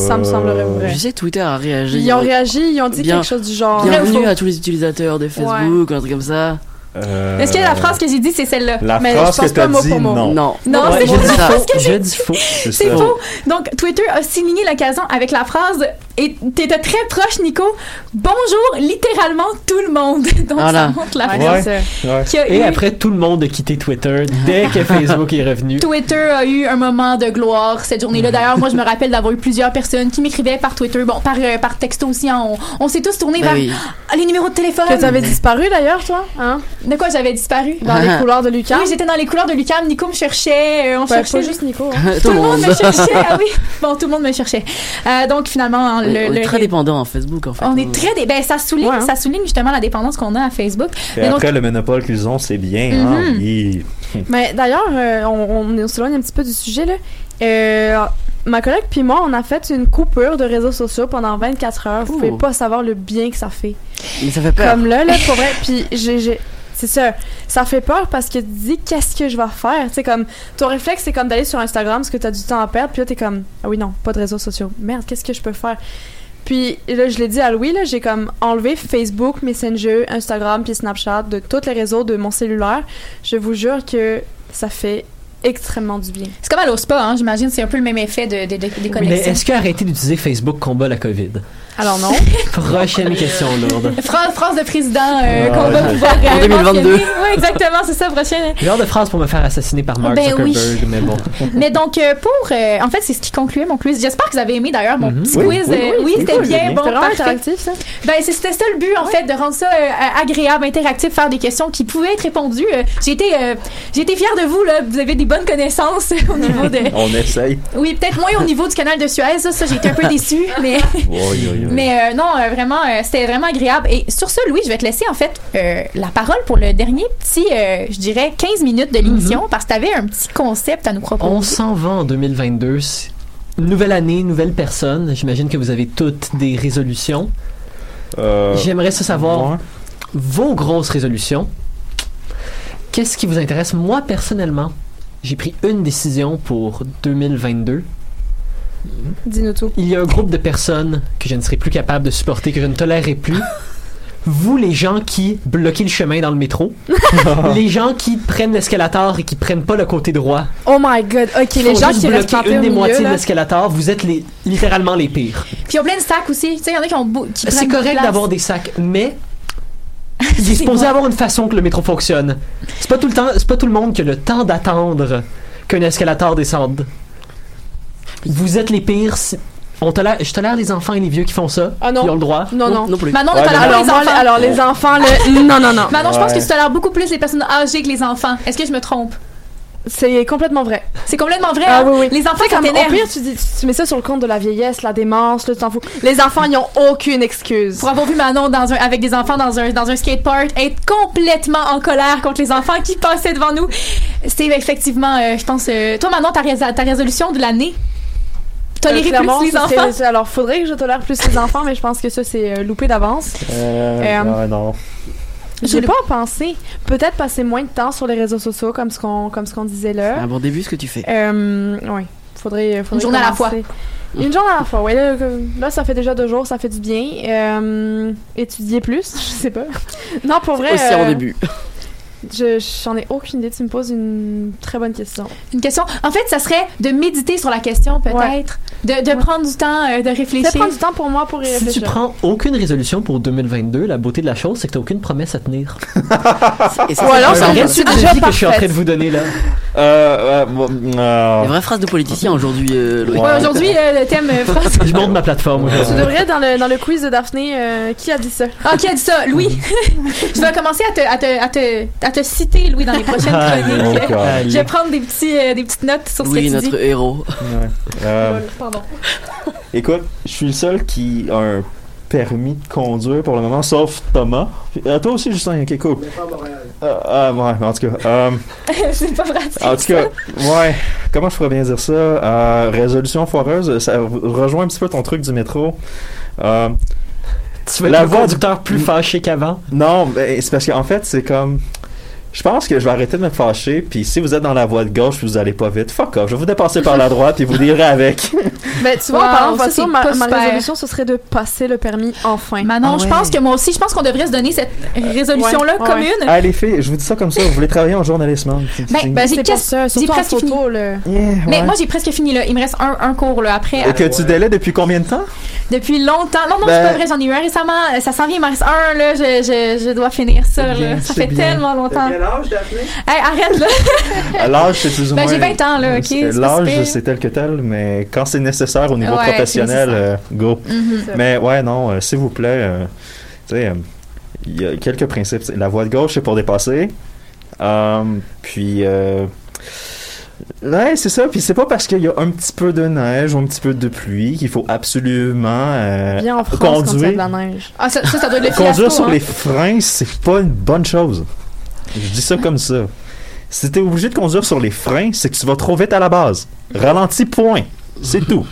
Ça me semblerait vrai.
Je sais que Twitter a réagi.
Ils ont réagi, ils ont dit
Bien-
quelque chose du genre.
Bienvenue à tous les utilisateurs de Facebook, un truc comme ça.
Euh,
Est-ce que la phrase que j'ai dit, c'est celle-là?
La
Mais
phrase
je pense
que t'as
pas mot
dit,
pour mot.
non.
Non.
Non,
Ouais,
c'est
je
pas
dis
la
ça.
phrase que
Je
j'ai
dis faux.
C'est ça.
faux. Donc, Twitter a signé l'occasion avec la phrase et t'étais très proche, Nico. Bonjour, littéralement tout le monde. Donc,
Voilà.
ça montre la
Ouais.
Ouais.
qui a
Et
eu-
après, tout le monde a quitté Twitter dès que Facebook est revenu.
Twitter a eu un moment de gloire cette journée-là. D'ailleurs, moi, je me rappelle d'avoir eu plusieurs personnes qui m'écrivaient par Twitter, bon, par, euh, par texto aussi. hein. on on s'est tous tournés
Ben
vers
oui.
ah, les numéros de téléphone.
Que tu avais disparu d'ailleurs, toi, hein?
De quoi j'avais disparu?
Dans les couloirs de Lucas.
Oui, j'étais dans les couleurs de Lucam. Nico me cherchait. euh, on
Ouais,
cherchait.
pas juste Nico. hein.
Tout le monde me cherchait. Ah oui. Bon, tout le monde me cherchait. Euh, donc, finalement, hein, le,
on est
le-
très dépendant à Facebook en fait.
on est très dé- ben ça souligne
Ouais, hein.
ça souligne justement la dépendance qu'on a à Facebook.
Et
Mais donc,
après, le monopole qu'ils ont, c'est bien. hein,
Mhm.
oui.
Mais d'ailleurs, euh, on, on s'éloigne un petit peu du sujet, là. Euh, ma collègue puis moi, on a fait une coupure de réseaux sociaux pendant 24 heures. Vous
Ouh.
pouvez pas savoir le bien que ça fait.
Mais ça fait peur.
Comme là, là, pour vrai. Puis j'ai- c'est ça. Ça fait peur parce que tu te dis qu'est-ce que je vais faire? Tu sais, comme ton réflexe, c'est comme d'aller sur Instagram parce que tu as du temps à perdre. Puis là, t'es comme ah oui non, pas de réseaux sociaux. Merde, qu'est-ce que je peux faire? Puis là, je l'ai dit à Louis, là, j'ai comme enlevé Facebook, Messenger, Instagram, puis Snapchat de tous les réseaux de mon cellulaire. Je vous jure que ça fait extrêmement du bien.
c'est comme à l'OSPA, hein, j'imagine, c'est un peu le même effet de, de, de-
Mais
déconnexion.
est-ce qu'arrêter d'utiliser Facebook combat la COVID?
Alors non.
Prochaine question lourde.
Phrase, phrase de président euh,
Ouais.
qu'on va pouvoir
En
euh,
2022.
mentionner. Oui, exactement, c'est ça, prochaine.
Genre de phrase pour me faire assassiner par Mark
Ben oui.
Zuckerberg, mais bon.
Mais donc, euh, pour. euh, en fait, c'est ce qui concluait mon quiz. J'espère que vous avez aimé d'ailleurs mon
Mhm.
petit
Oui,
quiz.
oui, oui,
oui,
oui,
c'était
oui,
bien.
j'ai
Bon,
interactif, ça?
Ben, c'était ça le but, en fait, de rendre ça euh, agréable, interactif, faire des questions qui pouvaient être répondues. Euh, j'ai été, euh, j'ai été fière de vous, là. Vous avez des bonnes connaissances au niveau de.
On essaye.
Oui, peut-être moins au niveau du canal de Suez, ça, ça j'ai été un peu déçue, mais. Mais euh, non, euh, vraiment, euh, c'était vraiment agréable. Et sur ce, Louis, je vais te laisser en fait euh, la parole pour le dernier petit, euh, je dirais, 15 minutes de l'émission, parce que tu avais un petit concept à nous proposer.
On s'en va en 2022. C'est une Nouvelle année, nouvelle personne. J'imagine que vous avez toutes des résolutions.
Euh,
J'aimerais ça savoir vos grosses résolutions. Qu'est-ce qui vous intéresse? Moi, personnellement, j'ai pris une décision pour 2022.
Dis-nous tout.
Il y a un groupe de personnes que je ne serai plus capable de supporter, que je ne tolérerai plus. Vous, les gens qui bloquez le chemin dans le métro, les gens qui prennent l'escalator et qui prennent pas le côté droit,
Oh my god. Ok, les gens qui restent
une
au
des
milieu,
moitiés de l'escalator, vous êtes les, littéralement les pires.
Puis ils ont plein de sacs aussi. Tu sais, il y en a qui ont beau- qui
C'est correct d'avoir des sacs, mais il est supposé avoir une façon que le métro fonctionne. C'est pas tout le temps, c'est pas tout le monde qui a le temps d'attendre
qu'un escalator descende. Vous êtes les pires. si- On tolère, je tolère les enfants et les vieux qui font ça.
Ah non.
Ils ont le droit.
Non, non.
Manon, ne
Ouais,
tolère
mais-
pas
Alors,
les
moi,
enfants.
alors, les enfants, le... non, non, non.
Manon, je pense
Ouais.
que tu tolères beaucoup plus les personnes âgées que les enfants. Est-ce que je me trompe?
C'est complètement vrai.
C'est complètement vrai.
Ah
hein?
oui, oui.
Les enfants, ça
comme,
t'énerve.
Au pire, tu, dis, tu mets ça sur le compte de la vieillesse, la démence, là, tu t'en fous. Les enfants, ils ont aucune excuse.
Pour avoir vu Manon dans un, avec des enfants dans un, dans un skatepark être complètement en colère contre les enfants qui passaient devant nous, c'est effectivement, euh, je pense, euh, toi Manon, ta, rés- ta résolution de l'année, tolérer
Euh,
plus les enfants.
alors, faudrait que je tolère plus les enfants, mais je pense que ça, c'est euh, loupé d'avance.
Euh,
Euh,
ouais, non.
J'ai pas pensé. Peut-être passer moins de temps sur les réseaux sociaux, comme ce qu'on comme ce qu'on disait là.
C'est un bon début ce que tu fais.
Euh, oui. Faudrait, faudrait
Une journée à la
commencer. Une journée à la fois, oui. Là, ça fait déjà deux jours, ça fait du bien. Euh, étudier plus, je sais pas. Non, pour vrai.
Aussi en
euh,
début.
Je j'en ai aucune idée. Tu me poses une très bonne question.
Une question. En fait, ça serait de méditer sur la question, peut-être.
Ouais.
De, de prendre du temps, euh, de réfléchir.
Ça prend du temps pour moi pour y
Si
réfléchir.
tu prends aucune résolution pour 2022, la beauté de la chose, c'est que t'as aucune promesse à tenir.
Et ça,
Ou
c'est
alors,
ça,
de
déjà
vie que je suis en train de vous donner là.
Euh, euh,
Des vraies phrases de politiciens aujourd'hui, euh, Loïc.
Ouais, aujourd'hui, euh, le thème euh, France.
Je monte ma plateforme
Tu devrais, dans le, dans le quiz de Daphné, euh, qui a dit ça?
Ah, qui a dit ça? Louis. je vais commencer à te, à, te, à, te, à te citer, Louis, dans les prochaines
Allez,
chroniques. je vais prendre des, petits, euh, des petites notes sur ce
Louis,
que tu
notre
dis.
héros.
ouais. Euh,
Pardon.
écoute, je suis le seul qui a un permis de conduire pour le moment, sauf Thomas. Euh, toi aussi, Justin, ok, cool. Euh, ah, ouais, en tout cas. euh,
c'est pas pratique.
En tout cas, ouais. Comment je pourrais bien dire ça? Euh, résolution foireuse, ça rejoint un petit peu ton truc du métro. Euh,
Tu veux être
la
le
voix du-
conducteur plus fâché qu'avant?
Non, ben, c'est parce qu'en fait, c'est comme. Je pense que je vais arrêter de me fâcher, puis si vous êtes dans la voie de gauche puis vous allez pas vite, fuck off, je vais vous dépasser par la droite et vous lirez avec.
Ben, tu vois,
Wow,
en parlant de
ça,
voiture,
c'est
ma, ma résolution, ce serait de passer le permis enfin.
Manon,
Ah
je pense que moi aussi, je pense qu'on devrait se donner cette résolution-là
Ouais, ouais,
commune.
Ah, les filles, je vous dis ça comme ça, vous voulez travailler en journalisme. hein?
Ben, ben, j'ai presque fini.
là.
Yeah,
Mais moi, j'ai presque fini là. Il me reste un, un cours là. Après,
Et que tu délais depuis combien de temps?
depuis longtemps. Non, non,
Ben-
c'est pas vrai. J'en ai eu un récemment. Euh, Ça s'en vient. Il m'en reste un là. Je, je, je dois finir ça. Là. Ça fait tellement longtemps.
Âge, Daphné?
Hey, arrête là.
L'âge, c'est plus ou
Ben,
moins.
j'ai 20 ans, là, ok,
L'âge, c'est tel que tel, mais quand c'est nécessaire au niveau
Ouais,
professionnel, euh, go.
Mhm.
Mais ouais, non, euh, s'il vous plaît, euh, tu sais, euh, il y a quelques principes. La voie de gauche, c'est pour dépasser. Euh, puis, euh, ouais, c'est ça. Puis c'est pas parce qu'il y a un petit peu de neige ou un petit peu de pluie qu'il faut absolument euh,
Bien en France, quand il y a
conduire.
de la neige.
Ah, ça, ça, ça doit être le
Conduire
fiasco,
sur
hein.
les freins, c'est pas une bonne chose. Je dis ça comme ça. Si t'es obligé de conduire sur les freins, c'est que tu vas trop vite à la base. Ralentis, point. C'est tout.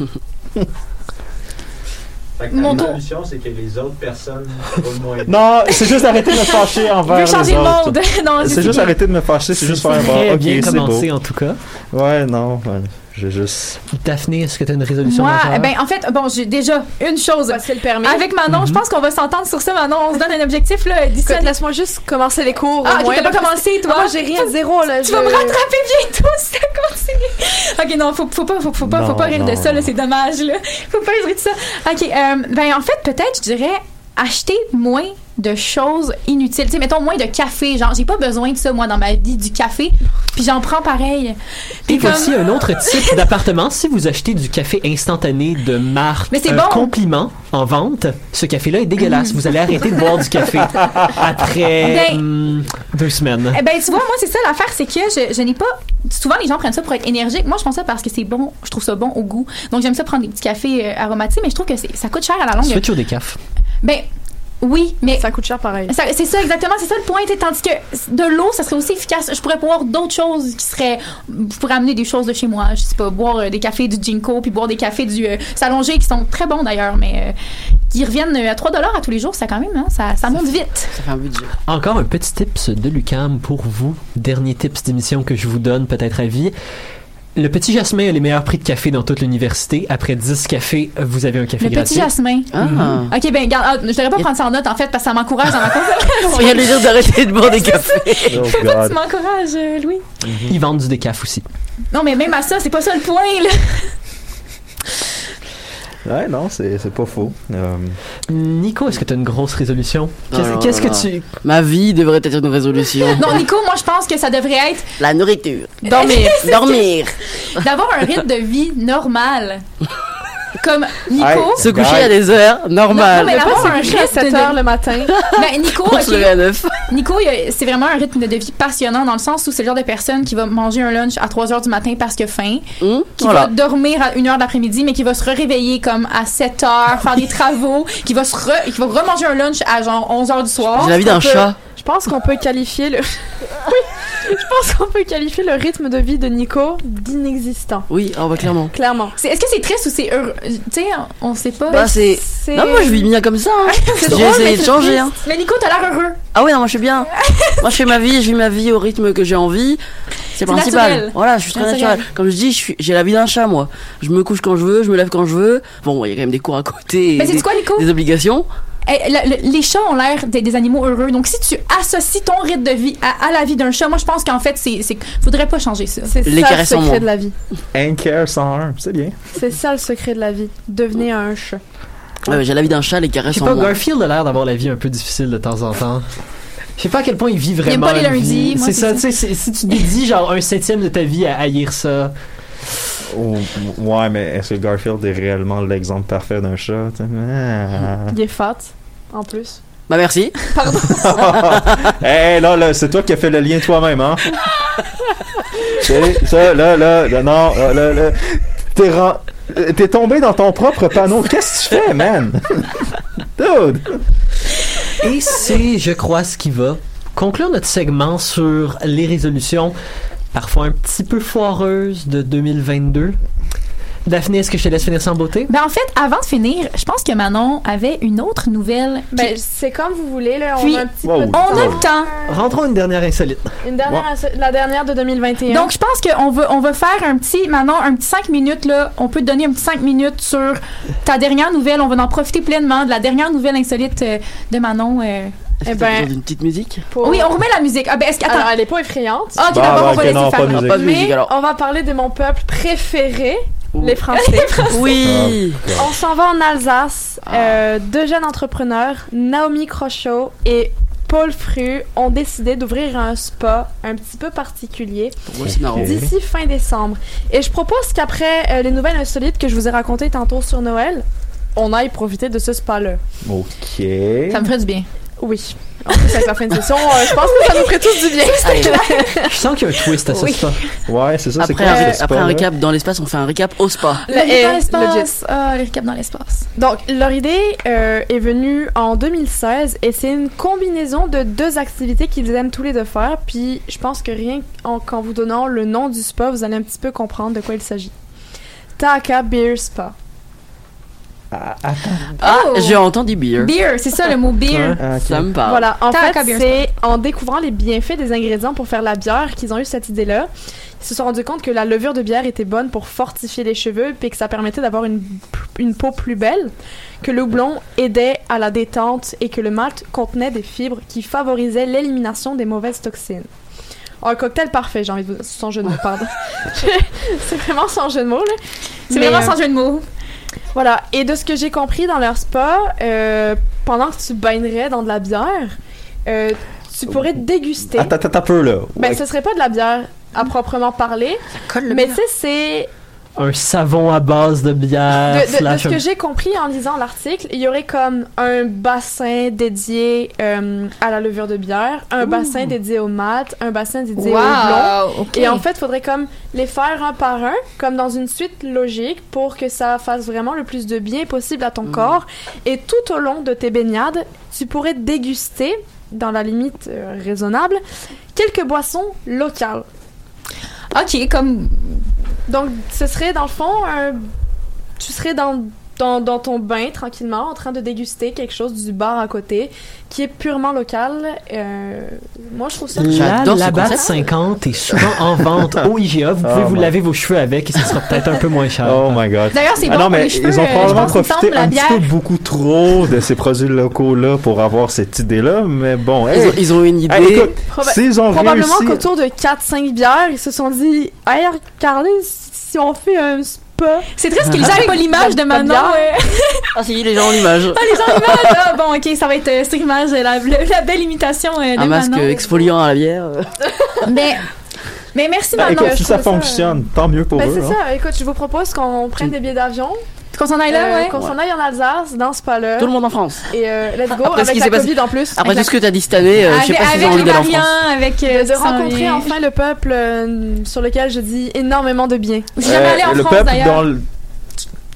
Mon tour.
solution, c'est que les autres personnes roulent moins vite.
Non, c'est juste arrêter de me fâcher envers
Je veux changer
les
le
autres.
monde. Non,
c'est
c'est
juste
bien.
arrêter de me fâcher, c'est juste faire un
Très
bon. Ok,
bien
c'est
commencé en tout cas.
Ouais, non, ouais, j'ai juste.
Daphné, est-ce que tu as une résolution
Moi,
majeure?
ben, en fait, bon, j'ai déjà une chose.
Passer le permis.
Avec Manon, je pense qu'on va s'entendre sur ça, Manon. On se donne un objectif, là. D'ici
laisse-moi juste commencer les cours.
Ah,
au
ok,
moins,
t'as pas commencé, toi?
Ah, Moi, j'ai rien, zéro, là.
Tu
je-
vas me rattraper bientôt si ça continue. Ok, non, faut, faut pas, faut, faut pas, faut
Non,
pas rire de ça, là, c'est dommage, là. Faut pas rire de ça. Ok, euh, ben, en fait, peut-être, je dirais, acheter moins de choses inutiles. Tu sais, mettons, moins de café. Genre, j'ai pas besoin de ça, moi, dans ma vie, du café. Puis j'en prends pareil. Puis
Et
comme-
voici un autre type d'appartement. Si vous achetez du café instantané de marque
Mais
un
bon.
compliment en vente, ce café-là est dégueulasse. Vous allez arrêter de boire du café après
Ben-
hum, deux semaines.
Eh ben, tu vois, moi, c'est ça l'affaire, c'est que je, je n'ai pas. Souvent, les gens prennent ça pour être énergique. Moi, je prends ça parce que c'est bon. Je trouve ça bon au goût. Donc, j'aime ça prendre des petits cafés euh, aromatiques, mais je trouve que ça coûte cher à la longue.
Switch au décaf.
Ben, oui, mais.
Ça coûte cher pareil.
C'est ça, exactement. C'est ça le point. t'sais, Tandis que de l'eau, ça serait aussi efficace. Je pourrais boire d'autres choses qui seraient. Je pourrais amener des choses de chez moi. Je sais pas, boire euh, des cafés du Jinko, puis boire des cafés du euh, Salonger qui sont très bons d'ailleurs, mais euh, qui reviennent euh, à 3 à tous les jours. Ça, quand même, hein, ça, ça monte vite.
Ça fait un budget.
Encore un petit tips de Lucam pour vous. Dernier tips d'émission que je vous donne, peut-être à vie. Le petit jasmin a les meilleurs prix de café dans toute l'université. Après 10 cafés, vous avez un café
Le
gratuit.
petit jasmin.
Ah.
Mhm.
Ok, ben, garde, ah, je devrais pas prendre ça en note, en fait, parce que ça m'encourage dans ma
On
conversation.
vient de lui dire d'arrêter de boire des cafés.
Oh,
tu
God.
m'encourages, euh, Louis.
Ils vendent du décaf aussi.
Non, mais même à ça, c'est pas ça le point, là.
Ouais, non, c'est c'est pas faux. Euh,
Nico, est-ce que tu as une grosse résolution? Qu'est-ce que tu.
Ma vie devrait être une résolution.
Non, Nico, moi, je pense que ça devrait être
La nourriture.
Dormir.
Dormir.
d'avoir un rythme de vie normal. Comme Nico.
Se coucher à des heures normales.
Non, mais d'avoir un
coucher à
rythme
7
de-
heures le matin.
Ben, Nico,
Pour se
ok.
lever à 9.
Nico, c'est vraiment un rythme de vie passionnant dans le sens où c'est le genre de personne qui va manger un lunch à 3 heures du matin parce que faim, qui
voilà.
va dormir à 1 heure d'après-midi, mais qui va se réveiller comme à 7 heures, faire des travaux, qui va se re- qui va remanger un lunch à genre 11 heures du soir.
J'ai la vie d'un chat.
Je pense qu'on peut qualifier le. oui, je pense qu'on peut qualifier le rythme de vie de Nico d'inexistant.
Oui, oh, bah, clairement.
Clairement.
C'est- Est-ce que c'est triste ou c'est heureux? Tu sais, on sait pas.
Bah, c'est. Non, moi je vis bien comme ça. hein.
C'est
J'ai essayé de changer. Hein.
Mais Nico, t'as l'air heureux.
Ah ouais, non, moi je suis bien. moi je fais ma vie, je vis ma vie au rythme que j'ai envie. C'est
C'est
principal.
naturel.
Voilà, je suis très
Naturel.
naturel. Comme je dis, je suis- j'ai la vie d'un chat, moi. Je me couche quand je veux, je me lève quand je veux. Bon, il y a quand même des cours à côté. et
Mais c'est
des,
quoi, Nico?
des obligations.
Eh, le- le- les chats ont l'air des, des animaux heureux. Donc, si tu associes ton rythme de vie à, à la vie d'un chat, moi, je pense qu'en fait, c'est, c'est, faudrait pas changer ça.
C'est
Les
ça le secret
moins.
de la vie.
Anchor 101, c'est bien.
C'est ça le secret de la vie. Devenez un chat.
Ouais, j'ai la vie d'un chat, les caresses
pas,
moi.
Garfield a l'air d'avoir la vie un peu difficile de temps en temps. Je sais pas à quel point il vit
aime
vraiment.
pas les lundis,
C'est
c'est
ça,
ça.
tu sais, si tu dédies genre un septième de ta vie à haïr ça.
Oh, ouais, mais est-ce que Garfield est réellement l'exemple parfait d'un chat? Ah.
Il est fat, en plus.
Bah merci.
Pardon.
hey, là, là, c'est toi qui as fait le lien toi-même, hein? C'est ça, là, là, là, non, là, là, là, t'es ren- euh, T'es tombé dans ton propre panneau. Qu'est-ce que tu fais, man? Dude!
Et c'est, je crois, ce qui va conclure notre segment sur les résolutions, parfois un petit peu foireuses de 2022. Daphné, est-ce que je te laisse finir sans beauté?
Ben, en fait, avant de finir, je pense que Manon avait une autre nouvelle. qui-
Ben, c'est comme vous voulez, là.
Puis,
on a un petit
Wow.
peu de
on a
temps.
le temps.
Rentrons une dernière insolite.
Une dernière, la dernière de 2021.
Donc, je pense qu'on va, on va faire un petit, Manon, un petit 5 minutes, là. On peut te donner un petit 5 minutes sur ta dernière nouvelle. On va en profiter pleinement de la dernière nouvelle insolite euh, de Manon. euh.
Est-ce
Eh ben-
d'une petite musique?
Pour-
Oui, on remet la musique. Ah, ben, est-ce que. Attends.
Alors, elle est pas effrayante.
Ah, ok,
Bah,
d'abord,
bah,
on va
ok,
laisser
non,
faire.
pas de musique.
Pas de
Mais
alors.
on va parler de mon peuple préféré, les Français.
Oui.
On s'en va en Alsace. Euh, deux jeunes entrepreneurs, Naomi Crochot et Paul Fru, ont décidé d'ouvrir un spa un petit peu particulier d'ici fin décembre. Et je propose qu'après euh, les nouvelles insolites que je vous ai racontées tantôt sur Noël, on aille profiter de ce spa-là.
Ok.
Ça me ferait du bien.
Oui. En plus, avec la fin de session, euh, je pense que ça nous ferait tous du bien.
Je sens qu'il y a un twist à ce
Oui.
spa.
Ouais, c'est ça, c'est
Après,
quoi
un,
ce
après un
spa-là?
récap dans l'espace, on fait un récap au spa.
Le
Le- eh,
dans l'espace.
legit.
Ah, le récap dans l'espace.
Donc, leur idée euh, est venue en 2016 et c'est une combinaison de deux activités qu'ils aiment tous les deux faire. Puis, je pense que rien qu'en qu'en vous donnant le nom du spa, vous allez un petit peu comprendre de quoi il s'agit. Taka Beer Spa.
Ah.
Ah,
Oh.
j'ai entendu beer.
Beer, c'est ça le mot beer.
Ah.
Ça me parle.
Voilà, en
Taka
fait,
Beer
c'est en découvrant les bienfaits des ingrédients pour faire la bière qu'ils ont eu cette idée-là. Ils se sont rendus compte que la levure de bière était bonne pour fortifier les cheveux, puis que ça permettait d'avoir une, une peau plus belle, que le houblon aidait à la détente et que le malt contenait des fibres qui favorisaient l'élimination des mauvaises toxines. Un cocktail parfait, j'ai envie de vous sans jeu de mots, pardon. c'est vraiment sans jeu de mots, là.
C'est vraiment
euh,
sans jeu de mots.
Voilà, et de ce que j'ai compris dans leur spa, euh, pendant que tu baignerais dans de la bière, euh, tu pourrais déguster.
Attends, attends un peu, là.
Ben, ce serait pas de la bière à proprement parler, mais tu sais, c'est
Un savon à base de bière.
de, de- de
slash
ce
un-
que j'ai compris en lisant l'article, il y aurait comme un bassin dédié euh, à la levure de bière, un bassin dédié au malt, un bassin dédié au blond. Et en fait, il faudrait comme les faire un par un, comme dans une suite logique, pour que ça fasse vraiment le plus de bien possible à ton corps. Et tout au long de tes baignades, tu pourrais déguster, dans la limite euh, raisonnable, quelques boissons locales.
Ok, comme.
Donc, ce serait dans le fond un... Tu serais dans, dans, dans ton bain tranquillement en train de déguster quelque chose du bar à côté qui est purement local. Euh, moi, je trouve ça.
La,
J'adore
la
concept.
50 est souvent en vente au IGA. Vous pouvez
Oh
vous
my-
laver vos cheveux avec et ce sera peut-être un peu moins cher.
Oh my god.
D'ailleurs, c'est
Ah
bon
non,
pour
mais
les cheveux,
ils ont
euh,
probablement profité
la
un petit peu beaucoup trop de ces produits locaux-là pour avoir cette idée-là, mais bon.
Ils, ont, ils ont une idée.
hey, écoute,
Proba-
ont
Probablement
réussi...
qu'autour de 4-5 bières, ils se sont dit Hey, regardez, si on fait un.
C'est triste qu'ils n'aient pas l'image de Manon. euh.
Ah si, les gens ont l'image.
Ah, les gens l'image! Ah, bon, ok, ça va être euh, euh, la, le- la belle imitation euh, de
Un masque
Manon.
euh, exfoliant à la bière. euh.
Mais, mais merci
Ben,
Manon.
écoute, si ça
ça,
fonctionne, tant mieux pour
Ben,
eux.
c'est
hein.
ça. Écoute, je vous propose qu'on prenne des billets d'avion.
Qu'on s'en aille là,
euh,
ouais.
Qu'on s'en aille en Alsace, dans ce pas-là.
Tout le monde en France.
Et euh, let's go,
Après ce
avec
qui
la
s'est passé-
COVID en plus.
Après tout ce que t'as dit cette année, euh, je sais
Avec,
pas si j'ai envie d'aller en France.
avec euh,
de,
s'en
rencontrer enfin le peuple euh, sur lequel je dis énormément de bien.
Suis jamais allée en
le
France
peuple
d'ailleurs.
dans le-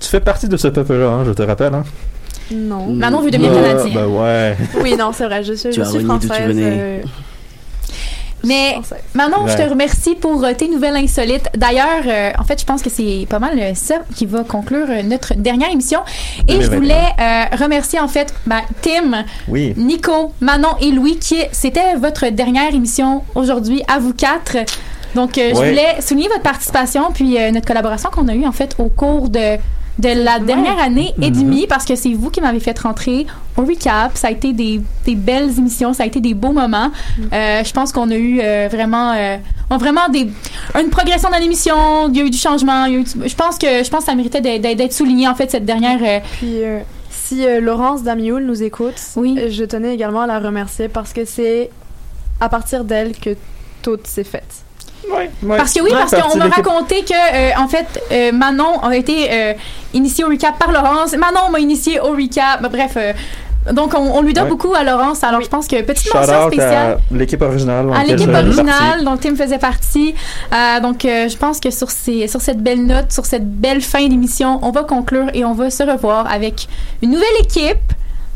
tu, fais partie de ce peuple-là, hein, je te rappelle. Hein.
Non.
Manon veut devenir
Euh,
canadien.
ben ouais.
Oui, non, c'est vrai, je suis, je suis française.
Mais Manon, je te remercie pour euh, tes nouvelles insolites. D'ailleurs, euh, en fait, je pense que c'est pas mal euh, ça qui va conclure euh, notre dernière émission. Et je
2021.
voulais euh, remercier en fait ben, Tim,
Oui.
Nico, Manon et Louis, qui c'était votre dernière émission aujourd'hui à vous quatre. Donc, euh, je voulais souligner votre participation puis euh, notre collaboration qu'on a eue en fait au cours de de la dernière année et demie parce que c'est vous qui m'avez fait rentrer au recap. Ça a été des, des belles émissions, ça a été des beaux moments. Euh, je pense qu'on a eu euh, vraiment, euh, on vraiment des, une progression dans l'émission. Il y a eu du changement. il y a eu du- je pense que je pense que ça méritait d'être- d'être d'être souligné en fait cette dernière. euh,
Puis euh, si euh, Laurence Damioul nous écoute,
Oui.
je tenais également à la remercier parce que c'est à partir d'elle que tout s'est fait.
Parce que oui, parce qu'on m'a raconté que, euh, en fait, euh, Manon a été euh, initiée au recap par Laurence. Manon m'a initiée au recap. Bref, euh, donc on, on lui doit
Ouais.
beaucoup à Laurence. Alors je pense que petite
Shout
mention spéciale.
à l'équipe originale.
à l'équipe originale dont Tim faisait partie. Euh, donc, euh, je pense que sur, ces, sur cette belle note, sur cette belle fin d'émission, on va conclure et on va se revoir avec une nouvelle équipe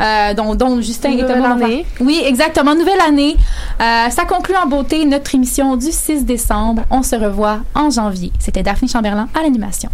euh, dont, Justin
nouvelle année.
Oui, exactement. Nouvelle année. Euh, ça conclut en beauté notre émission du 6 décembre. On se revoit en janvier. C'était Daphne Chamberlain à l'animation.